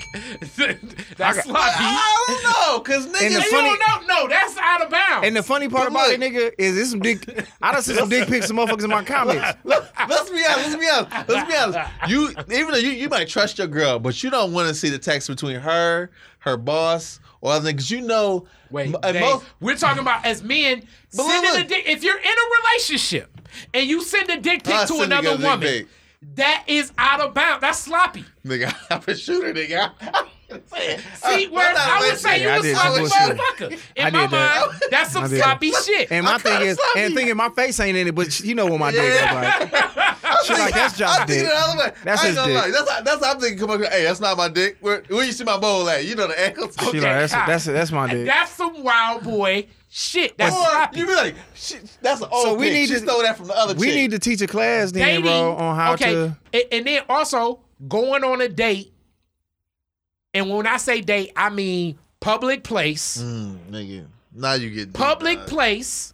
that's sloppy. I don't know, cause And niggas. the You funny- don't know. No, that's out of bounds. And the funny part But about look. it, nigga, is this some dick. I done seen some dick pics of motherfuckers in my comments. Look, let's be honest. Let's be honest. Let's be honest. You even though you, you might trust your girl, but you don't want to see the text between her, her boss, or other because you know. Wait, m- Dave, most- we're talking about as men sending look, a dick. If you're in a relationship and you send a dick pic to another woman, that is out of bounds. That's sloppy. nigga, I'm a shooter, nigga. See, uh, where I would say you Yeah, a sloppy motherfucker. In I my did that. mind, that's some sloppy shit. And my I'm thing is, sloppy. and thinking my face ain't in it, but you know what my dick look like. She like that's Josh dick. That's his dick. lie. That's how, that's how I'm thinking. Come on, hey, that's not my dick. Where, where you see my bowl at? You know the ankles. She like that's that's that's my dick. That's some wild boy shit. That's Or sloppy. you be like, shit, that's an old So we pic. need she to- stole that from the other We chick. need to teach a class then, dating, bro, on how okay, to. a- and then also going on a date. And when I say date, I mean public place. Mm, nigga, now you get public place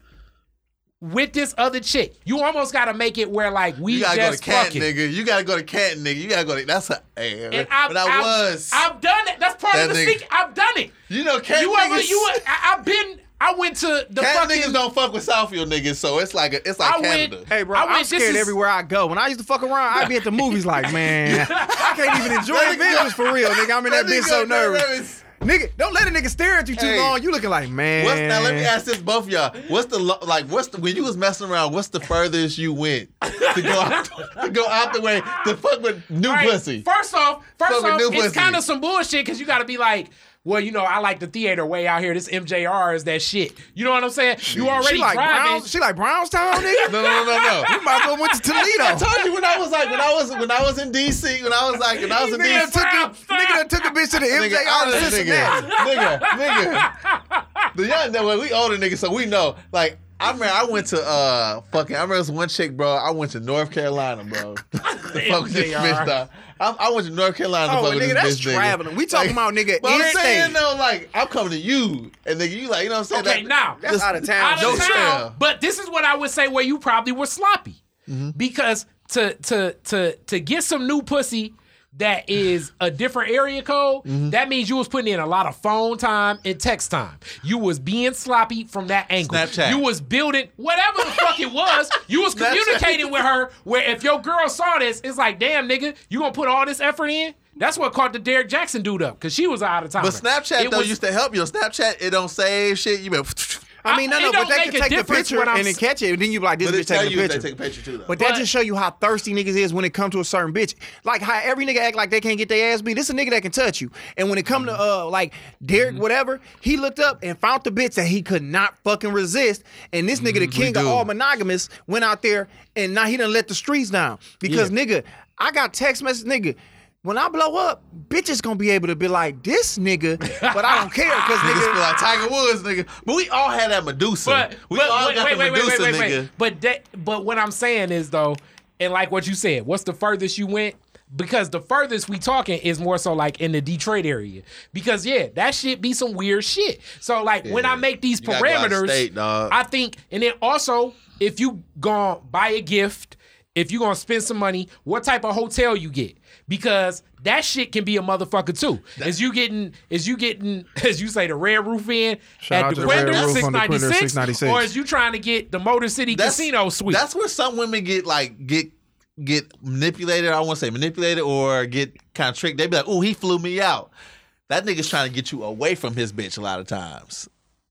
with this other chick. You almost got to make it where like we You gotta go to just Canton, nigga. You gotta go to cat nigga. You gotta go to. That's a. And I've, I I've- was, I've done it. That's part That of the nigga- secret. I've done it. you know, cat You ever? You? I, I've been. I went to the Canton fucking. niggas don't fuck with Southfield niggas, so it's like a, it's like I went- Canada. Hey, bro, I I'm scared is- everywhere I go. When I used to fuck around, I'd be at the movies like, man, I can't even enjoy That nigga- Avengers for real, nigga. I'm in that That bitch so nervous. nervous. Nigga, don't let a nigga stare at you too Hey. long. You looking like, man. What's now? Let me ask this both of y'all. What's the like? What's the when you was messing around? What's the furthest you went to go out to go out the way to fuck with new All right, pussy? First off, first Fuck off, it's kind of some bullshit because you got to be like. Well, you know, I like the theater way out here. This MJR is that shit. You know what I'm saying? You already she like driving. Browns, she like Brownstown, nigga. No, no, no, no, no. You might as well went to Toledo. I told you when I was like when I was when I was in DC when I was like when I was in Nigga DC. took a, nigga done took a bitch to the Nigga, MJR out to Cincinnati. nigga, nigga, nigga. The young, well, we older niggas, so we know. Like, I remember I went to uh fucking. I remember this one chick, bro. I went to North Carolina, bro. to fuck with this MJR. bitch, dog. I, I went to North Carolina to Oh, fuck with nigga, this that's bitch, traveling. We talking about, nigga, But I'm saying state. though, like, I'm coming to you, and nigga, you like, you know what I'm saying? Okay, That- now That's out of town. out No of town. But this is what I would say where you probably were sloppy Mm-hmm. because to to to to get some new pussy that is a different area code, Mm-hmm. that means you was putting in a lot of phone time and text time. You was being sloppy from that angle. Snapchat. You was building whatever the fuck it was. You was communicating with her where if your girl saw this, it's like, damn nigga, you gonna put all this effort in? That's what caught the Derrick Jaxn dude up because she was out of time. But Snapchat It though was- used to help you. Snapchat it don't save shit. You been. I mean, no, no, but they can take the picture and then catch it, and then you be like, "This But bitch taking a if they picture." take a picture too though. But that just show you how thirsty niggas is when it comes to a certain bitch. Like how every nigga act like they can't get their ass beat. This is a nigga that can touch you. And when it come to uh like Derrick Mm-hmm. whatever, he looked up and found the bitch that he could not fucking resist. And this nigga, the king of Mm-hmm. all monogamous, went out there and now he done let the streets down. Because nigga, I got text message, nigga. When I blow up, bitches gonna be able to be like this nigga, but I don't care because Niggas nigga. feel like Tiger Woods, nigga. But we all had that Medusa. But, we but all wait, got wait, the wait, wait, Medusa, wait, wait, nigga. wait. But that, but what I'm saying is though, and like what you said, what's the furthest you went? Because the furthest we talking is more so like in the Detroit area. Because yeah, that shit be some weird shit. So like when I make these You gotta go out of parameters, state. I think, and then also if you gonna buy a gift, if you gonna spend some money, what type of hotel you get? Because that shit can be a motherfucker too. Is you getting, is you getting, as you say, the red roof in at the the Red Quender Roof on the Quender 696, 696. or is you trying to get the Motor City Casino suite? That's where some women get like get get manipulated. I want to say manipulated or get kind of tricked. They be like, "Oh, he flew me out." That nigga's trying to get you away from his bitch a lot of times.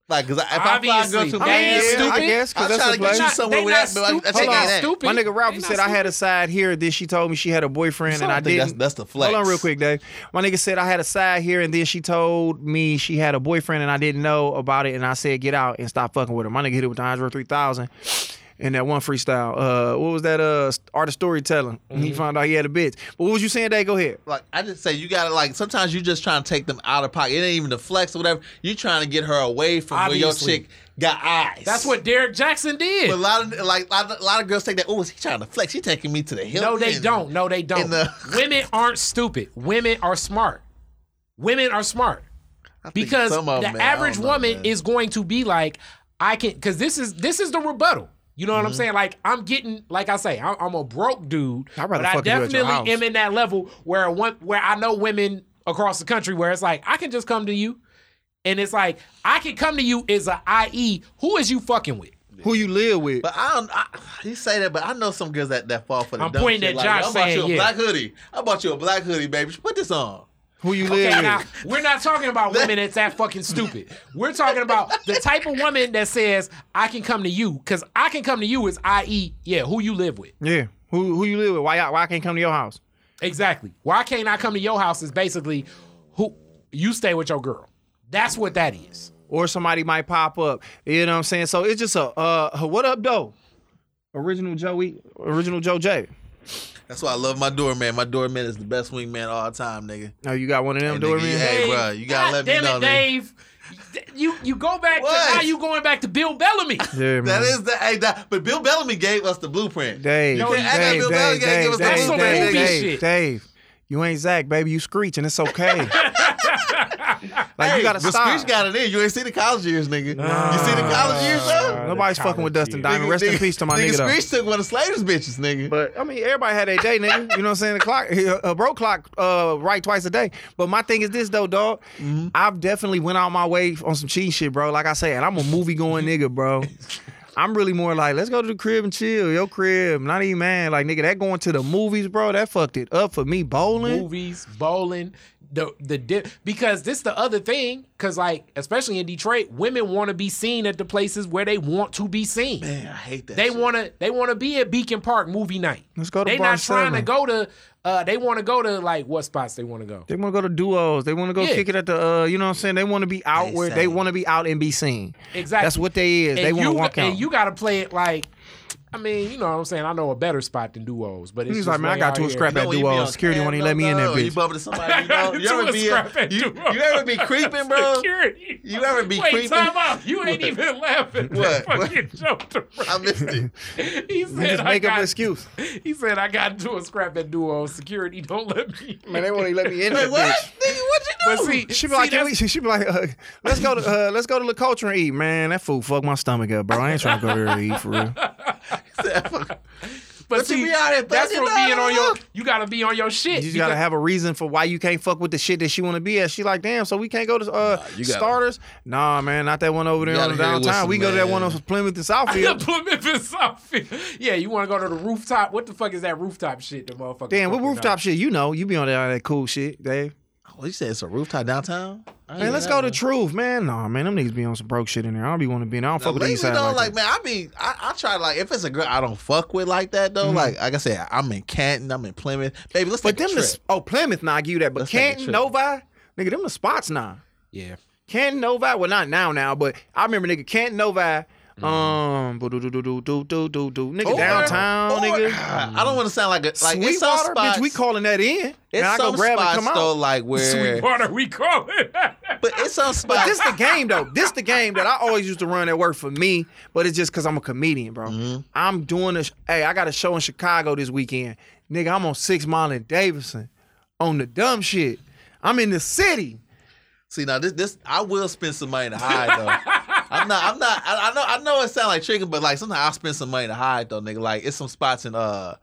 Like, cause if I fly a girl Obviously. to That Miami, yeah, stupid. I guess I'm because that's trying a to get you somewhere they with not that. But like, stupid. that They chick not ain't stupid. My nigga Ralphie not said I had a side here, then she told me she had a boyfriend, and I I think that's- didn't. that's the flex. Hold on, real quick, Dave. My nigga said I had a side here, and then she told me she had a boyfriend, and I didn't know about it, and I said get out and stop fucking with her. My nigga hit it with the Hydro three thousand. And that one freestyle, uh, what was that? Uh, art of storytelling. He Mm-hmm. found out he had a bitch. But what was you saying, Dave? Go ahead. Like I just say, you gotta like. Sometimes you just trying to take them out of pocket. It ain't even the flex or whatever. You trying to get her away from where your Obviously. chick got eyes. That's what Derrick Jaxn did. But a lot of like a lot of, a lot of girls think that. Oh, is he trying to flex? He taking me to the hill. No, they don't. No, they don't. the- Women aren't stupid. Women are smart. Women are smart because some the them, man, average don't know, woman is going to be like, I can, because this is this is the rebuttal. You know what I'm Mm-hmm. saying? Like I'm getting, like I say, I'm, I'm a broke dude, I'd rather but I fuck you at your definitely house. am in that level where one where I know women across the country where it's like I can just come to you, and it's like I can come to you is a i.e. who is you fucking with? Who you live with? But I don't. I, you say that, but I know some girls that, that fall for the. I'm dumb pointing shit. at like, Josh I bought saying, you a yeah. black hoodie. I bought you a black hoodie, baby. Put this on. Who you live Okay, with? now we're not talking about women that's that fucking stupid. We're talking about the type of woman that says, "I can come to you," because I can come to you is, i.e., yeah, who you live with. yeah. Who who you live with? Why why I can't come to your house? Exactly. Why can't I come to your house? Is basically who you stay with your girl. That's what that is. or somebody might pop up. You know what I'm saying? So it's just a uh what up though? Original Joey, original Joe J. That's why I love my doorman. My doorman is the best wingman of all time, nigga. Oh, you got one of them Hey, doormen? nigga, Hey, Dave, bruh, you gotta God let me damn know, it. Dave. You you go back What? to now you going back to Bill Bellamy. Yeah. That is the hey, that, but Bill Bellamy gave us the blueprint. Dave. No, Dave, he can't act like Dave, Bill Bellamy Dave, can't give Dave, us the Dave, blueprint. Dave, Movie Dave. Dave. You ain't Zach, baby. You screeching. It's okay. like Hey, you gotta but stop. Screech got it in. You ain't see the college years, nigga. you see the college years, though? Nobody's fucking with Dustin Diamond. Rest in peace to my nigga, though. Screech took one of Slater's bitches, nigga. But I mean, everybody had their day, nigga. You know what I'm saying? The clock, a broke clock, uh, right twice a day. But my thing is this though, dog. Mm-hmm. I've definitely went out my way on some cheat shit, bro. Like I said, I'm a movie going nigga, bro. I'm really more like, let's go to the crib and chill. Your crib, not even man. Like nigga, that going to the movies, bro. That fucked it up for me. Bowling. movies, bowling, the the di- because this the other thing because like especially in Detroit, women want to be seen at the places where they want to be seen. Man, I hate that They want to they want to be at Beacon Park movie night. Let's go to They Bar not trying to go to. Uh, they want to go to like what spots they want to go. They want to go to duos. They want to go Yeah. kick it at the, uh, you know what I'm saying? They want to be out They where they want to be out and be seen. Exactly. That's what they is. they want to walk out. And you got to play it like. I mean, you know what I'm saying. I know a better spot than duos, but it's He's just like, man, I got to a scrap at when you be duos. Security won't even let me in though, that You bitch. bump into somebody, you know? You ever be, scrap uh, you, you ever be creeping, bro? Security. You ever be Wait, creeping? time out. You ain't even laughing. What? That fucking jumped around. I missed it. He said, Just I up got, an excuse. He said, I got into a scrap at duo. Security don't let me. Man, they won't even let me in Wait, that what? bitch. What you But see, She be like, we, she be like, uh, let's go to uh, let's go to La Culture and eat. Man, that food fucked my stomach up, bro. I ain't trying to go there to eat for real. But But you see, be out here that's thugging for being down. on your. You gotta be on your shit. You just gotta have a reason for why you can't fuck with the shit that she want to be at. She like, damn, so we can't go to uh, you gotta- starters? Nah, man, not that one over there on the downtown. whistle, We go to that one man. on Plymouth and Southfield. Plymouth and Southfield. Yeah, you want to go to the rooftop? What the fuck is that rooftop shit? The motherfucker. damn, what rooftop up? shit? You know, you be on that, that cool shit, Dave. Oh, you said it's a rooftop downtown? Man, let's go to. Truth, man. Nah, man, them niggas be on some broke shit in there. I don't be want to be in there. I don't fuck with these side though, like, like, that. man, I mean, I, I try like if it's a girl I don't fuck with like that though. Mm-hmm. Like, like I said, I'm in Canton, I'm in Plymouth, baby. Let's But take them a the trip. oh Plymouth, nah, I give you that. But Let's Canton. Novi, nigga, them the spots now. Yeah. Canton, Novi, well not now now, but I remember nigga Canton, Novi, Mm-hmm. um, do do do do do do do do nigga Or- downtown, or- nigga. I don't want to sound like a like it's some Sweetwater, spots. bitch, we calling that in. it's and I go some grab spots and come though, out. like where. Sweetwater, we call it. But it's some But spots. this the game though. This the game that I always used to run that worked for me. But it's just because I'm a comedian, bro. Mm-hmm. I'm doing a. Hey, I got a show in Chicago this weekend, nigga. I'm on Six Mile and Davidson, on the dumb shit. I'm in the city. See now, this this I will spend some money to hide though. I'm not. I'm not. I, I know. I know it sounds like tricking, but like sometimes I'll spend some money to hide though, nigga. Like it's some spots in uh,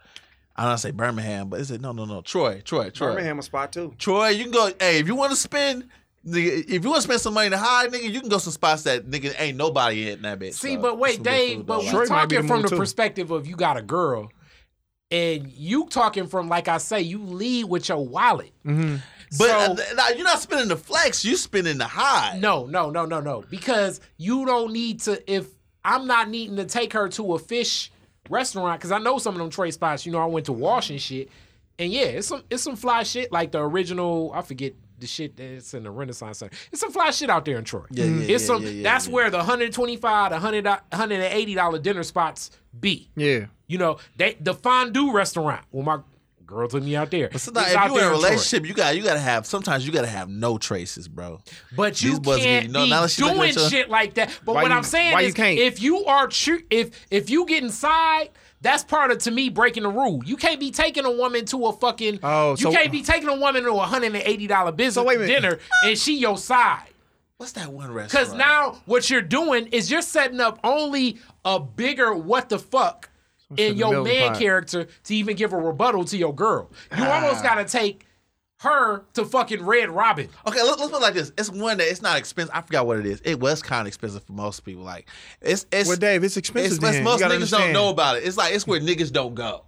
I don't say Birmingham, but is it no, no, no, Troy, Troy, Troy, Birmingham a spot too. Troy. You can go. Hey, if you want to spend. Nigga, if you want to spend some money to hide, nigga, you can go some spots that nigga ain't nobody in that bitch. See, so but wait, Dave, food, but though. we Troy talking from the too. perspective of you got a girl, and you talking from like I say, you lead with your wallet. Mm-hmm. But So- uh, now you're not spending the flex. You're spending the high. No, no, no, no, no. Because you don't need to. If I'm not needing to take her to a fish restaurant, because I know some of them trade spots. You know, I went to Wash and shit, and yeah, it's some it's some fly shit like the original. I forget the shit that's in the Renaissance Center. It's some fly shit out there in Troy. Yeah, yeah, it's yeah, some. yeah, yeah, that's yeah. where the 125, the 100, 180 dollar dinner spots be. Yeah. You know, they the fondue restaurant. Well, my girl took me out there. But sometimes if out you in a relationship, you got you got to have. Sometimes you got to have no traces, bro. But you boys get- can't you know, be now that she looking doing at shit like that. But Why what you- I'm saying is, you can't? if you are true, if if you get inside, that's part of to me breaking the rule. You can't be taking a woman to a fucking. Oh, you so- can't be taking a woman to a hundred and eighty dollar business wait a dinner and she your side. What's that one restaurant? Because now what you're doing is you're setting up only a bigger what the fuck shit in in your middle of the man pot. character to even give a rebuttal to your girl. You Ah. almost gotta take her to fucking Red Robin. Okay, let, us put it like this. It's one that it's not expensive. I forgot what it is. It was kind of expensive for most people. Like it's it's Well, Dave, it's expensive. it's, then. it's You most gotta niggas don't know about it. It's like it's where niggas don't go.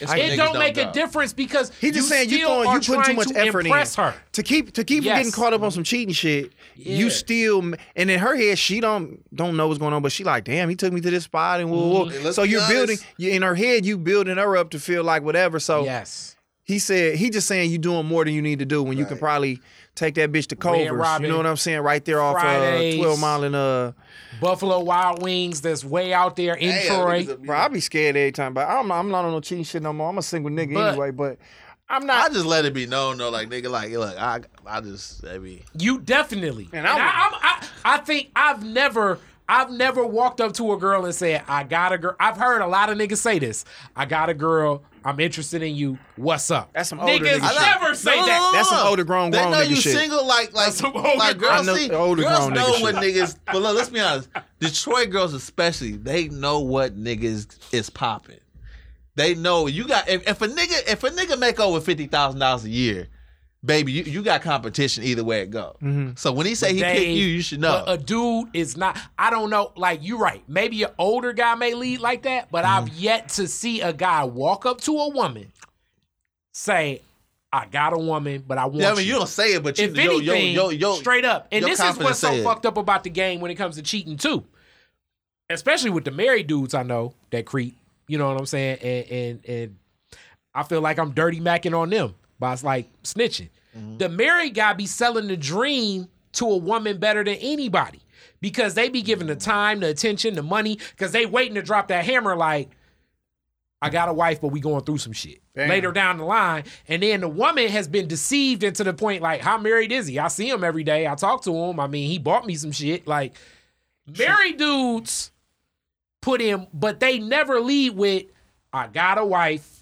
It's where It don't make go. a difference because He just you saying you still throwing are you putting too much to effort impress in her. to keep to keep from Yes. getting caught up on some cheating shit. Yeah. You still and in her head she don't don't know what's going on, but she like, damn, he took me to this spot and woo woo. Mm-hmm. So you're honest. building you in her head, you building her up to feel like whatever. So Yes. he said he just saying you doing more than you need to do when you can probably take that bitch to Culver's. Robin, you know what I'm saying? Right there off uh, 12 mile and uh Buffalo Wild Wings that's way out there in Damn, Troy. niggas- bro, I be scared every time, but I'm I'm not on no cheating shit no more. I'm a single nigga But- anyway, but I'm not. I just let it be known though, like nigga, like look, I I just I mean, You definitely. And And, I I, I'm- I, I think I've never, I've never walked up to a girl and said, "I got a girl." I've heard a lot of niggas say this. I got a girl. I'm interested in you. What's up? That's some older niggas nigga shit. never say No, no, that. no, no, That's some older grown- They know nigga you shit. single, like like some older like girls know see older girls grown know nigga what shit. niggas. But look, let's be honest. Detroit girls especially, they know what niggas is popping. They know you got if, if a nigga if a nigga make over fifty thousand dollars a year, baby, you, you got competition either way it go. Mm-hmm. So when he say he Dave, picked you, you should know. But a dude is not. I don't know. Like you're right. Maybe an older guy may lead like that, but I've Mm-hmm. yet to see a guy walk up to a woman, say, "I got a woman, but I want yeah, I mean you." you don't say it, but you if yo, anything, yo, yo, yo, straight up. And this is what's so it. fucked up about the game when it comes to cheating too. Especially with the married dudes I know that creep. You know what I'm saying? And and and I feel like I'm dirty macking on them by like snitching. Mm-hmm. The married guy be selling the dream to a woman better than anybody because they be giving the time, the attention, the money, because they waiting to drop that hammer like, I got a wife, but we going through some shit Damn. later down the line. And then the woman has been deceived into the point like, how married is he? I see him every day. I talk to him. I mean, he bought me some shit. Like, married dudes put in, but they never lead with, I got a wife.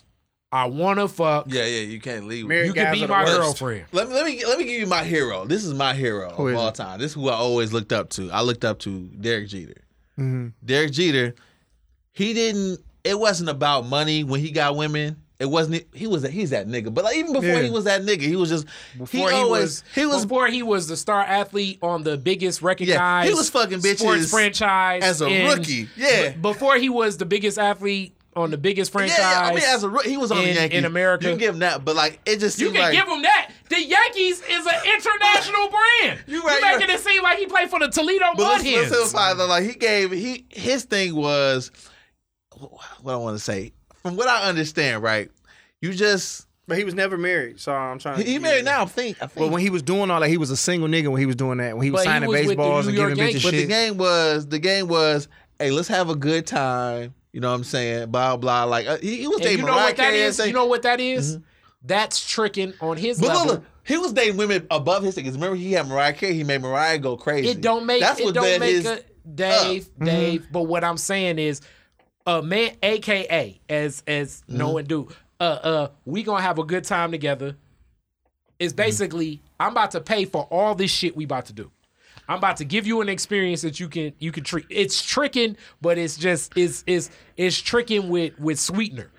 I want to fuck. yeah, yeah, you can't leave. Married You can guys be my worst. girlfriend. Let me let me let me give you my hero. This is my hero Who of all it? time. This is who I always looked up to. I looked up to Derek Jeter. Mm-hmm. Derek Jeter. He didn't. it wasn't about money when he got women. It wasn't. He was. He's that nigga. But like even before Yeah. he was that nigga, he was just. Before he he, always. was, he was. before he was the star athlete on the biggest Yeah, recognized he was fucking bitches sports franchise as a in- rookie. Yeah. b- before he was the biggest athlete on the biggest franchise. Yeah, yeah, I mean, as a roo- he was on the Yankees in America. You can give him that, but like it just you can like give him that. The Yankees is an international brand. You You right, making right. it seem like he played for the Toledo But let's, let's Mudhens. simplify though. Like he gave he his thing was what I want to say. From what I understand, right? You just But he was never married, so I'm trying. he, to he married now. I think. I think. Well, when he was doing all that, he was a single nigga when he was doing that. When he was But he signing was with baseballs and York giving bitches Yankees. but the game was the game was. Hey, let's have a good time. You know what I'm saying? Blah blah. Like uh, he, he was And dating you know Mariah what that Carey is? say- You know what that is? That's tricking on his But level. look, look, he was dating women above his things. Remember, he had Mariah Carey. He made Mariah go crazy. It don't make That's it what don't make his. a Dave, Dave. But what I'm saying is, a man, aka as as no and do, uh, uh, we gonna have a good time together. It's basically I'm about to pay for all this shit we about to do. I'm about to give you an experience that you can you can treat. It's tricking, but it's just it's it's it's tricking with with sweetener.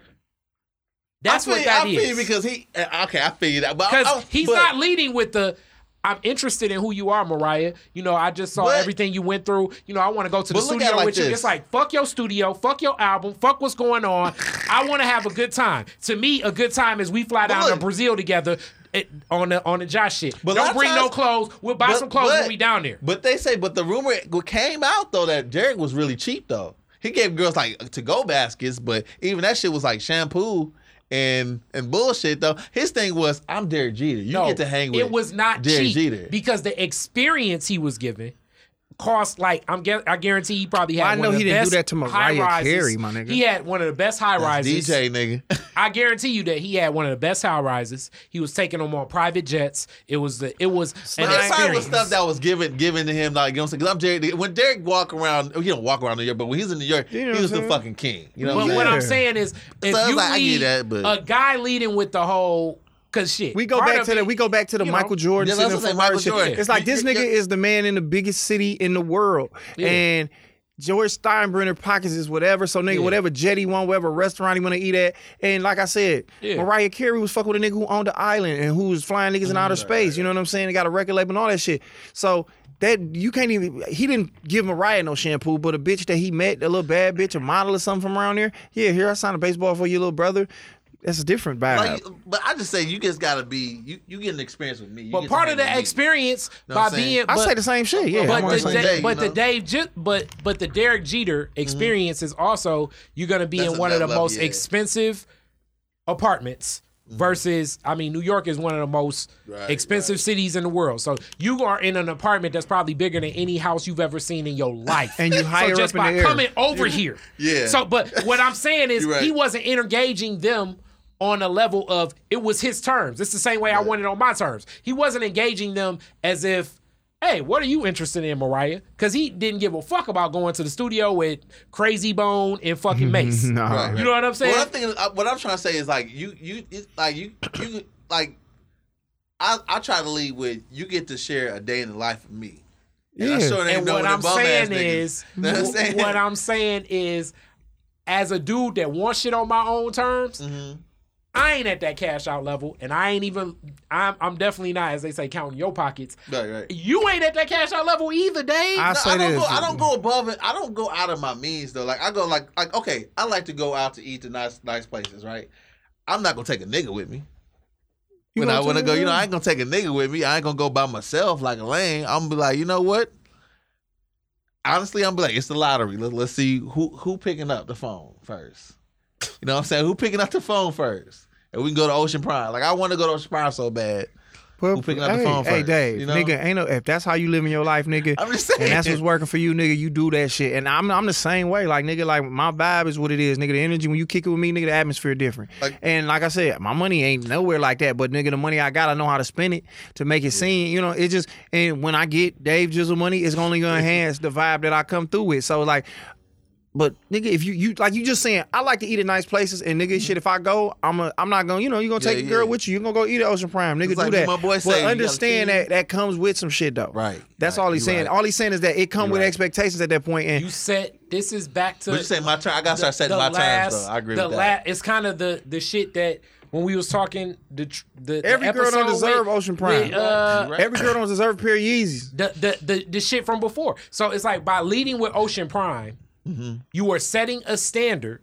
That's I what feel, that I feel is. because he. uh, Okay, I feel that, but Because he's but- not leading with the. I'm interested in who you are, Mariah. You know, I just saw But- everything you went through. You know, I want to go to the But look at it studio like with you. It's like fuck your studio, fuck your album, fuck what's going on. I want to have a good time. To me, a good time is we fly down look- to Brazil together it, on the on the Josh shit. But Don't bring no clothes. We'll buy but- some clothes when we down there. But they say, but the rumor came out though that Derek was really cheap though. He gave girls like to go baskets, but even that shit was like shampoo and and bullshit though. His thing was, I'm Derek Jeter. You no, get to hang with. it was not Derek cheap Jeter. because the experience he was given cost like I'm gu- I guarantee he probably had. Well, I one know of the he didn't do best that to Mariah high-rises. Carey, my nigga. He had one of the best high rises. DJ nigga. I guarantee you that he had one of the best high rises. He was taking them on private jets. It was the it was an But that's probably was stuff that was given given to him. Like you know, what I'm saying? 'Cause I'm Derek. When Derek walk around, he don't walk around New York, but when he's in New York, You know he was the fucking king. You know But what what I'm I'm saying? saying is, if So you like, I get lead that, but- a guy leading with the whole, cause shit, We go back to the it- we go back to the you know, Michael Jordan Yeah, sitting that's in what I'm front saying, of shit. Jordan. It's like this nigga is the man in the biggest city in the world, Yeah. and George Steinbrenner pockets is whatever. So nigga, Yeah. whatever jet he want, whatever restaurant he want to eat at, and like I said, Yeah. Mariah Carey was fucking with a nigga who owned the island and who was flying niggas in outer space. You know what I'm saying? They got a record label and all that shit. So. That you can't even. He didn't give Mariah no shampoo, but a bitch that he met, a little bad bitch, a model or something from around there. Yeah, here I signed a baseball for your little brother. That's a different vibe. Like, but I just say you just gotta be you. You get an experience with me. You But part of the hang with me. experience Know by what I'm being, I say the same shit. Yeah, but the, the same day, Da- you but the? Dave, but but the Derek Jeter mm-hmm. experience is also you're gonna be That's in one of the another most level, yeah. expensive apartments. Mm-hmm. Versus, I mean, New York is one of the most Right, expensive cities in the world. So you are in an apartment that's probably bigger than any house you've ever seen in your life. And you higher so just up in by the air. coming over here. Yeah. So, but what I'm saying is, right. he wasn't engaging them on a level of it was his terms. It's the same way I wanted on my terms. He wasn't engaging them as if, hey, what are you interested in, Mariah? Because he didn't give a fuck about going to the studio with Krayzie Bone and fucking Mase. No. Right, You know what I'm saying? What I'm thinking, uh, what I'm trying to say is like you, you, it's like you, you, like I, I try to lead with you get to share a day in the life of me. And I Yeah. sure and what I'm saying niggas. is, Know what I'm saying? what I'm saying is, as a dude that wants shit on my own terms, Mm-hmm. I ain't at that cash out level, and I ain't even. I'm, I'm definitely not, as they say, counting your pockets. Right, right. You ain't at that cash out level either, Dave. I No, say I don't this. go. I uh, don't go above it. I don't go out of my means though. Like I go like like okay. I like to go out to eat to nice nice places. Right. I'm not gonna take a nigga with me. You when I want to go, you know, I ain't gonna take a nigga with me. I ain't gonna go by myself like a lame. I'm gonna be like, you know what? Honestly, I'm be like, it's the lottery. Let's let's see who who picking up the phone first. You know what I'm saying? Who picking up the phone first? And we can go to Ocean Prime. Like I want to go to Ocean Prime so bad. Who picking up the hey, phone Hey, first, Dave, you know? nigga, ain't no if that's how you live in your life, nigga. I'm just saying. And that's what's working for you, nigga. You do that shit, and I'm I'm the same way. Like nigga, like my vibe is what it is, nigga. The energy when you kick it with me, nigga, the atmosphere different. Like- and like I said, my money ain't nowhere like that. But nigga, the money I got, I know how to spend it to make it seem. You know, it just and when I get Dave Jizzle money, it's only gonna enhance the vibe that I come through with. So like. But nigga, if you you like you just saying, I like to eat at nice places, and nigga, shit, if I go, I'm a, I'm not gonna, you know, you gonna take Yeah, a girl yeah. with you, you gonna go eat at Ocean Prime, nigga, It's do like that. my boy but say, understand that that comes with some shit though. Right, That's right, all he's you saying. right. All he's saying is that it come You with right. expectations at that point. point, and you set this is back to But you say my turn. I gotta start setting my terms though. I agree the with that. la- it's kind of the the shit that when we was talking the tr- the the Every girl don't deserve with- Ocean Prime. with, uh, Every girl don't deserve a pair of Yeezys. the, the the the shit from before. So it's like by leading with Ocean Prime, Mm-hmm. you are setting a standard,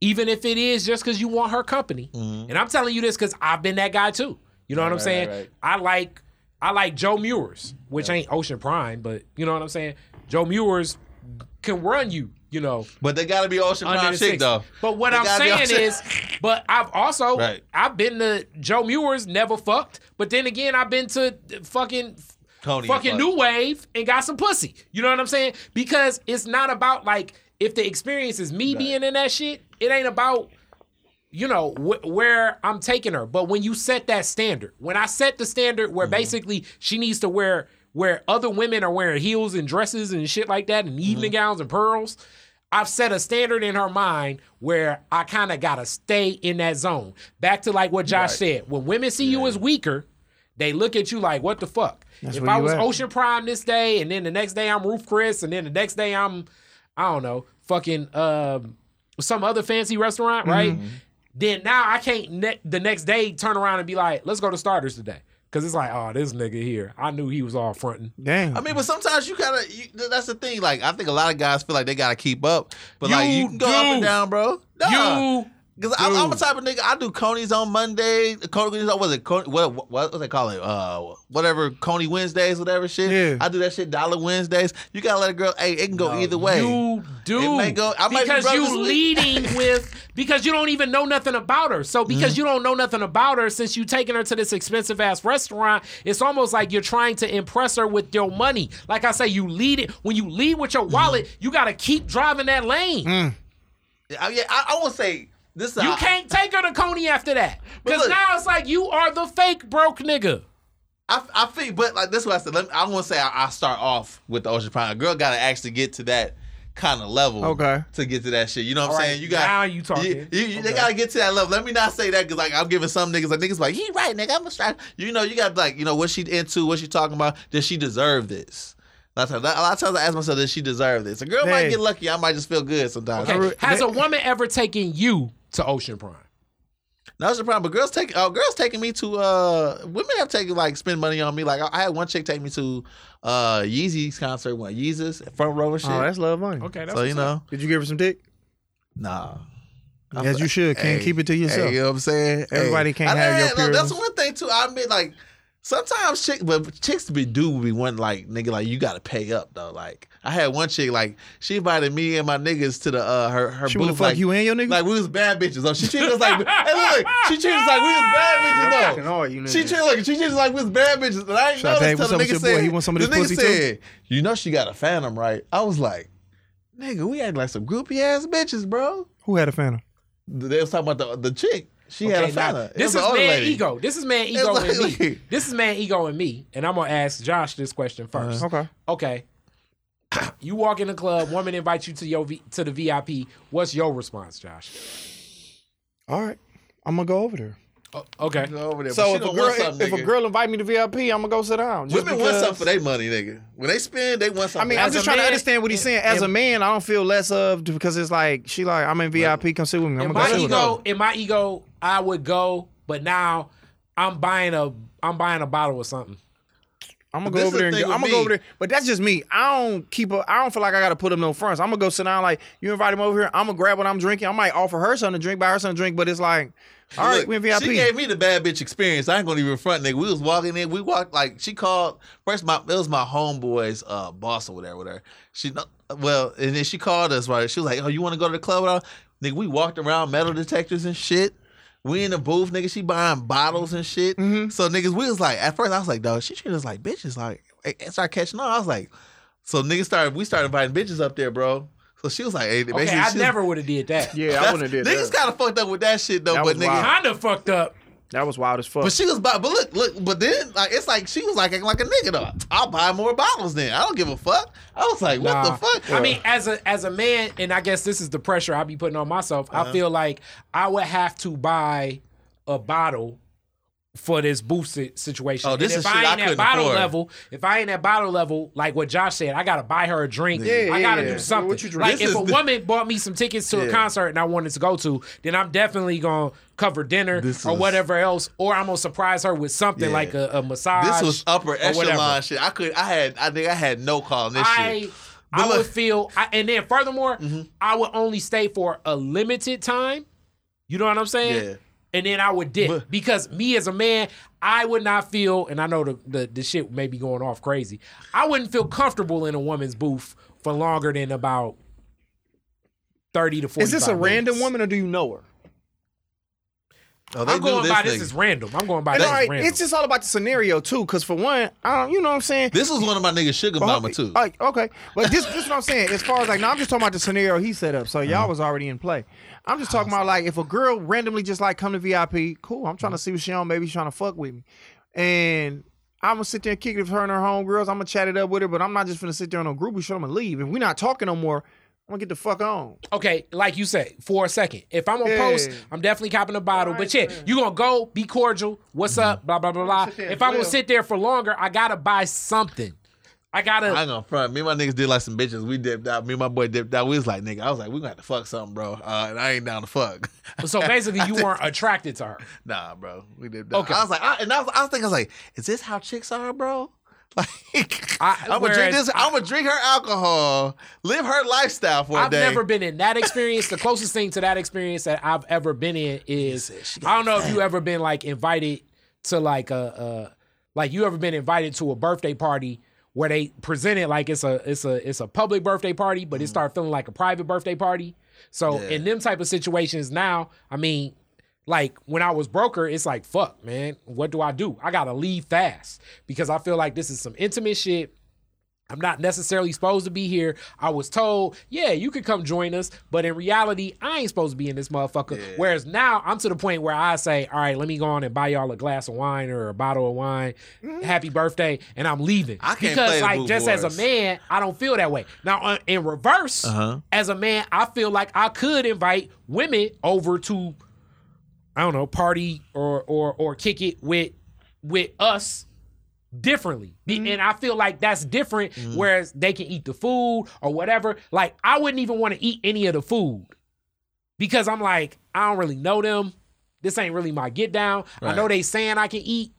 even if it is just because you want her company. Mm-hmm. And I'm telling you this because I've been that guy too. You know what I'm saying? right. I like I like Joe Muer's, which ain't Ocean Prime, but you know what I'm saying. Joe Muer's can run you. You know, But they gotta be Ocean Prime chick 60. though. But what They I'm saying is, but I've also Right. I've been to Joe Muer's, never fucked. But then again, I've been to fucking Tony fucking fuck. new wave and got some pussy. You know what I'm saying? Because it's not about like if the experience is me being in that shit. It ain't about you know wh- where I'm taking her. But when you set that standard, when I set the standard Mm-hmm. where basically she needs to wear where other women are wearing heels and dresses and shit like that and evening Mm-hmm. gowns and pearls. I've set a standard in her mind where I kind of gotta stay in that zone. Back to like what Josh said. When women see you as weaker, they look at you like, what the fuck? if I was at. Ocean Prime this day, and then the next day I'm Ruth's Chris, and then the next day I'm, I don't know, fucking um, some other fancy restaurant, right? Mm-hmm. Then now I can't ne- the next day turn around and be like, let's go to Starters today. Cause it's like, oh, this nigga here. I knew he was all fronting. Damn. I mean, but sometimes you gotta. You, that's the thing. Like, I think a lot of guys feel like they gotta keep up, but like You you can go up and down, bro. Nah. You Because I'm, I'm the type of nigga. I do Coney's on Monday. Coney's on was it? Coney, what what what they call it? Uh, whatever Coney Wednesdays, whatever shit. Yeah. I do that shit. Dollar Wednesdays. You gotta let a girl. Hey, it can go either way. You do It may go- I because you leading with because you don't even know nothing about her. So because Mm-hmm. you don't know nothing about her, since you taking her to this expensive ass restaurant, it's almost like you're trying to impress her with your money. Like I say, you lead it when you lead with your Mm-hmm. wallet. You got to keep driving that lane. I, yeah, I, I won't say this. You I- can't take her to Coney after that because now it's like you are the fake broke nigga. I, I think, but like this is what I said. Let me, I want to say I, I start off with the Ocean Prime. A girl got to actually get to that kind of level. Okay. To get to that shit, you know what I'm All right, saying? You got now you talking. You, you- you- They gotta get to that level. Let me not say that because like I'm giving some niggas like niggas like he right nigga. I'm a strike. You know you got like you know what she into, what she talking about. Does she deserve this? A lot of times, a lot of times I ask myself, does she deserve this? A girl might get lucky. I might just feel good sometimes. Okay. Has a woman ever taken you to Ocean Prime? No, that's the problem. But girls take uh, girls taking me to uh women have taken like spend money on me. Like I, I had one chick take me to uh Yeezy's concert, one Yeezus front row and shit. oh, that's love money. Okay, that's so you what's up. know, Did you give her some dick? nah. As you should. Can't Hey, keep it to yourself. Hey, you know what I'm saying? Everybody Hey. can't I have your that- look, That's one thing too. I admit, like sometimes chicks, but chicks be do be one like nigga, like you got to pay up though. Like I had one chick, like she invited me and my niggas to the uh her her She booth. fuck like, you and your niggas? Like we was bad bitches. So she treated us like, hey look, she treated us like we was bad bitches though. you She treated like she treated us like we was bad bitches. And I ain't know this till the nigga your boy? said. He want some of the this nigga pussy too? said, you know she got a phantom, right? I was like, nigga, we act like some groupie ass bitches, bro. Who had a phantom? They was talking about the the chick. She had a Okay, now, phantom. It this is man lady. ego. This is man ego like- and me. This is man ego and me. And I'm gonna ask Josh this question uh-huh. 1st Okay. Okay. You walk in the club, woman invites you to your v- to the VIP. What's your response, Josh? All right. I'm gonna go over there. O- okay. Over there. So if a girl want if a girl invite me to VIP, I'm gonna go sit down. just women want because- something for their money, nigga. When they spend, they want something. I something. mean, I'm As just a trying to understand what he's saying. As in- a man, I don't feel less of because it's like she like I'm in VIP. Come sit with me. I'm In gonna my go sit with her. ego, in my ego, I would go, but now I'm buying a I'm buying a bottle of something. I'm gonna But go this over there. And thing go, I'm gonna go me. over there. But that's just me. I don't keep. A, I don't feel like I gotta put up no fronts. I'm gonna go sit down. Like you invite him over here. I'm gonna grab what I'm drinking. I might offer her something to drink, buy her something to drink. But it's like, all right, Look, we in VIP. She gave me the bad bitch experience. I ain't gonna even front, nigga. We was walking in. We walked like she called first. My it was my homeboy's uh, boss or whatever. Whatever. She well, and then she called us. Right. She was like, "Oh, you want to go to the club?" Without? Nigga, we walked around metal detectors and shit. We in the booth, nigga. She buying bottles and shit. Mm-hmm. So niggas, we was like, at first I was like, dog, she treated us like bitches. Like, it started catching on. I was like, so niggas started. We started inviting bitches up there, bro. So she was like, hey, Okay, I she never would have did that. yeah, I wouldn't have did that. Niggas that. kind of fucked up with that shit though, That but was nigga. wild. Kinda fucked up. That was wild as fuck. But she was buy, but look, look, but then like it's like she was like acting like a nigga though. I'll buy more bottles then. I don't give a fuck. I was like, what Nah. the fuck? I mean, as a as a man, and I guess this is the pressure I be putting on myself. Uh-huh. I feel like I would have to buy a bottle for this boost situation. Oh, this and is if shit I I ain't at couldn't bottle afford. level, if I ain't at bottle level, like what Josh said, I gotta buy her a drink. Yeah, I yeah, gotta yeah. do something. What you drink? Like This if a the- woman bought me some tickets to a Yeah. concert and I wanted to go to, then I'm definitely gonna cover dinner This or is- whatever else, or I'm gonna surprise her with something Yeah. like a, a massage. This was upper or whatever. echelon shit. I could. I had. I think I had no call on this I shit. I But would look- feel, I, and then furthermore, Mm-hmm. I would only stay for a limited time. You know what I'm saying? Yeah. And then I would dip But- because me as a man, I would not feel, and I know the, the the shit may be going off crazy. I wouldn't feel comfortable in a woman's booth for longer than about thirty to forty. Is this a random woman or do you know her? Oh, they I'm knew going by this nigga. as random. I'm going by And this right, random. it's just all about the scenario too. Because for one, I don't, you know what I'm saying. This was one of my niggas sugar But- mama too. Like, okay, but this, this is what I'm saying. As far as like, now I'm just talking about the scenario he set up. So Uh-huh. y'all was already in play. I'm just talking about like, if a girl randomly just like come to VIP, cool. I'm trying to mm. see what she on. Maybe she's trying to fuck with me, and I'm gonna sit there and kick it with her and her homegirls. I'm gonna chat it up with her, but I'm not just gonna sit there on a group show. I'm gonna leave. If we're not talking no more, I'm gonna get the fuck on. Okay, like you said, for a second. If I'm on Yeah. post, I'm definitely copping a bottle. but yeah, you gonna go, be cordial. What's up? Mm-hmm. Blah blah blah blah. If I'm gonna sit there for longer, I gotta buy something. I gotta. I ain't gonna front. Me and my niggas did like some bitches. We dipped out. Me and my boy dipped out. We was like, nigga, I was like, we gonna have to fuck something, bro. Uh, and I ain't down to fuck. so basically, you weren't attracted to her. nah, bro. We dipped out. Okay. I was like, I, and I was, I was thinking, I was like, is this how chicks are, bro? Like, I- am gonna drink this. I'm gonna drink her alcohol, live her lifestyle for a I've day. I've never been in that experience. The closest thing to that experience that I've ever been in is I don't know if you ever been like invited to like a, a like you ever been invited to a birthday party where they present it like it's a it's a it's a public birthday party, but it start feeling like a private birthday party. So Mm. Yeah. in them type of situations now, I mean, like when I was broker, it's like fuck, man, what do I do? I gotta leave fast because I feel like this is some intimate shit. I'm not necessarily supposed to be here. I was told, yeah, you could come join us, but in reality, I ain't supposed to be in this motherfucker. Whereas now I'm to the point where I say, all right, let me go on and buy y'all a glass of wine or a bottle of wine. Happy birthday, and I'm leaving. I can't because play like just as a man, I don't feel that way. Now uh, in reverse, Uh-huh. as a man, I feel like I could invite women over to I don't know, party or or or kick it with with us differently. Mm-hmm. And I feel like that's different whereas they can eat the food or whatever. Like I wouldn't even want to eat any of the food because I'm like, I don't really know them. This ain't really my get down. I know they saying I can eat.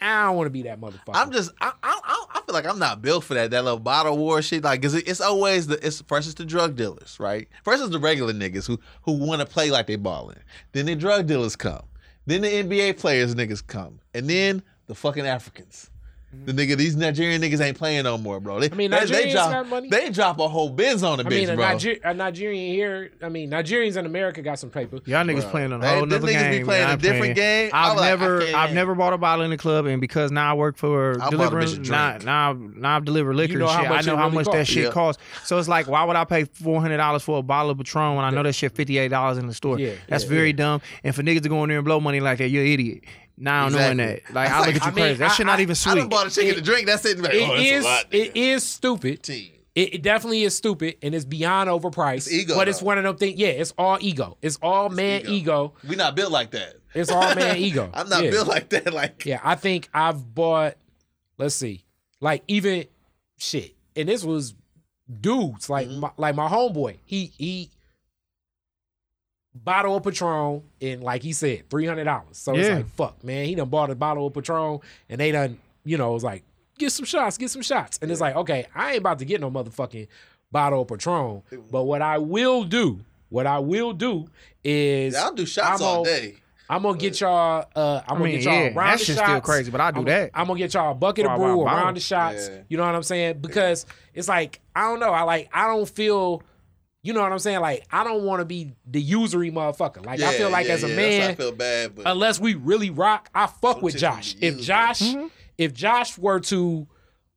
I don't want to be that motherfucker. I'm just, I, I, I- I feel like I'm not built for that. That little bottle war shit. Like, cause it, it's always the, it's first it's the drug dealers, right? First it's the regular niggas who who want to play like they balling. Then the drug dealers come. Then the NBA players niggas come, and then the fucking Africans. Mm-hmm. The nigga, these Nigerian niggas ain't playing no more, bro. They, I mean, they, they drop, got money. they drop a whole biz on the I bitch, mean, a, bro. Niger- a Nigerian here. I mean, Nigerians in America got some paper. Y'all niggas playing on a whole them nother niggas be playing man. a I'm different playing- game. I I've like, never, I've never bought a bottle in the club, and because now I work for I delivering, a now, drink. now, now I've delivered liquor. know shit. I know how really much that shit Yeah. costs. So it's like, why would I pay four hundred dollars for a bottle of Patron when I know that shit fifty eight dollars in the store? Yeah, That's yeah, very dumb. And for niggas to go in there and blow money like that, you're an idiot. Now knowing Exactly. that, like That's I look like- at you I mean, crazy. That I- shit not I- even I sweet. done bought a chicken It- to drink. That's it. Like, It oh, that's a is. lot, It nigga. is stupid. T. It, it definitely is stupid and it's beyond overpriced. It's ego, but it's one of them things. Yeah, it's all ego. It's all man ego. ego. We not built like that. It's all man ego. I'm not Yeah. built like that. Like, Yeah, I think I've bought. Let's see, like even shit, and this was dudes like Mm-hmm. my, like my homeboy. He he bottle of Patron and like he said, three hundred dollars. So it's like fuck, man. He done bought a bottle of Patron and they done you know it was like get some shots, get some shots, and it's like okay, I ain't about to get no motherfucking bottle of Patron. But what I will do, what I will do is I'll do shots I'm all gonna- day. I'm gonna get y'all. Uh, I'm I gonna get y'all yeah, a round that shit's shots. still crazy, but I do I'm, that. I'm gonna get y'all a bucket of brew, wow, a round of shots. Yeah. You know what I'm saying? Because it's like I don't know. I like I don't feel. You know what I'm saying? Like I don't want to be the usury motherfucker. Like I feel like yeah, as a yeah, that's why I man, feel bad, but unless we really rock, I fuck with Josh. If Josh, Mm-hmm. if Josh were to,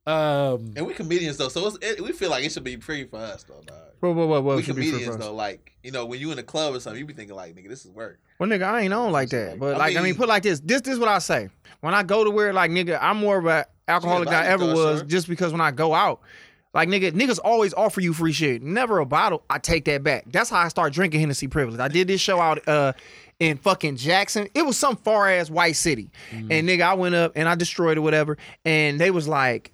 um, and we comedians though, so it's, it, we feel like it should be free for us though. Dog. What, what, what, what we should be for comedians though, like you know, when you in a club or something, you be thinking like, nigga, this is work. Well, nigga, I ain't on like that. But I like, I mean, mean- put like this. This, this is what I say. When I go to where, like, nigga, I'm more of a alcoholic than I ever was, sure. just because when I go out, like, nigga, niggas always offer you free shit. Never a bottle. I take that back. That's how I start drinking Hennessy privilege. I did this show out uh in fucking Jackson. It was some far ass white city. Mm-hmm. And nigga, I went up and I destroyed or whatever. And they was like,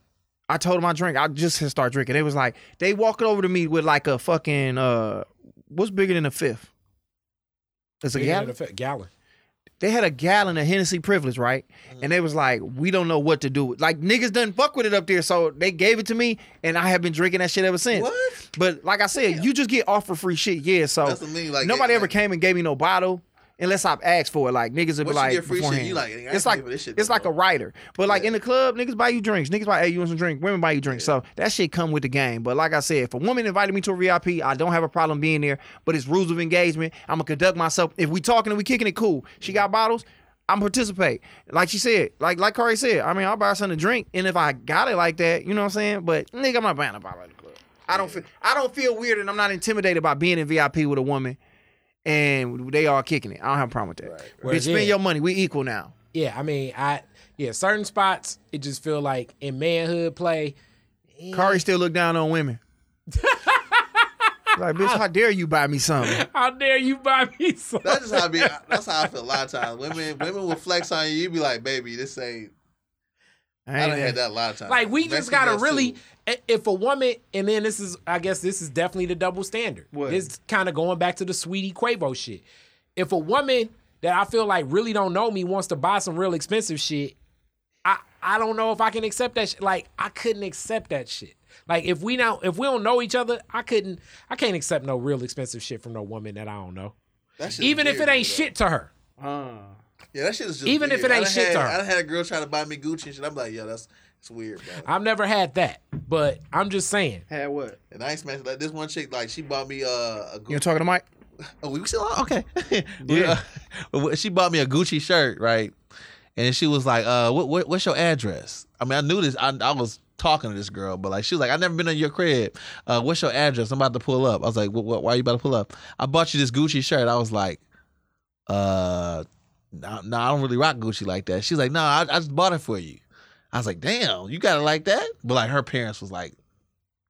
I told them I drink. I just had start drinking. They was like, they walking over to me with like a fucking uh what's bigger than a fifth? It's a Bigger gallon. a fa- gallon. They had a gallon of Hennessy privilege, right? And they was like, we don't know what to do. with Like niggas done fuck with it up there, so they gave it to me, and I have been drinking that shit ever since. What? But like I said, you just get offer free shit, yeah. So That's what I mean, like, nobody it- ever like- came and gave me no bottle. Unless I've asked for it, like niggas would be like, free shit, you like, it's like it's like a writer, but like Yeah. in the club, niggas buy you drinks. Niggas buy, hey, you want some drink? Women buy you drinks. So that shit come with the game. But like I said, if a woman invited me to a VIP, I don't have a problem being there. But it's rules of engagement. I'm gonna conduct myself. If we talking and we kicking it, cool. She got bottles. I'm participate. Like she said, like like Corey said. I mean, I'll buy her something to drink, and if I got it like that, you know what I'm saying. But nigga, I'm not buying a bottle at the club. I don't feel I don't feel weird, and I'm not intimidated by being in VIP with a woman, and they all kicking it. I don't have a problem with that. Right. Well, Bitch, spend yeah. your money. We equal now. Yeah, I mean, I yeah, certain spots it just feel like in manhood play. Corey still look down on women. like, bitch, how dare you buy me something? How dare you buy me something? That's just how I be. That's how I feel a lot of times. Women, women will flex on you. You be like, baby, this ain't. I done had that a lot of times. Like we just gotta really, too. If a woman, and then this is, I guess this is definitely the double standard. What? This kind of going back to the Saweetie Quavo shit. If a woman that I feel like really don't know me wants to buy some real expensive shit, I I don't know if I can accept that. Shit. Like I couldn't accept that shit. Like if we now if we don't know each other, I couldn't. I can't accept no real expensive shit from no woman that I don't know. That shit is Even if it ain't though. shit to her. Uh. Yeah, that shit is just Even if it ain't I shit had, to her. I done had a girl try to buy me Gucci and shit. I'm like, yo, that's it's weird, bro. I've never had that, but I'm just saying. Had what? And I ain't smashed like this one chick. Like she bought me uh, a You Gucci. talking to Mike? Oh, we still on? Okay. yeah. uh, she bought me a Gucci shirt, right? And she was like, uh, what, what, what's your address? I mean, I knew this. I, I was talking to this girl, but like, she was like, i never been in your crib. Uh, what's your address? I'm about to pull up. I was like, what, what, why are you about to pull up? I bought you this Gucci shirt. I was like, uh, no, no, I don't really rock Gucci like that. She's like, no, I, I just bought it for you. I was like, damn, you got it like that? But like, her parents was like,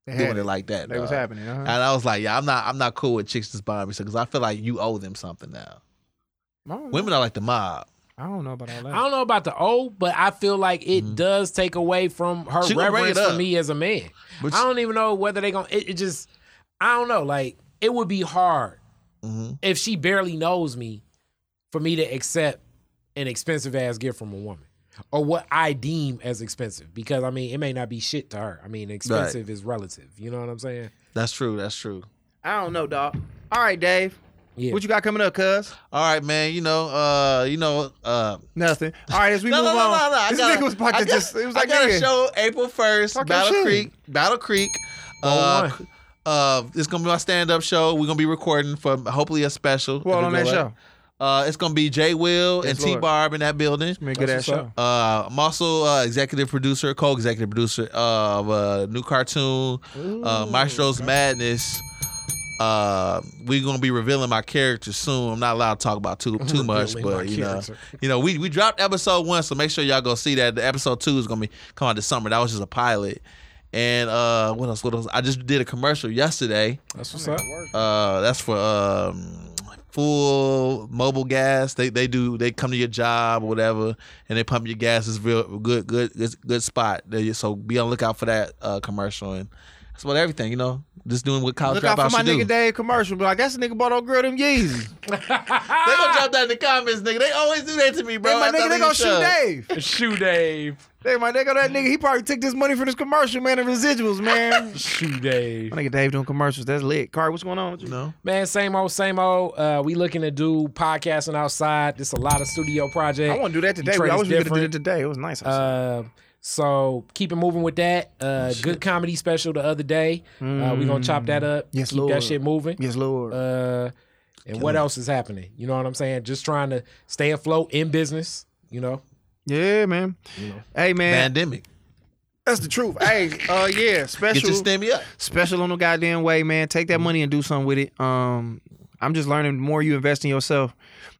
They doing had it like that. That was happening. Uh-huh. And I was like, yeah, I'm not, I'm not cool with chicks just buying me stuff because I feel like you owe them something now. I don't know. Women are like the mob. I don't know about all that. I don't know about the old, but I feel like it does take away from her Mm-hmm. She reverence for me as a man. But I don't even know whether they gonna. It, it just, I don't know. Like it would be hard Mhm. if she barely knows me for me to accept an expensive ass gift from a woman or what I deem as expensive. Because I mean, it may not be shit to her. I mean, expensive is relative. You know what I'm saying? That's true. That's true. I don't know, dog. All right, Dave. Yeah. What you got coming up, cuz? All right, man. You know, uh, you know, uh, Nothing. All right, as we no, move no, no, on. no, no. I This got, nigga was about I to got- just. It was like, I got a show April first, Talk Battle. Creek, Battle Creek. Uh, uh, it's gonna be my stand up show. We're gonna be recording for hopefully a special. Who all If it on that right. show? Uh, it's gonna be Jay Will Yes, and T Barb in that building. Man, good ass show. Uh, I'm also uh, executive producer, co-executive producer of a new cartoon, uh, Maestro's Madness. Uh, we're gonna be revealing my character soon. I'm not allowed to talk about too too much, but you know, you know, we we dropped episode one, so make sure y'all go see that. The episode two is gonna be come out this summer. That was just a pilot. And uh, what else? What else? I just did a commercial yesterday. That's what's up. Uh, that's for um, full mobile gas. They they do they come to your job or whatever, and they pump your gas. It's real good good good, good spot. So be on the lookout for that uh, commercial and that's about everything. You know, just doing what college Look out for my should do. nigga Dave commercial. Be like, that's the nigga bought old girl them Yeezys. They gonna drop that in the comments, nigga. They always do that to me, bro. Hey, my I nigga, they gonna shoot. Dave. Shoot Dave. Hey, my nigga, that nigga, he probably took this money from this commercial, man, and residuals, man. Shoot, Dave. my nigga Dave doing commercials. That's lit. Car, what's going on with you? No. Man, same old, same old. Uh, we looking to do podcasting outside. This a lot of studio project. I want to do that today. Detroit I is wish we could have did it different. today. It was nice. outside. Uh, so keep it moving with that. Uh, good comedy special the other day. Uh, we gonna chop that up. Yes, keep Lord. that shit moving. yes, Lord. Uh, and what else is happening? You know what I'm saying? Just trying to stay afloat in business. You know. Yeah, man. Hey, man, Pandemic. that's the truth. hey, uh, yeah, special. Get special. your stimmy up. special on the goddamn way, man. Take that money and do something with it. Um, I'm just learning the more you invest in yourself.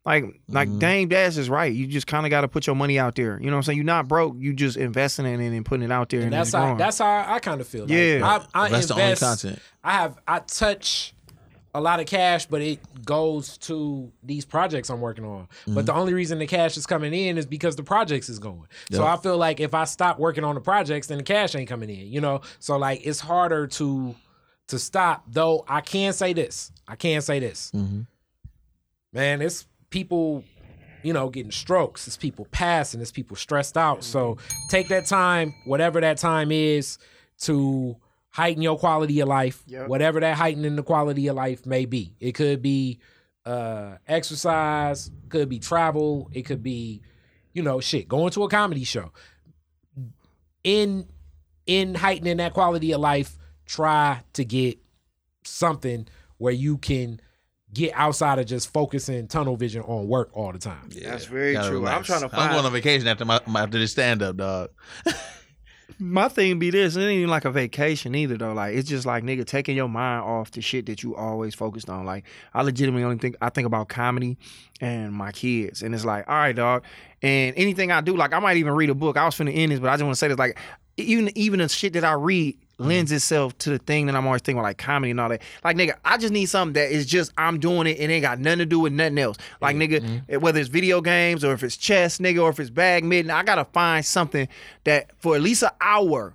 Like, like Dame Dash is right. You just kind of got to put your money out there. You know what I'm saying? You're not broke. You just investing in it and putting it out there. And, And that's how growing. that's how I kind of feel. Like, Yeah. I, I That's the only invest. content. I have I touch a lot of cash, but it goes to these projects I'm working on. But mm-hmm. the only reason the cash is coming in is because the projects is going. So I feel like if I stop working on the projects, then the cash ain't coming in. You know, so like it's harder to to stop. Though I can say this, I can say this, mm-hmm. man. It's people, you know, getting strokes. It's people passing. It's people stressed out. So take that time, whatever that time is, to heighten your quality of life. Yep. Whatever that heightening the quality of life may be. It could be uh exercise, could be travel, it could be, you know, shit, going to a comedy show. In in heightening that quality of life, try to get something where you can get outside of just focusing tunnel vision on work all the time. Yeah, That's very Gotta true. I'm trying to I'm going on vacation after my, my after this stand up, dog. My thing be this, it ain't even like a vacation either though. Like it's just like nigga taking your mind off the shit that you always focused on. Like I legitimately only think I think about comedy and my kids. And it's like, all right, dog. And anything I do, like I might even read a book. I was finna end this, but I just want to say this, like even even the shit that I read Mm-hmm. lends itself to the thing that I'm always thinking about, like comedy and all that. Like nigga, I just need something that is just I'm doing it and ain't got nothing to do with nothing else. Like nigga, mm-hmm. whether it's video games or if it's chess, nigga, or if it's badminton, I gotta find something that for at least an hour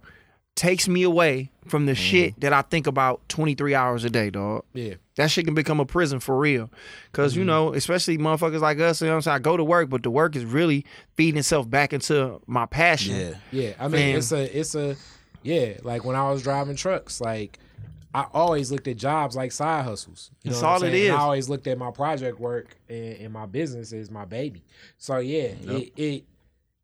takes me away from the mm-hmm. shit that I think about 23 hours a day, dog. Yeah. That shit can become a prison for real. because you know, especially motherfuckers like us, you know what I'm saying? I go to work, but the work is really feeding itself back into my passion. Yeah. Yeah, I mean Man. it's a it's a yeah, like when I was driving trucks, like I always looked at jobs like side hustles. You know That's what I'm all it saying? And. I always looked at my project work and, and my business as my baby. So yeah, it, it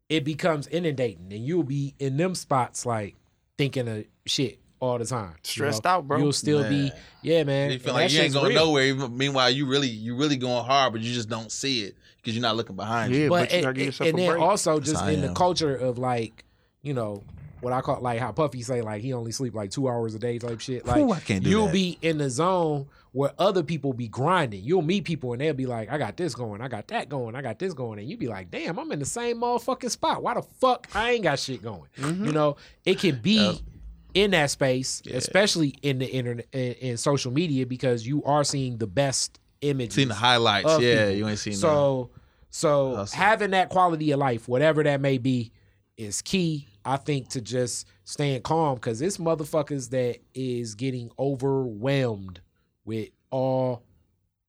it becomes inundating, and you'll be in them spots like thinking of shit all the time. you Stressed know? out, bro. You'll still be yeah, man. You feel and like you ain't going real. nowhere. Meanwhile, you really you really going hard, but you just don't see it because you're not looking behind Yeah, you. but, but you and, gotta give yourself and then break. also just how in the culture of like you know what I call like how Puffy say like he only sleep like two hours a day type shit. Like Ooh, I can't do you'll that. be in the zone where other people be grinding. You'll meet people and they'll be like, I got this going, I got that going, I got this going, and you be like, damn, I'm in the same motherfucking spot. Why the fuck I ain't got shit going? Mm-hmm. You know, it can be. In that space, especially in the internet in, in social media, because you are seeing the best images. Seen the highlights, yeah. people. You ain't seen So, so Hustle. having that quality of life, whatever that may be, is key. I think to just staying calm because it's motherfuckers that is getting overwhelmed with all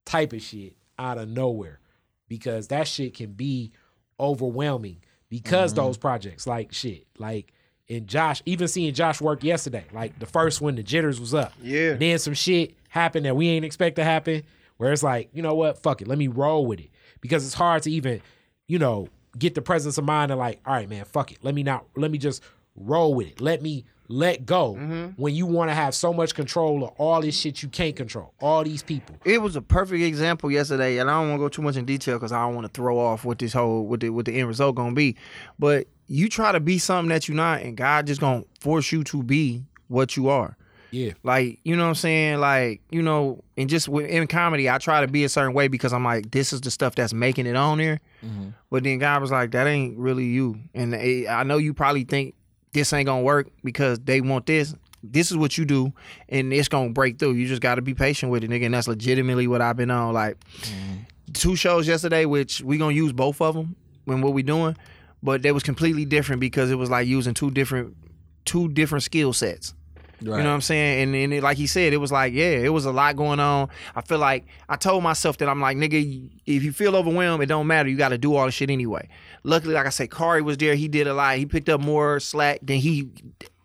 type of shit out of nowhere because that shit can be overwhelming because Mm-hmm. those projects like shit like and Josh even seeing Josh work yesterday like the first one the jitters was up Yeah. and then some shit happened that we ain't expect to happen where it's like you know what fuck it let me roll with it because it's hard to even you know get the presence of mind and like all right man fuck it let me not let me just roll with it let me let go mm-hmm. when you want to have so much control of all this shit you can't control all these people It was a perfect example yesterday, and I don't want to go too much in detail because I don't want to throw off what this whole what the what the end result gonna be. But you try to be something that you're not, and God just gonna force you to be what you are. Yeah Like, you know what I'm saying? Like, you know, and just with, in comedy, I try to be a certain way because I'm like, this is the stuff that's making it on there. Mm-hmm. But then God was like, that ain't really you. And it, I know you probably think this ain't gonna work because they want this. This is what you do, and it's gonna break through. You just got to be patient with it, nigga. And that's legitimately what I've been on. Like mm-hmm. two shows yesterday, which we gonna use both of them when what we doing, but they was completely different because it was like using two different two different skill sets. You know what I'm saying? And, and it, like he said, it was like, yeah, it was a lot going on. I feel like I told myself that I'm like, nigga, if you feel overwhelmed, it don't matter. You got to do all the shit anyway. Luckily, like I said, Kari was there. He did a lot. He picked up more slack than he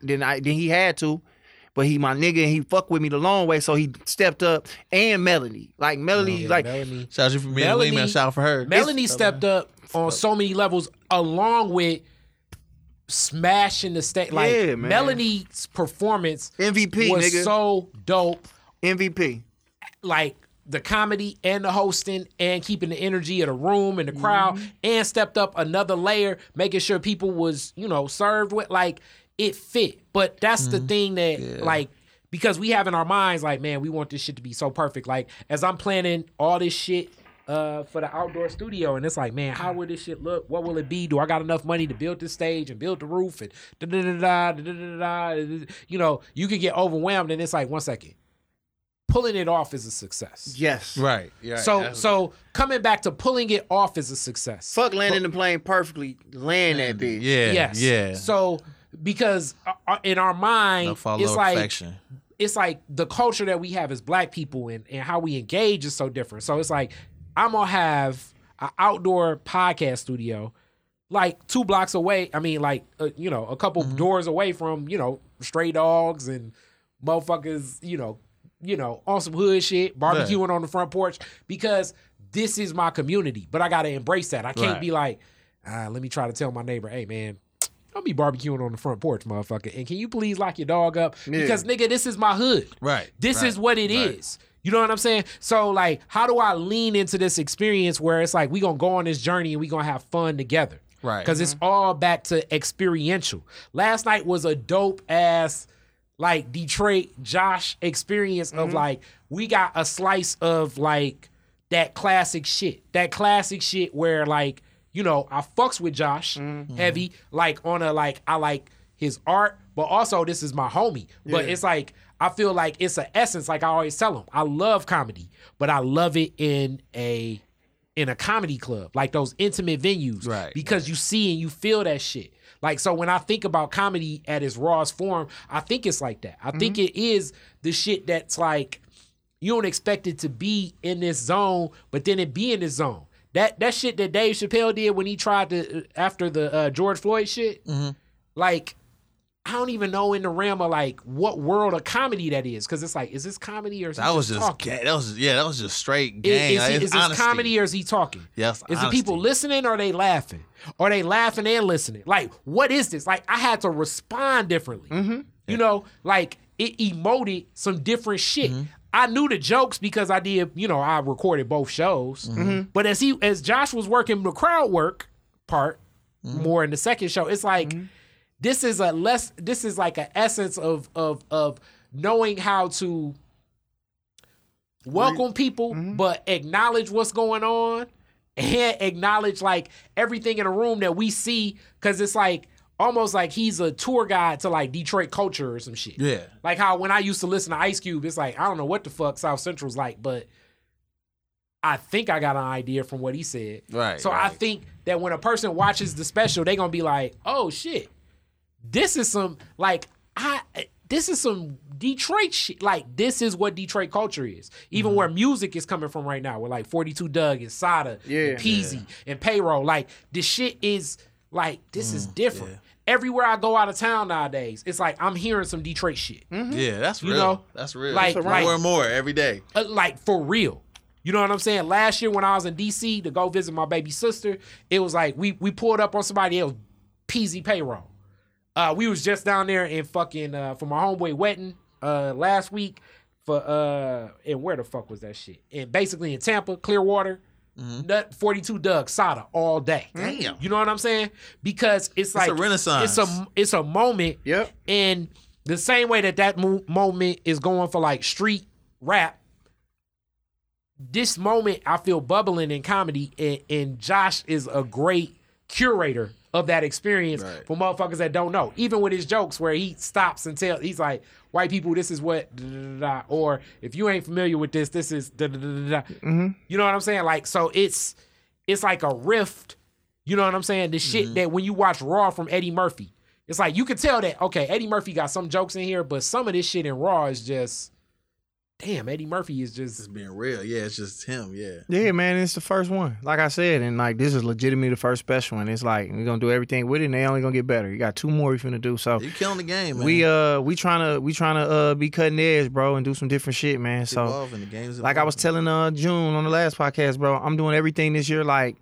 than I than he had to. But he my nigga and he fucked with me the long way, so he stepped up. And Melody, like Melody, Yeah, like Melanie. Shout out you for being a Melanie- wingman. Shout out for her. Melanie stepped up on so many levels, along with smashing the stage. Like Yeah, man. Melanie's performance MVP, was nigga. so dope. MVP. Like the comedy and the hosting and keeping the energy of the room and the crowd, Mm-hmm. and stepped up another layer, making sure people was you know served with like it fit. But that's Mm-hmm. the thing that like. Because we have in our minds, like, man, we want this shit to be so perfect. Like, as I'm planning all this shit uh, for the outdoor studio, and it's like, man, how will this shit look? What will it be? Do I got enough money to build this stage and build the roof and da da da da da da da? You know, you can get overwhelmed, and it's like, one second, pulling it off is a success. Yes. Right. Yeah. So That's... so coming back to pulling it off is a success. Fuck landing but, the plane perfectly, land that bitch. Yeah. Yes. Yeah. So because in our mind, no it's like. It's like the culture that we have as black people and, and how we engage is so different. So it's like I'm gonna have an outdoor podcast studio like two blocks away. I mean, like uh, you know, a couple Mm-hmm. doors away from you know stray dogs and motherfuckers. You know, you know, on some hood shit, barbecuing on the front porch because this is my community. But I gotta embrace that. I can't Right. be like, ah, let me try to tell my neighbor, hey man. Don't be barbecuing on the front porch, motherfucker. And can you please lock your dog up? Because nigga, this is my hood. Right, This right, is what it is. Right. You know what I'm saying? So like, how do I lean into this experience where it's like we gonna go on this journey and we gonna have fun together? Right. Because it's mm-hmm. all back to experiential. Last night was a dope ass like Detroit Josh experience of mm-hmm. like we got a slice of like that classic shit. That classic shit where like, you know, I fucks with Josh mm-hmm. heavy, like on a like I like his art, but also this is my homie. But it's like I feel like it's an essence, like I always tell them, I love comedy, but I love it in a in a comedy club, like those intimate venues. Right, Because you see and you feel that shit. Like so when I think about comedy at its rawest form, I think it's like that. I mm-hmm. think it is the shit that's like you don't expect it to be in this zone, but then it be in this zone. That that shit that Dave Chappelle did when he tried to uh, after the uh, George Floyd shit, mm-hmm. like I don't even know in the realm of like what world of comedy that is, because it's like, is this comedy or is he That was just talking? ga- that was just, yeah, that was just straight Is, game. is, Like, he- is this honesty. comedy or is he talking? Yes, Is the people listening or are they laughing? Are they laughing and listening? Like, what is this? Like, I had to respond differently. Mm-hmm. You know, like it emoted some different shit. Mm-hmm. I knew the jokes because I did, you know, I recorded both shows. Mm-hmm. But as he as Josh was working the crowd work part Mm-hmm. more in the second show, it's like this is a less this is like an essence of of of knowing how to welcome people mm-hmm. but acknowledge what's going on and acknowledge like everything in the room that we see because it's like almost like he's a tour guide to like Detroit culture or some shit. Yeah. Like how when I used to listen to Ice Cube, it's like I don't know what the fuck South Central's like, but I think I got an idea from what he said. Right, So I think that when a person watches the special, they're gonna be like, "Oh shit, this is some like I this is some Detroit shit. Like this is what Detroit culture is. Even Mm-hmm. where music is coming from right now, with like 42 Dugg and Sada Yeah. and Peezy and Payroll. Like this shit is like this Mm, is different. Everywhere I go out of town nowadays, it's like I'm hearing some Detroit shit. Yeah, that's You real. know, that's real. like- more like- and more every day. Uh, like for real. You know what I'm saying? Last year when I was in DC to go visit my baby sister, it was like we we pulled up on somebody else, peasy payroll. Uh, we was just down there in fucking uh, for my homeboy Wetton uh last week for uh and where the fuck was that shit? And basically in Tampa, Clearwater, nut 42 Dugg Sada all day. Damn. You know what I'm saying? Because it's like a renaissance. It's a it's a moment. Yep. And the same way that that mo- moment is going for like street rap, this moment I feel bubbling in comedy, and, and Josh is a great curator of that experience Right. for motherfuckers that don't know. Even with his jokes, where he stops and tells, he's like, "White people, this is what," da, da, da, da," or if you ain't familiar with this, this is da. Mm-hmm. You know what I'm saying? Like, so it's it's like a rift. You know what I'm saying? The shit mm-hmm. that when you watch Raw from Eddie Murphy, it's like you can tell that okay, Eddie Murphy got some jokes in here, but some of this shit in Raw is just, damn, Eddie Murphy is It's just being real. Yeah, it's just him. Yeah. Yeah, man, it's the first one. Like I said, and like this is legitimately the first special, and it's like we're gonna do everything with it, and they only gonna get better. You got two more we finna do, so You killing the game, man. we uh we trying to we trying to uh be cutting edge, bro, and do some different shit, man. So evolving. The game's like I was telling uh June on the last podcast, bro, I'm doing everything this year, like,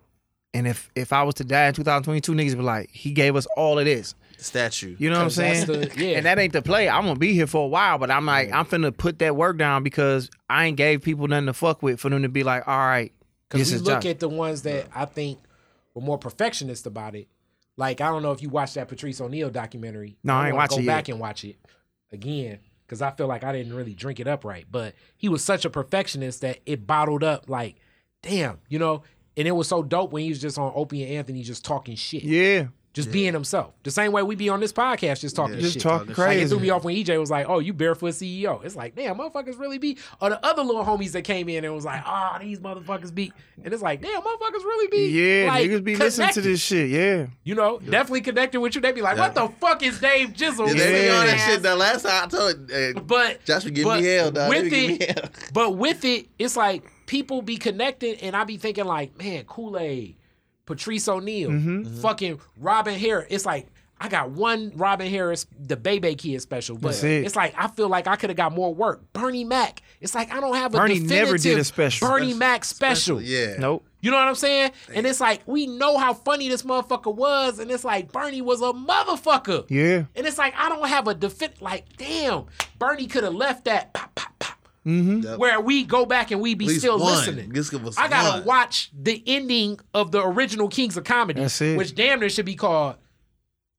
and if if I was to die in 2022, niggas be like, he gave us all of this. Statue. You know what I'm saying? the- yeah. And that ain't the play. I'm gonna be here for a while, but I'm like, I'm finna put that work down because I ain't gave people nothing to fuck with for them to be like, all right, because this we look Josh. at the ones that I think were more perfectionist about it. Like I don't know if you watched that Patrice O'Neal documentary. No, I ain't wanna watch go it back yet. and watch it again because I feel like I didn't really drink it up right. But he was such a perfectionist that it bottled up. Like, damn, you know. And it was so dope when he was just on Opie and Anthony just talking shit. Yeah. Just being himself. The same way we be on this podcast, just talking Just shit. talking Like, crazy. it threw me off when EJ was like, "Oh, you barefoot CEO." It's like, damn, motherfuckers really be. Or the other little homies that came in and was like, "Oh, these motherfuckers be," and it's like, damn, motherfuckers really be. Yeah, like, niggas be listening to this shit. Yeah. You know, definitely connecting with you. They be like, "What the fuck is Dave Jizzle?" Yeah, they be Yeah. on that shit. The last time I told uh, But Josh would give but me hell, dog. With give me it, hell. but with it, it's like people be connected, and I be thinking like, man, Kool Aid, Patrice O'Neal, Mm-hmm. fucking Robin Harris. It's like I got one Robin Harris, the Bebe Kid special, but That's it. it's like I feel like I could have got more work. Bernie Mac. It's like I don't have a Bernie never did a special. Bernie Mac special. Yeah. Nope. You know what I'm saying? And it's like we know how funny this motherfucker was, and it's like Bernie was a motherfucker. Yeah. And it's like I don't have a defin like, damn, Bernie could have left that pop, pop, pop. Mm-hmm. Where we go back and we be still one. listening. Just give us I gotta one. watch the ending of the original Kings of Comedy, That's it. which damn near should be called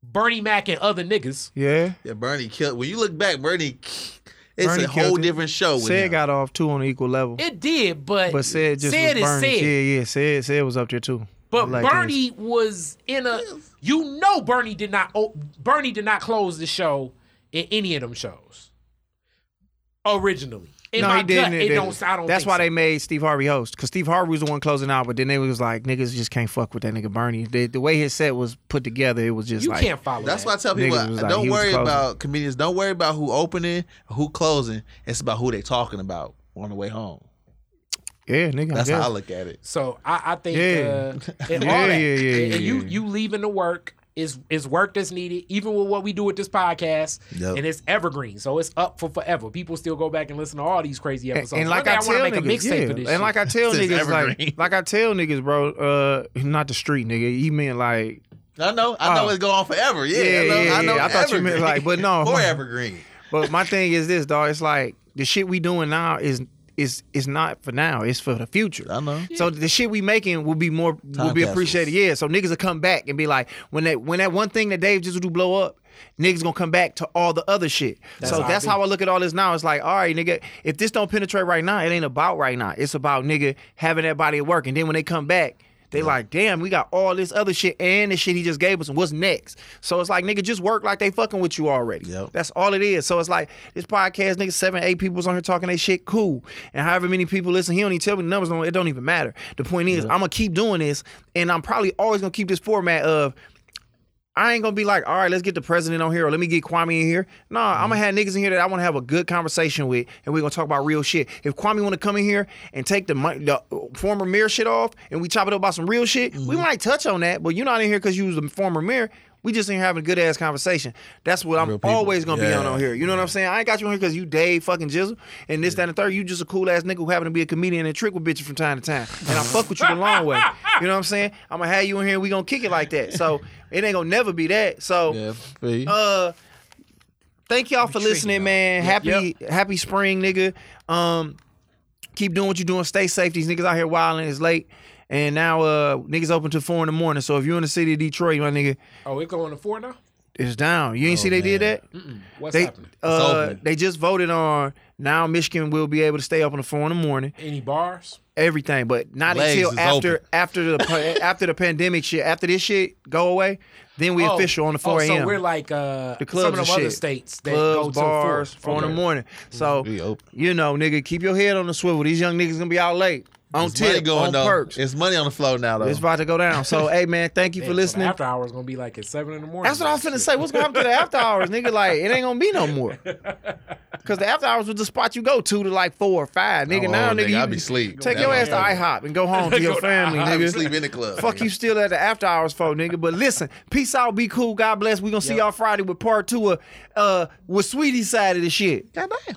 Bernie Mac and other niggas. Yeah. Yeah, Bernie killed. When you look back, Bernie, it's Bernie a whole it. different show. Said him. got off two on an equal level. It did, but but said just said was is Bernie. said. Yeah, yeah. Ced said was up there too. But Like this. Bernie was in a. You know, Bernie did not. Oh, Bernie did not close the show in any of them shows. Originally, in no, my he didn't. gut, They- it don't. I don't. That's think why so. they made Steve Harvey host because Steve Harvey was the one closing out, but then they was like niggas just can't fuck with that nigga Bernie. The, the way his set was put together, it was just You like can't follow. That's that. why I tell people, Niggas was like, don't worry about comedians. Don't worry about who opening, who closing. It's about who they talking about on the way home. yeah, nigga. That's I how I look at it. So I, I think Yeah. uh, and Yeah, that, yeah, yeah, and, and yeah, you you leaving the work is is work that's needed, even with what we do with this podcast, Yep. and it's evergreen, so it's up for forever. People still go back and listen to all these crazy episodes. and like One I tell niggas, yeah. and shit. like I tell niggas, like, like I tell niggas, bro, uh, not the street nigga. He meant like, I know, I know Oh. it's going on forever. Yeah, Yeah, I know, yeah, I know. yeah. I thought you meant like- but no. for evergreen. but my thing is this, dog. It's like the shit we doing now is is is not for now. It's for the future. I know. So the shit we making will be more will Time be capsules. appreciated. Yeah. So niggas will come back and be like, when that when that one thing that Dave just do blow up, niggas gonna come back to all the other shit. So how I that's be. how I look at all this now. It's like, all right, nigga, if this don't penetrate right now, it ain't about right now. It's about nigga having that body at work. And then when they come back, they like, damn, we got all this other shit and the shit he just gave us. And what's next? So it's like, nigga, just work like they fucking with you already. Yep. That's all it is. So it's like this podcast, nigga, seven, eight people's on here talking they shit, cool. And however many people listen, he don't even tell me the numbers. It don't even matter. The point is, I'm gonna keep doing this, and I'm probably always gonna keep this format of. I ain't gonna be like, all right, let's get the president on here, or let me get Kwame in here. No, I'm gonna have niggas in here that I want to have a good conversation with, and we're gonna talk about real shit. If Kwame want to come in here and take the, the uh, former mayor shit off, and we chop it up about some real shit, we mm-hmm. might touch on that. But you're not in here because you was the former mayor. We just ain't having a good ass conversation. That's what I'm people. always gonna be Yeah. on on here. You know what I'm saying? I ain't got you on here because you Dave fucking Jizzle and this, that, and the third. You just a cool ass nigga who happen to be a comedian and trick with bitches from time to time. And I fuck with you the long way. You know what I'm saying? I'm gonna have you in here and we gonna kick it like that. So it ain't gonna never be that. So Yeah, feel uh thank y'all for listening, man. Happy happy spring, nigga. Um keep doing what you're doing. Stay safe. These niggas out here wilding. It's late. And now uh niggas open till four in the morning. So if you're in the city of Detroit, my nigga, oh, it going to four now. it's down. You ain't see they did that? What's They happening? uh open. they just voted on now Michigan will be able to stay up until four in the morning. Any bars? Everything, but not Legs until after open. after the after the pandemic shit. After this shit go away, then we Oh, official on the four a.m. Oh, So we're like uh, the clubs some of and other states that clubs, go till bars, four. four in the morning. So you know, nigga, keep your head on the swivel. These young niggas gonna be out late on It's money tip, going on though. perks. It's money on the flow now though. It's about to go down. So, hey man, thank you Damn, for so listening. after hours gonna be like at seven in the morning. That's what I was finna say. What's gonna happen to the after hours, nigga? Like, it ain't gonna be no more. Cause the after hours was the spot you go to to like four or five, nigga. Oh, now, nigga, nigga, I you be sleep. Take your ass to motherfucker. IHOP and go home to your Go to family, I be nigga. sleep in the club. Fuck you still at the after hours for nigga. But listen, peace out, be cool, God bless. We gonna see y'all Friday with part two of uh with Saweetie side of the shit. Goddamn.